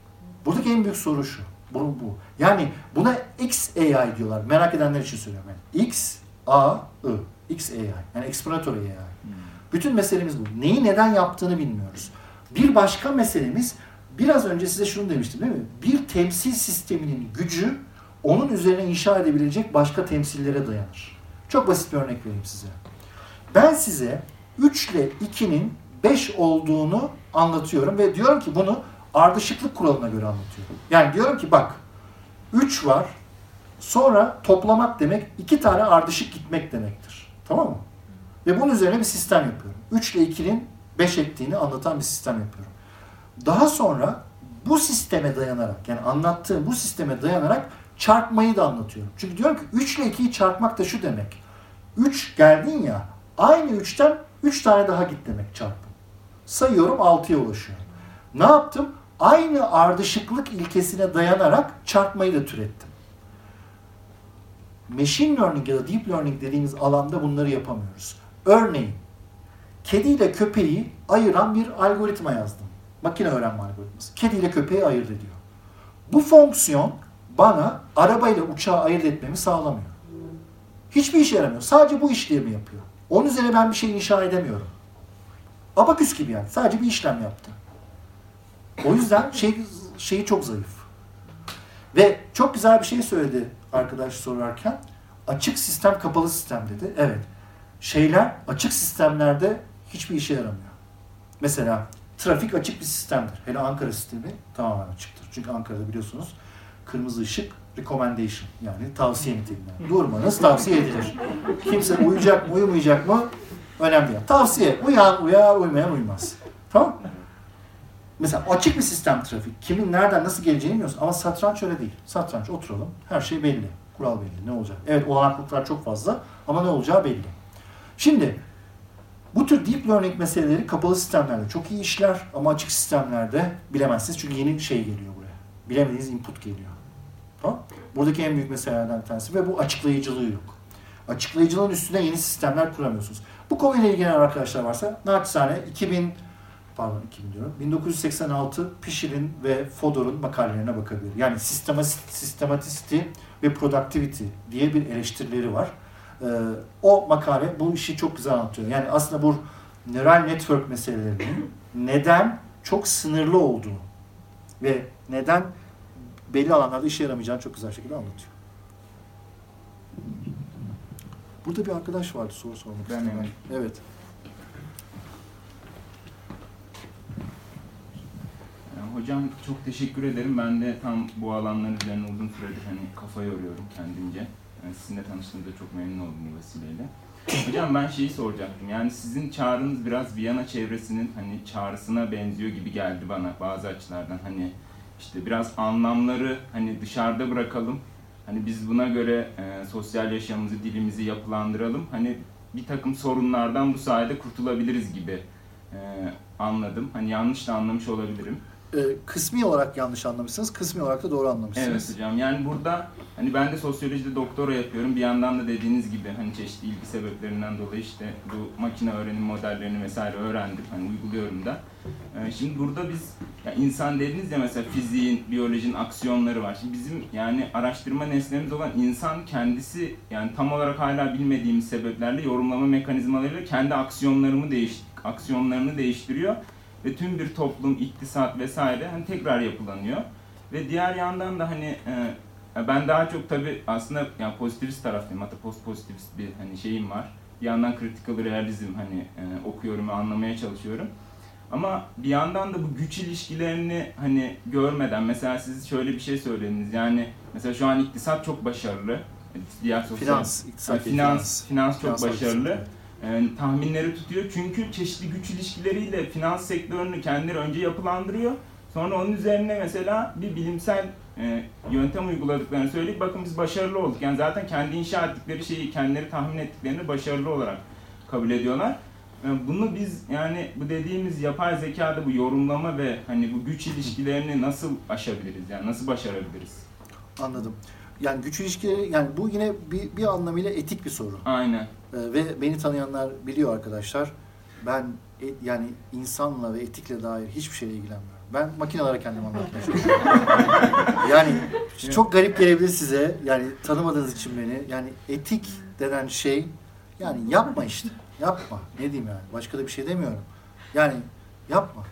Buradaki en büyük soru şu. Bu, bu. Yani buna XAI diyorlar. Merak edenler için söylüyorum. Yani X, A, I. XAI. Yani Explanatory AI. Bütün meselemiz bu. Neyi neden yaptığını bilmiyoruz. Bir başka meselemiz, biraz önce size şunu demiştim değil mi? Bir temsil sisteminin gücü onun üzerine inşa edebilecek başka temsillere dayanır. Çok basit bir örnek vereyim size. Ben size 3 ile 2'nin 5 olduğunu anlatıyorum ve diyorum ki bunu ardışıklık kuralına göre anlatıyorum. Yani diyorum ki bak 3 var sonra toplamak demek 2 tane ardışık gitmek demektir. Tamam mı? Ve bunun üzerine bir sistem yapıyorum. 3 ile 2'nin 5 ettiğini anlatan bir sistem yapıyorum. Daha sonra bu sisteme dayanarak yani anlattığım bu sisteme dayanarak çarpmayı da anlatıyorum. Çünkü diyorum ki 3 ile 2'yi çarpmak da şu demek. 3 geldin ya aynı 3'ten 3 tane daha git demek çarpım. Sayıyorum 6'ya ulaşıyorum. Ne yaptım? Aynı ardışıklık ilkesine dayanarak çarpmayı da türettim. Machine learning ya da deep learning dediğimiz alanda bunları yapamıyoruz. Örneğin kedi ile köpeği ayıran bir algoritma yazdım. Makine öğrenme algoritması. Kedi ile köpeği ayırt ediyor. Bu fonksiyon bana arabayla uçağı ayırt etmemi sağlamıyor. Hiçbir işe yaramıyor. Sadece bu işlemi yapıyor. Onun üzerine ben bir şey inşa edemiyorum. Abaküs gibi yani. Sadece bir işlem yaptı. O yüzden şey, şeyi çok zayıf. Ve çok güzel bir şey söyledi arkadaş sorarken. Açık sistem, kapalı sistem dedi. Evet. Şeyler açık sistemlerde hiçbir işe yaramıyor. Mesela trafik açık bir sistemdir. Hele Ankara sistemi tamamen açıktır. Çünkü Ankara'da biliyorsunuz kırmızı ışık recommendation yani tavsiye niteliğinde. Durmanız tavsiye edilir. Kimse uyuyacak mı uyumayacak mı önemli değil. Tavsiye uyan uyar uymayan uymaz. Tamam Mesela açık bir sistem trafik. Kimin nereden nasıl geleceğini bilmiyorsun. Ama satranç öyle değil. Satranç oturalım. Her şey belli. Kural belli. Ne olacak? Evet olanaklıklar çok fazla ama ne olacağı belli. Şimdi bu tür deep learning meseleleri kapalı sistemlerde çok iyi işler ama açık sistemlerde bilemezsiniz. Çünkü yeni şey geliyor buraya. Bilemediğiniz input geliyor. Tamam? Buradaki en büyük meselelerden bir tanesi ve bu açıklayıcılığı yok. Açıklayıcılığın üstüne yeni sistemler kuramıyorsunuz. Bu konuyla ilgilenen arkadaşlar varsa naçizane 2000 pardon 2000 diyorum. 1986 Pişir'in ve Fodor'un makalelerine bakabilir. Yani systematicity ve productivity diye bir eleştirileri var. Ee, o makale bu işi çok güzel anlatıyor. Yani aslında bu neural network meselelerinin neden çok sınırlı olduğunu ve neden belli alanlarda işe yaramayacağını çok güzel şekilde anlatıyor. Burada bir arkadaş vardı soru sormak isteyen. Evet. Hocam çok teşekkür ederim. Ben de tam bu alanlar üzerine uzun süredir hani kafa yoruyorum kendimce. Yani sizinle tanıştığımda çok memnun oldum bu vesileyle. Hocam ben şeyi soracaktım. Yani sizin çağrınız biraz Viyana çevresinin hani çağrısına benziyor gibi geldi bana bazı açılardan. Hani işte biraz anlamları hani dışarıda bırakalım. Hani biz buna göre e, sosyal yaşamımızı, dilimizi yapılandıralım. Hani bir takım sorunlardan bu sayede kurtulabiliriz gibi e, anladım. Hani yanlış da anlamış olabilirim. Ee, kısmi olarak yanlış anlamışsınız, kısmi olarak da doğru anlamışsınız. Evet hocam. Yani burada hani ben de sosyolojide doktora yapıyorum. Bir yandan da dediğiniz gibi hani çeşitli ilgi sebeplerinden dolayı işte bu makine öğrenim modellerini vesaire öğrendim. Hani uyguluyorum da. Ee, şimdi burada biz ya insan dediniz ya mesela fiziğin, biyolojinin aksiyonları var. Şimdi bizim yani araştırma nesnemiz olan insan kendisi yani tam olarak hala bilmediğimiz sebeplerle yorumlama mekanizmalarıyla kendi aksiyonlarını değiş aksiyonlarını değiştiriyor ve tüm bir toplum, iktisat vesaire hani tekrar yapılanıyor. Ve diğer yandan da hani e, ben daha çok tabi aslında yani pozitivist taraftayım. Hatta post pozitivist bir hani şeyim var. Bir yandan critical realizm hani e, okuyorum ve anlamaya çalışıyorum. Ama bir yandan da bu güç ilişkilerini hani görmeden mesela siz şöyle bir şey söylediniz. Yani mesela şu an iktisat çok başarılı. Diğer sosyal Finans, iktisat değil, finans, finans çok başarılı. iktisat, Yani tahminleri tutuyor çünkü çeşitli güç ilişkileriyle finans sektörünü kendileri önce yapılandırıyor. Sonra onun üzerine mesela bir bilimsel e, yöntem uyguladıklarını söyleyip bakın biz başarılı olduk. Yani zaten kendi inşa ettikleri şeyi kendileri tahmin ettiklerini başarılı olarak kabul ediyorlar. E, Bunu biz yani bu dediğimiz yapay zekada bu yorumlama ve hani bu güç ilişkilerini nasıl aşabiliriz? Yani nasıl başarabiliriz? Anladım. Yani güç ilişkileri, yani bu yine bir, bir anlamıyla etik bir soru. Aynen. Ee, ve beni tanıyanlar biliyor arkadaşlar. Ben e- yani insanla ve etikle dair hiçbir şeyle ilgilenmiyorum. Ben makinelere kendimi anlatmaya çalışıyorum. [LAUGHS] yani çok garip gelebilir size. Yani tanımadığınız için beni. Yani etik denen şey yani yapma işte. Yapma. Ne diyeyim yani? Başka da bir şey demiyorum. Yani yapma.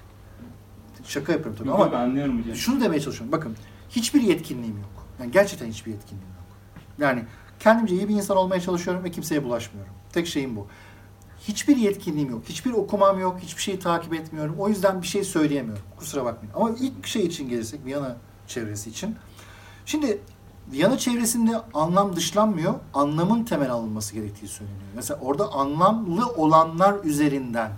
Şaka yapıyorum tabii ama anlıyorum hocam. şunu demeye çalışıyorum. Bakın hiçbir yetkinliğim yok. Yani gerçekten hiçbir yetkinliğim yok. Yani kendimce iyi bir insan olmaya çalışıyorum ve kimseye bulaşmıyorum. Tek şeyim bu. Hiçbir yetkinliğim yok. Hiçbir okumam yok. Hiçbir şeyi takip etmiyorum. O yüzden bir şey söyleyemiyorum. Kusura bakmayın. Ama ilk şey için gelirsek Viyana çevresi için. Şimdi Viyana çevresinde anlam dışlanmıyor. Anlamın temel alınması gerektiği söyleniyor. Mesela orada anlamlı olanlar üzerinden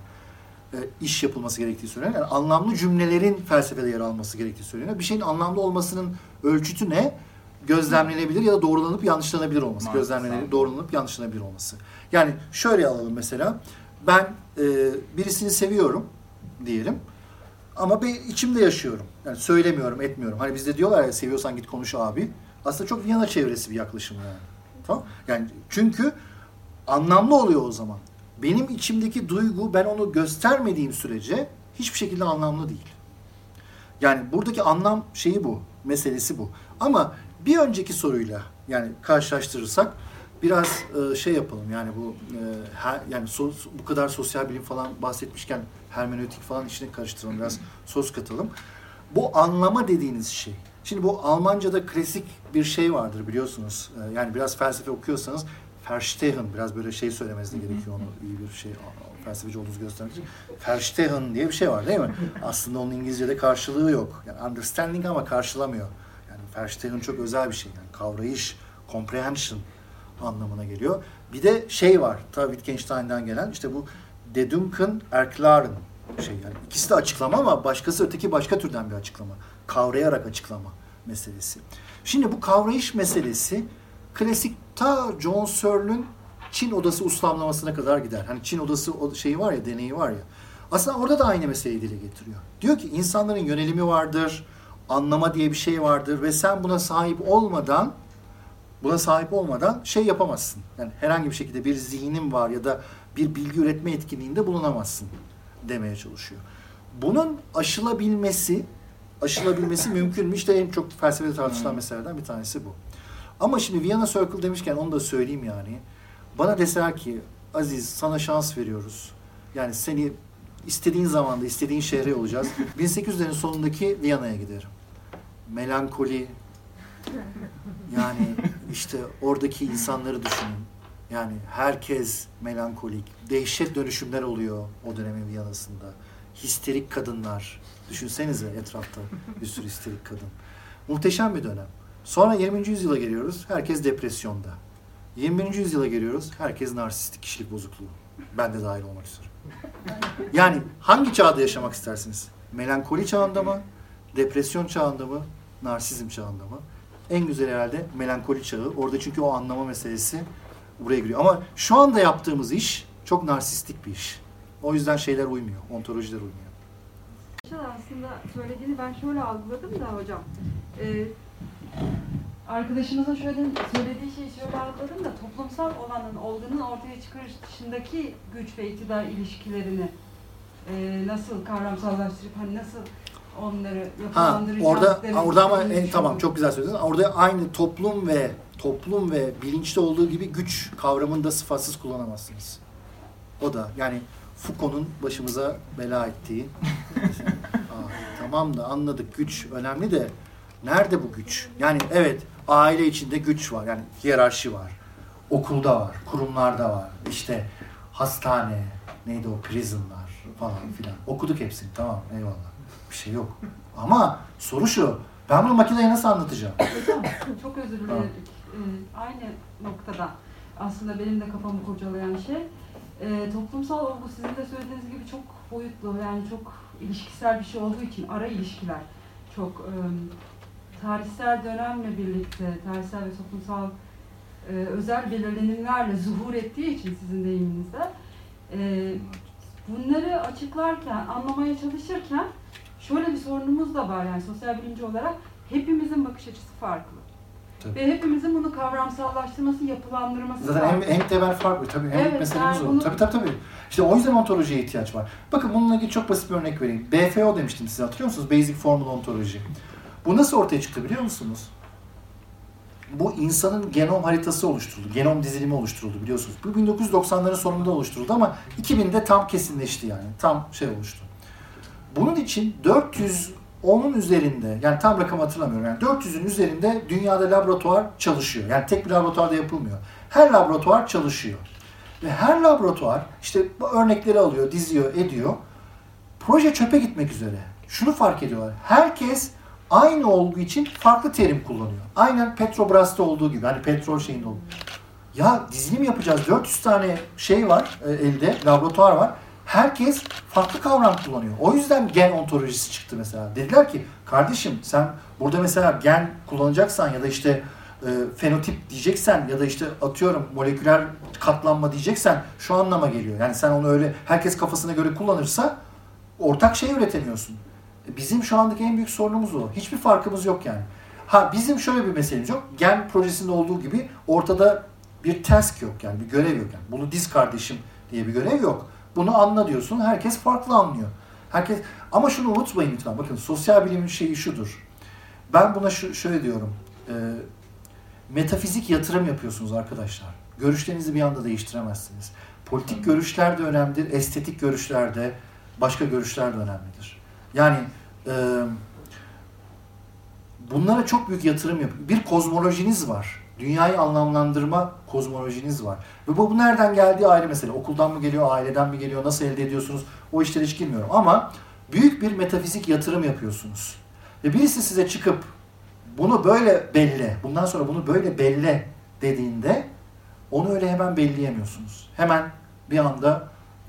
e, iş yapılması gerektiği söyleniyor. Yani anlamlı cümlelerin felsefede yer alması gerektiği söyleniyor. Bir şeyin anlamlı olmasının ölçütü ne? Gözlemlenebilir ya da doğrulanıp yanlışlanabilir olması. Mantıksal. Gözlemlenebilir, doğrulanıp yanlışlanabilir olması. Yani şöyle alalım mesela. Ben e, birisini seviyorum diyelim. Ama ben içimde yaşıyorum. Yani söylemiyorum, etmiyorum. Hani bizde diyorlar ya seviyorsan git konuş abi. Aslında çok Viyana çevresi bir yaklaşım yani. Tamam? Yani çünkü anlamlı oluyor o zaman. Benim içimdeki duygu ben onu göstermediğim sürece hiçbir şekilde anlamlı değil. Yani buradaki anlam şeyi bu, meselesi bu. Ama bir önceki soruyla yani karşılaştırırsak biraz e, şey yapalım yani bu e, her, yani so- bu kadar sosyal bilim falan bahsetmişken hermenötik falan içine karıştıralım biraz söz katalım. Bu anlama dediğiniz şey. Şimdi bu Almanca'da klasik bir şey vardır biliyorsunuz. E, yani biraz felsefe okuyorsanız Verstehen biraz böyle şey söylemeniz de gerekiyor onu iyi bir şey felsefeci olduğunuzu göstermek için. Verstehen diye bir şey var değil mi? [LAUGHS] Aslında onun İngilizce'de karşılığı yok. Yani understanding ama karşılamıyor. Verstehen çok özel bir şey. Yani kavrayış, comprehension anlamına geliyor. Bir de şey var, ta Wittgenstein'den gelen işte bu Dedunken, Erklaren şey yani ikisi de açıklama ama başkası öteki başka türden bir açıklama. Kavrayarak açıklama meselesi. Şimdi bu kavrayış meselesi klasik ta John Searle'ün Çin odası uslamlamasına kadar gider. Hani Çin odası şeyi var ya, deneyi var ya. Aslında orada da aynı meseleyi dile getiriyor. Diyor ki insanların yönelimi vardır, anlama diye bir şey vardır ve sen buna sahip olmadan buna sahip olmadan şey yapamazsın. Yani herhangi bir şekilde bir zihnin var ya da bir bilgi üretme etkinliğinde bulunamazsın demeye çalışıyor. Bunun aşılabilmesi aşılabilmesi [LAUGHS] mümkün mü? İşte en çok felsefede tartışılan meselelerden bir tanesi bu. Ama şimdi Viyana Circle demişken onu da söyleyeyim yani. Bana deseler ki Aziz sana şans veriyoruz. Yani seni istediğin zamanda istediğin şehre olacağız. [LAUGHS] 1800'lerin sonundaki Viyana'ya giderim. Melankoli yani işte oradaki insanları düşünün. Yani herkes melankolik. Dehşet dönüşümler oluyor o dönemin Viyana'sında. Histerik kadınlar. Düşünsenize etrafta bir sürü histerik kadın. Muhteşem bir dönem. Sonra 20. yüzyıla geliyoruz. Herkes depresyonda. 21. yüzyıla geliyoruz. Herkes narsistik kişilik bozukluğu. Ben de dahil olmak üzere. Yani hangi çağda yaşamak istersiniz? Melankoli çağında mı? Depresyon çağında mı? Narsizm çağında mı? En güzel herhalde melankoli çağı. Orada çünkü o anlama meselesi buraya giriyor. Ama şu anda yaptığımız iş çok narsistik bir iş. O yüzden şeyler uymuyor. Ontolojiler uymuyor. Aslında söylediğini ben şöyle algıladım da hocam. Ee, arkadaşımızın şöyle söylediği şeyi şöyle algıladım da toplumsal olanın, olgunun ortaya çıkarışındaki güç ve iktidar ilişkilerini e, nasıl kavramsallaştırıp hani nasıl onları Ha, orada orada ama en, tamam çok güzel söyledin. Orada aynı toplum ve toplum ve bilinçli olduğu gibi güç kavramını da sıfatsız kullanamazsınız. O da yani Foucault'un başımıza bela ettiği. [LAUGHS] Aa, tamam da anladık güç önemli de nerede bu güç? Yani evet aile içinde güç var. Yani hiyerarşi var. Okulda var, kurumlarda var. İşte hastane, neydi o prisonlar falan filan. Okuduk hepsini tamam eyvallah. Bir şey yok. Ama soru şu. Ben bunu makineye nasıl anlatacağım? Çok özür Tamam. dilerim. Ee, aynı noktada aslında benim de kafamı kurcalayan şey e, toplumsal olgu sizin de söylediğiniz gibi çok boyutlu yani çok ilişkisel bir şey olduğu için ara ilişkiler çok e, tarihsel dönemle birlikte tarihsel ve toplumsal e, özel belirlenimlerle zuhur ettiği için sizin deyiminizde e, bunları açıklarken, anlamaya çalışırken şöyle bir sorunumuz da var yani sosyal bilimci olarak hepimizin bakış açısı farklı. Tabii. Ve hepimizin bunu kavramsallaştırması, yapılandırması Zaten farklı. en, en temel fark bu. Tabii en Evet, meselemiz yani o. bunu- Tabii tabii tabii. İşte o yüzden ontolojiye ihtiyaç var. Bakın bununla ilgili çok basit bir örnek vereyim. BFO demiştim size hatırlıyor musunuz? Basic Formal Ontoloji. Bu nasıl ortaya çıktı biliyor musunuz? Bu insanın genom haritası oluşturuldu. Genom dizilimi oluşturuldu biliyorsunuz. Bu 1990'ların sonunda oluşturuldu ama 2000'de tam kesinleşti yani. Tam şey oluştu. Bunun için 410'un üzerinde yani tam rakamı hatırlamıyorum yani 400'ün üzerinde dünyada laboratuvar çalışıyor. Yani tek bir laboratuvarda yapılmıyor. Her laboratuvar çalışıyor. Ve her laboratuvar işte örnekleri alıyor, diziyor, ediyor. Proje çöpe gitmek üzere. Şunu fark ediyorlar. Herkes aynı olgu için farklı terim kullanıyor. Aynen Petrobras'ta olduğu gibi. Hani petrol şeyinde olduğu Ya dizilim yapacağız. 400 tane şey var e, elde, laboratuvar var. Herkes farklı kavram kullanıyor. O yüzden gen ontolojisi çıktı mesela. Dediler ki kardeşim sen burada mesela gen kullanacaksan ya da işte e, fenotip diyeceksen ya da işte atıyorum moleküler katlanma diyeceksen şu anlama geliyor. Yani sen onu öyle herkes kafasına göre kullanırsa ortak şey üretemiyorsun. Bizim şu andaki en büyük sorunumuz o. Hiçbir farkımız yok yani. Ha bizim şöyle bir meselemiz yok. Gen projesinde olduğu gibi ortada bir task yok yani bir görev yok yani. Bunu diz kardeşim diye bir görev yok. Bunu anla diyorsun. Herkes farklı anlıyor. Herkes ama şunu unutmayın lütfen. Bakın sosyal bilimin şeyi şudur. Ben buna şu, şöyle diyorum. E, metafizik yatırım yapıyorsunuz arkadaşlar. Görüşlerinizi bir anda değiştiremezsiniz. Politik görüşler de önemlidir. Estetik görüşler de, başka görüşler de önemlidir. Yani e, bunlara çok büyük yatırım yap. Bir kozmolojiniz var. Dünyayı anlamlandırma kozmolojiniz var. Ve bu, bu nereden geldiği ayrı mesele. Okuldan mı geliyor, aileden mi geliyor, nasıl elde ediyorsunuz? O işlere hiç girmiyorum. Ama büyük bir metafizik yatırım yapıyorsunuz. Ve birisi size çıkıp bunu böyle belli, bundan sonra bunu böyle belli dediğinde onu öyle hemen belleyemiyorsunuz. Hemen bir anda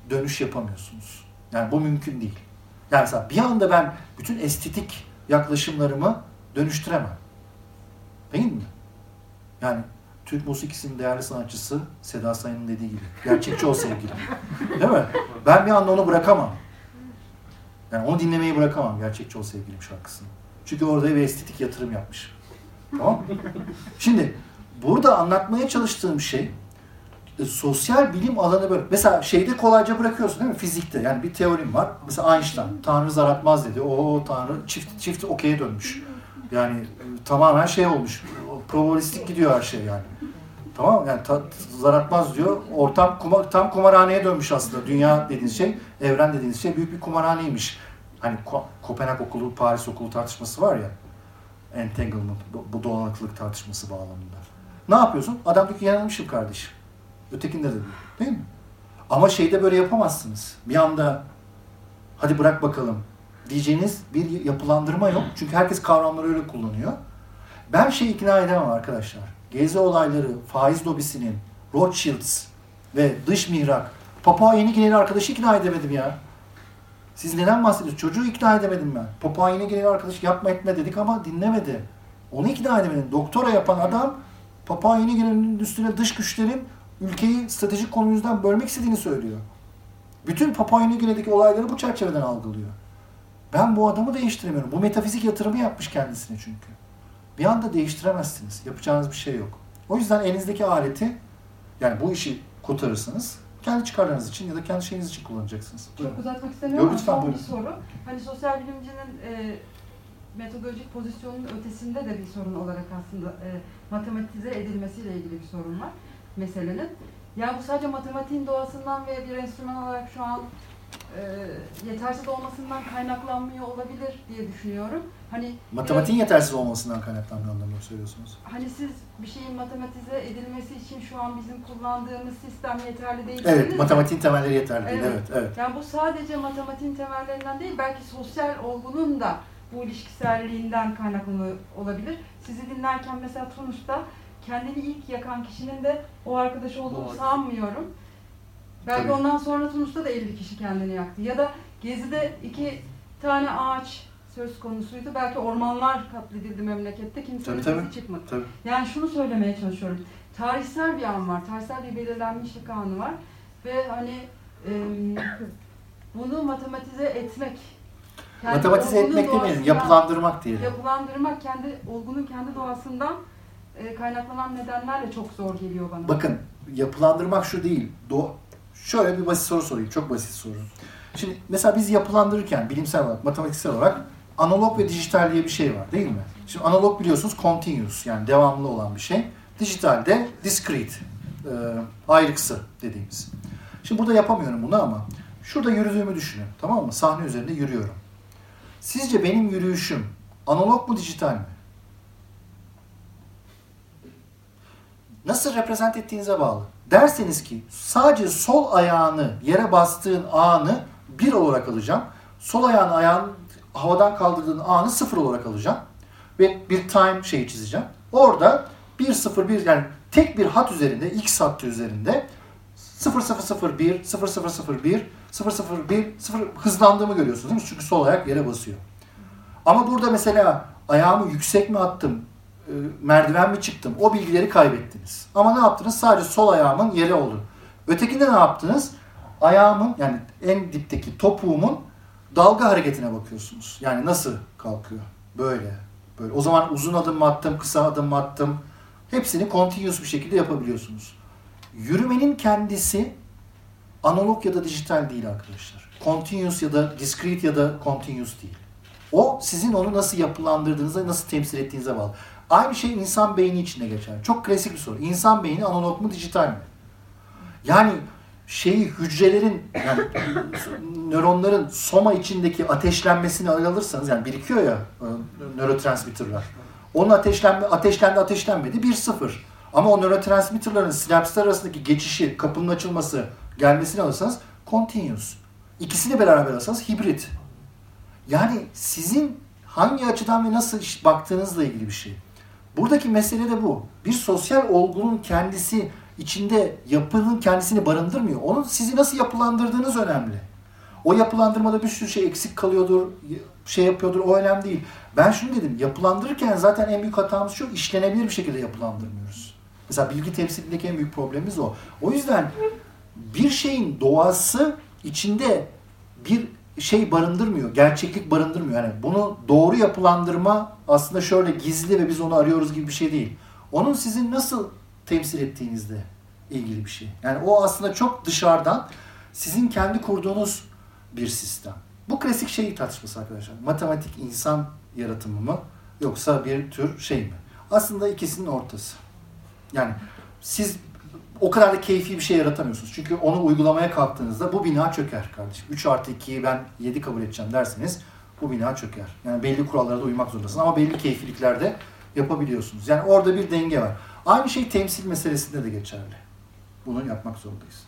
dönüş yapamıyorsunuz. Yani bu mümkün değil. Yani mesela bir anda ben bütün estetik yaklaşımlarımı dönüştüremem. Değil mi? Yani Türk musikisinin değerli sanatçısı Seda Sayan'ın dediği gibi. Gerçekçi ol sevgilim. Değil mi? Ben bir anda onu bırakamam. Yani onu dinlemeyi bırakamam gerçekçi ol sevgilim şarkısını. Çünkü orada bir estetik yatırım yapmış. Tamam? Şimdi burada anlatmaya çalıştığım şey e, sosyal bilim alanı böyle. Mesela şeyde kolayca bırakıyorsun değil mi? Fizikte. Yani bir teorim var. Mesela Einstein. Tanrı zaratmaz dedi. O Tanrı çift çift okey'e dönmüş. Yani e, tamamen şey olmuş. Probabilistik gidiyor her şey yani. Tamam? Yani ta, zaratmaz diyor. Ortam kuma, tam kumarhaneye dönmüş aslında. Dünya dediğiniz şey, evren dediğiniz şey büyük bir kumarhaneymiş. Hani Ko- Kopenhag okulu, Paris okulu tartışması var ya. Entanglement, bu, bu dolanıklık tartışması bağlamında. Ne yapıyorsun? Adam diyor ki yanılmışım kardeşim. Ötekinde de. Değil mi? Ama şeyde böyle yapamazsınız. Bir anda hadi bırak bakalım diyeceğiniz bir yapılandırma yok. Çünkü herkes kavramları öyle kullanıyor. Ben şey ikna edemem arkadaşlar. Gezi olayları, faiz lobisinin, Rothschilds ve dış mihrak, Papua Yeni Gine'li arkadaşı ikna edemedim ya. Siz neden bahsediyorsunuz? Çocuğu ikna edemedim ben. Papua Yeni Gine'li arkadaş yapma etme dedik ama dinlemedi. Onu ikna edemedim. Doktora yapan adam Papua Yeni Gine'nin üstüne dış güçlerin ülkeyi stratejik konumuzdan bölmek istediğini söylüyor. Bütün Papua Yeni Gine'deki olayları bu çerçeveden algılıyor. Ben bu adamı değiştiremiyorum. Bu metafizik yatırımı yapmış kendisine çünkü. Bir anda değiştiremezsiniz. Yapacağınız bir şey yok. O yüzden elinizdeki aleti yani bu işi kotarırsanız kendi çıkarlarınız için ya da kendi şeyiniz için kullanacaksınız. Çok uzatmak istemiyorum Yok, ama son bir buyurun. soru. Hani sosyal bilimcinin e, metodolojik pozisyonun ötesinde de bir sorun olarak aslında e, matematize edilmesiyle ilgili bir sorun var meselenin. Ya bu sadece matematiğin doğasından ve bir enstrüman olarak şu an e, yetersiz olmasından kaynaklanmıyor olabilir diye düşünüyorum. Hani Matematiğin yetersiz olmasından kaynaklandığı anlamda söylüyorsunuz. Hani siz bir şeyin matematize edilmesi için şu an bizim kullandığımız sistem yeterli değil. Evet, matematiğin temelleri yeterli değil. Evet. Evet, evet. Yani bu sadece matematiğin temellerinden değil, belki sosyal olgunun da bu ilişkiselliğinden kaynaklanıyor olabilir. Sizi dinlerken mesela Tunus'ta kendini ilk yakan kişinin de o arkadaş olduğunu Doğru. sanmıyorum. Belki Tabii. ondan sonra Tunus'ta da 50 kişi kendini yaktı. Ya da Gezi'de iki tane ağaç söz konusuydu. Belki ormanlar katledildi memlekette. Kimsenin Tabii, sesi çıkmadı. Tabii. Yani şunu söylemeye çalışıyorum. Tarihsel bir an var. Tarihsel bir belirlenmişlik anı var. Ve hani em, bunu matematize etmek. kendi Matematize etmek demeyelim, yapılandırmak diyelim. Yapılandırmak kendi olgunun kendi doğasından e, kaynaklanan nedenlerle çok zor geliyor bana. Bakın yapılandırmak şu değil. Do Şöyle bir basit soru sorayım. Çok basit soru. Şimdi mesela biz yapılandırırken bilimsel olarak, matematiksel olarak analog ve dijital diye bir şey var değil mi? Şimdi analog biliyorsunuz continuous yani devamlı olan bir şey. Dijital de discrete, e, ayrıksı dediğimiz. Şimdi burada yapamıyorum bunu ama şurada yürüdüğümü düşünün tamam mı? Sahne üzerinde yürüyorum. Sizce benim yürüyüşüm analog mu dijital mi? Nasıl reprezent ettiğinize bağlı. Derseniz ki sadece sol ayağını yere bastığın anı bir olarak alacağım. Sol ayağını ayağın havadan kaldırdığın anı sıfır olarak alacağım. Ve bir time şeyi çizeceğim. Orada 1 0 1 yani tek bir hat üzerinde x hattı üzerinde 0 0 0 1 0 0 0 1 0 0 1 0 hızlandığımı görüyorsunuz değil mi? Çünkü sol ayak yere basıyor. Ama burada mesela ayağımı yüksek mi attım, merdiven mi çıktım o bilgileri kaybettiniz. Ama ne yaptınız? Sadece sol ayağımın yeri oldu. Ötekinde ne yaptınız? Ayağımın yani en dipteki topuğumun dalga hareketine bakıyorsunuz. Yani nasıl kalkıyor? Böyle. Böyle. O zaman uzun adım mı attım, kısa adım mı attım? Hepsini continuous bir şekilde yapabiliyorsunuz. Yürümenin kendisi analog ya da dijital değil arkadaşlar. Continuous ya da discrete ya da continuous değil. O sizin onu nasıl yapılandırdığınıza, nasıl temsil ettiğinize bağlı. Aynı şey insan beyni içinde geçer. Çok klasik bir soru. İnsan beyni analog mu dijital mi? Yani şeyi hücrelerin yani [LAUGHS] nöronların soma içindeki ateşlenmesini alırsanız yani birikiyor ya e, nörotransmitterler. Onun ateşlenme ateşlendi ateşlenmedi 1-0. Ama o nörotransmitterların sinapslar arasındaki geçişi, kapının açılması, gelmesini alırsanız continuous. İkisini beraber alırsanız hibrit. Yani sizin hangi açıdan ve nasıl baktığınızla ilgili bir şey. Buradaki mesele de bu. Bir sosyal olgunun kendisi içinde yapının kendisini barındırmıyor. Onun sizi nasıl yapılandırdığınız önemli. O yapılandırmada bir sürü şey eksik kalıyordur, şey yapıyordur o önemli değil. Ben şunu dedim, yapılandırırken zaten en büyük hatamız şu, işlenebilir bir şekilde yapılandırmıyoruz. Mesela bilgi temsilindeki en büyük problemimiz o. O yüzden bir şeyin doğası içinde bir şey barındırmıyor, gerçeklik barındırmıyor. Yani bunu doğru yapılandırma aslında şöyle gizli ve biz onu arıyoruz gibi bir şey değil. Onun sizin nasıl temsil ettiğinizle ilgili bir şey. Yani o aslında çok dışarıdan sizin kendi kurduğunuz bir sistem. Bu klasik şey tartışması arkadaşlar. Matematik insan yaratımı mı yoksa bir tür şey mi? Aslında ikisinin ortası. Yani siz o kadar da keyfi bir şey yaratamıyorsunuz. Çünkü onu uygulamaya kalktığınızda bu bina çöker kardeşim. 3 artı 2'yi ben 7 kabul edeceğim derseniz bu bina çöker. Yani belli kurallara da uymak zorundasın ama belli keyfiliklerde yapabiliyorsunuz. Yani orada bir denge var. Aynı şey temsil meselesinde de geçerli. Bunu yapmak zorundayız.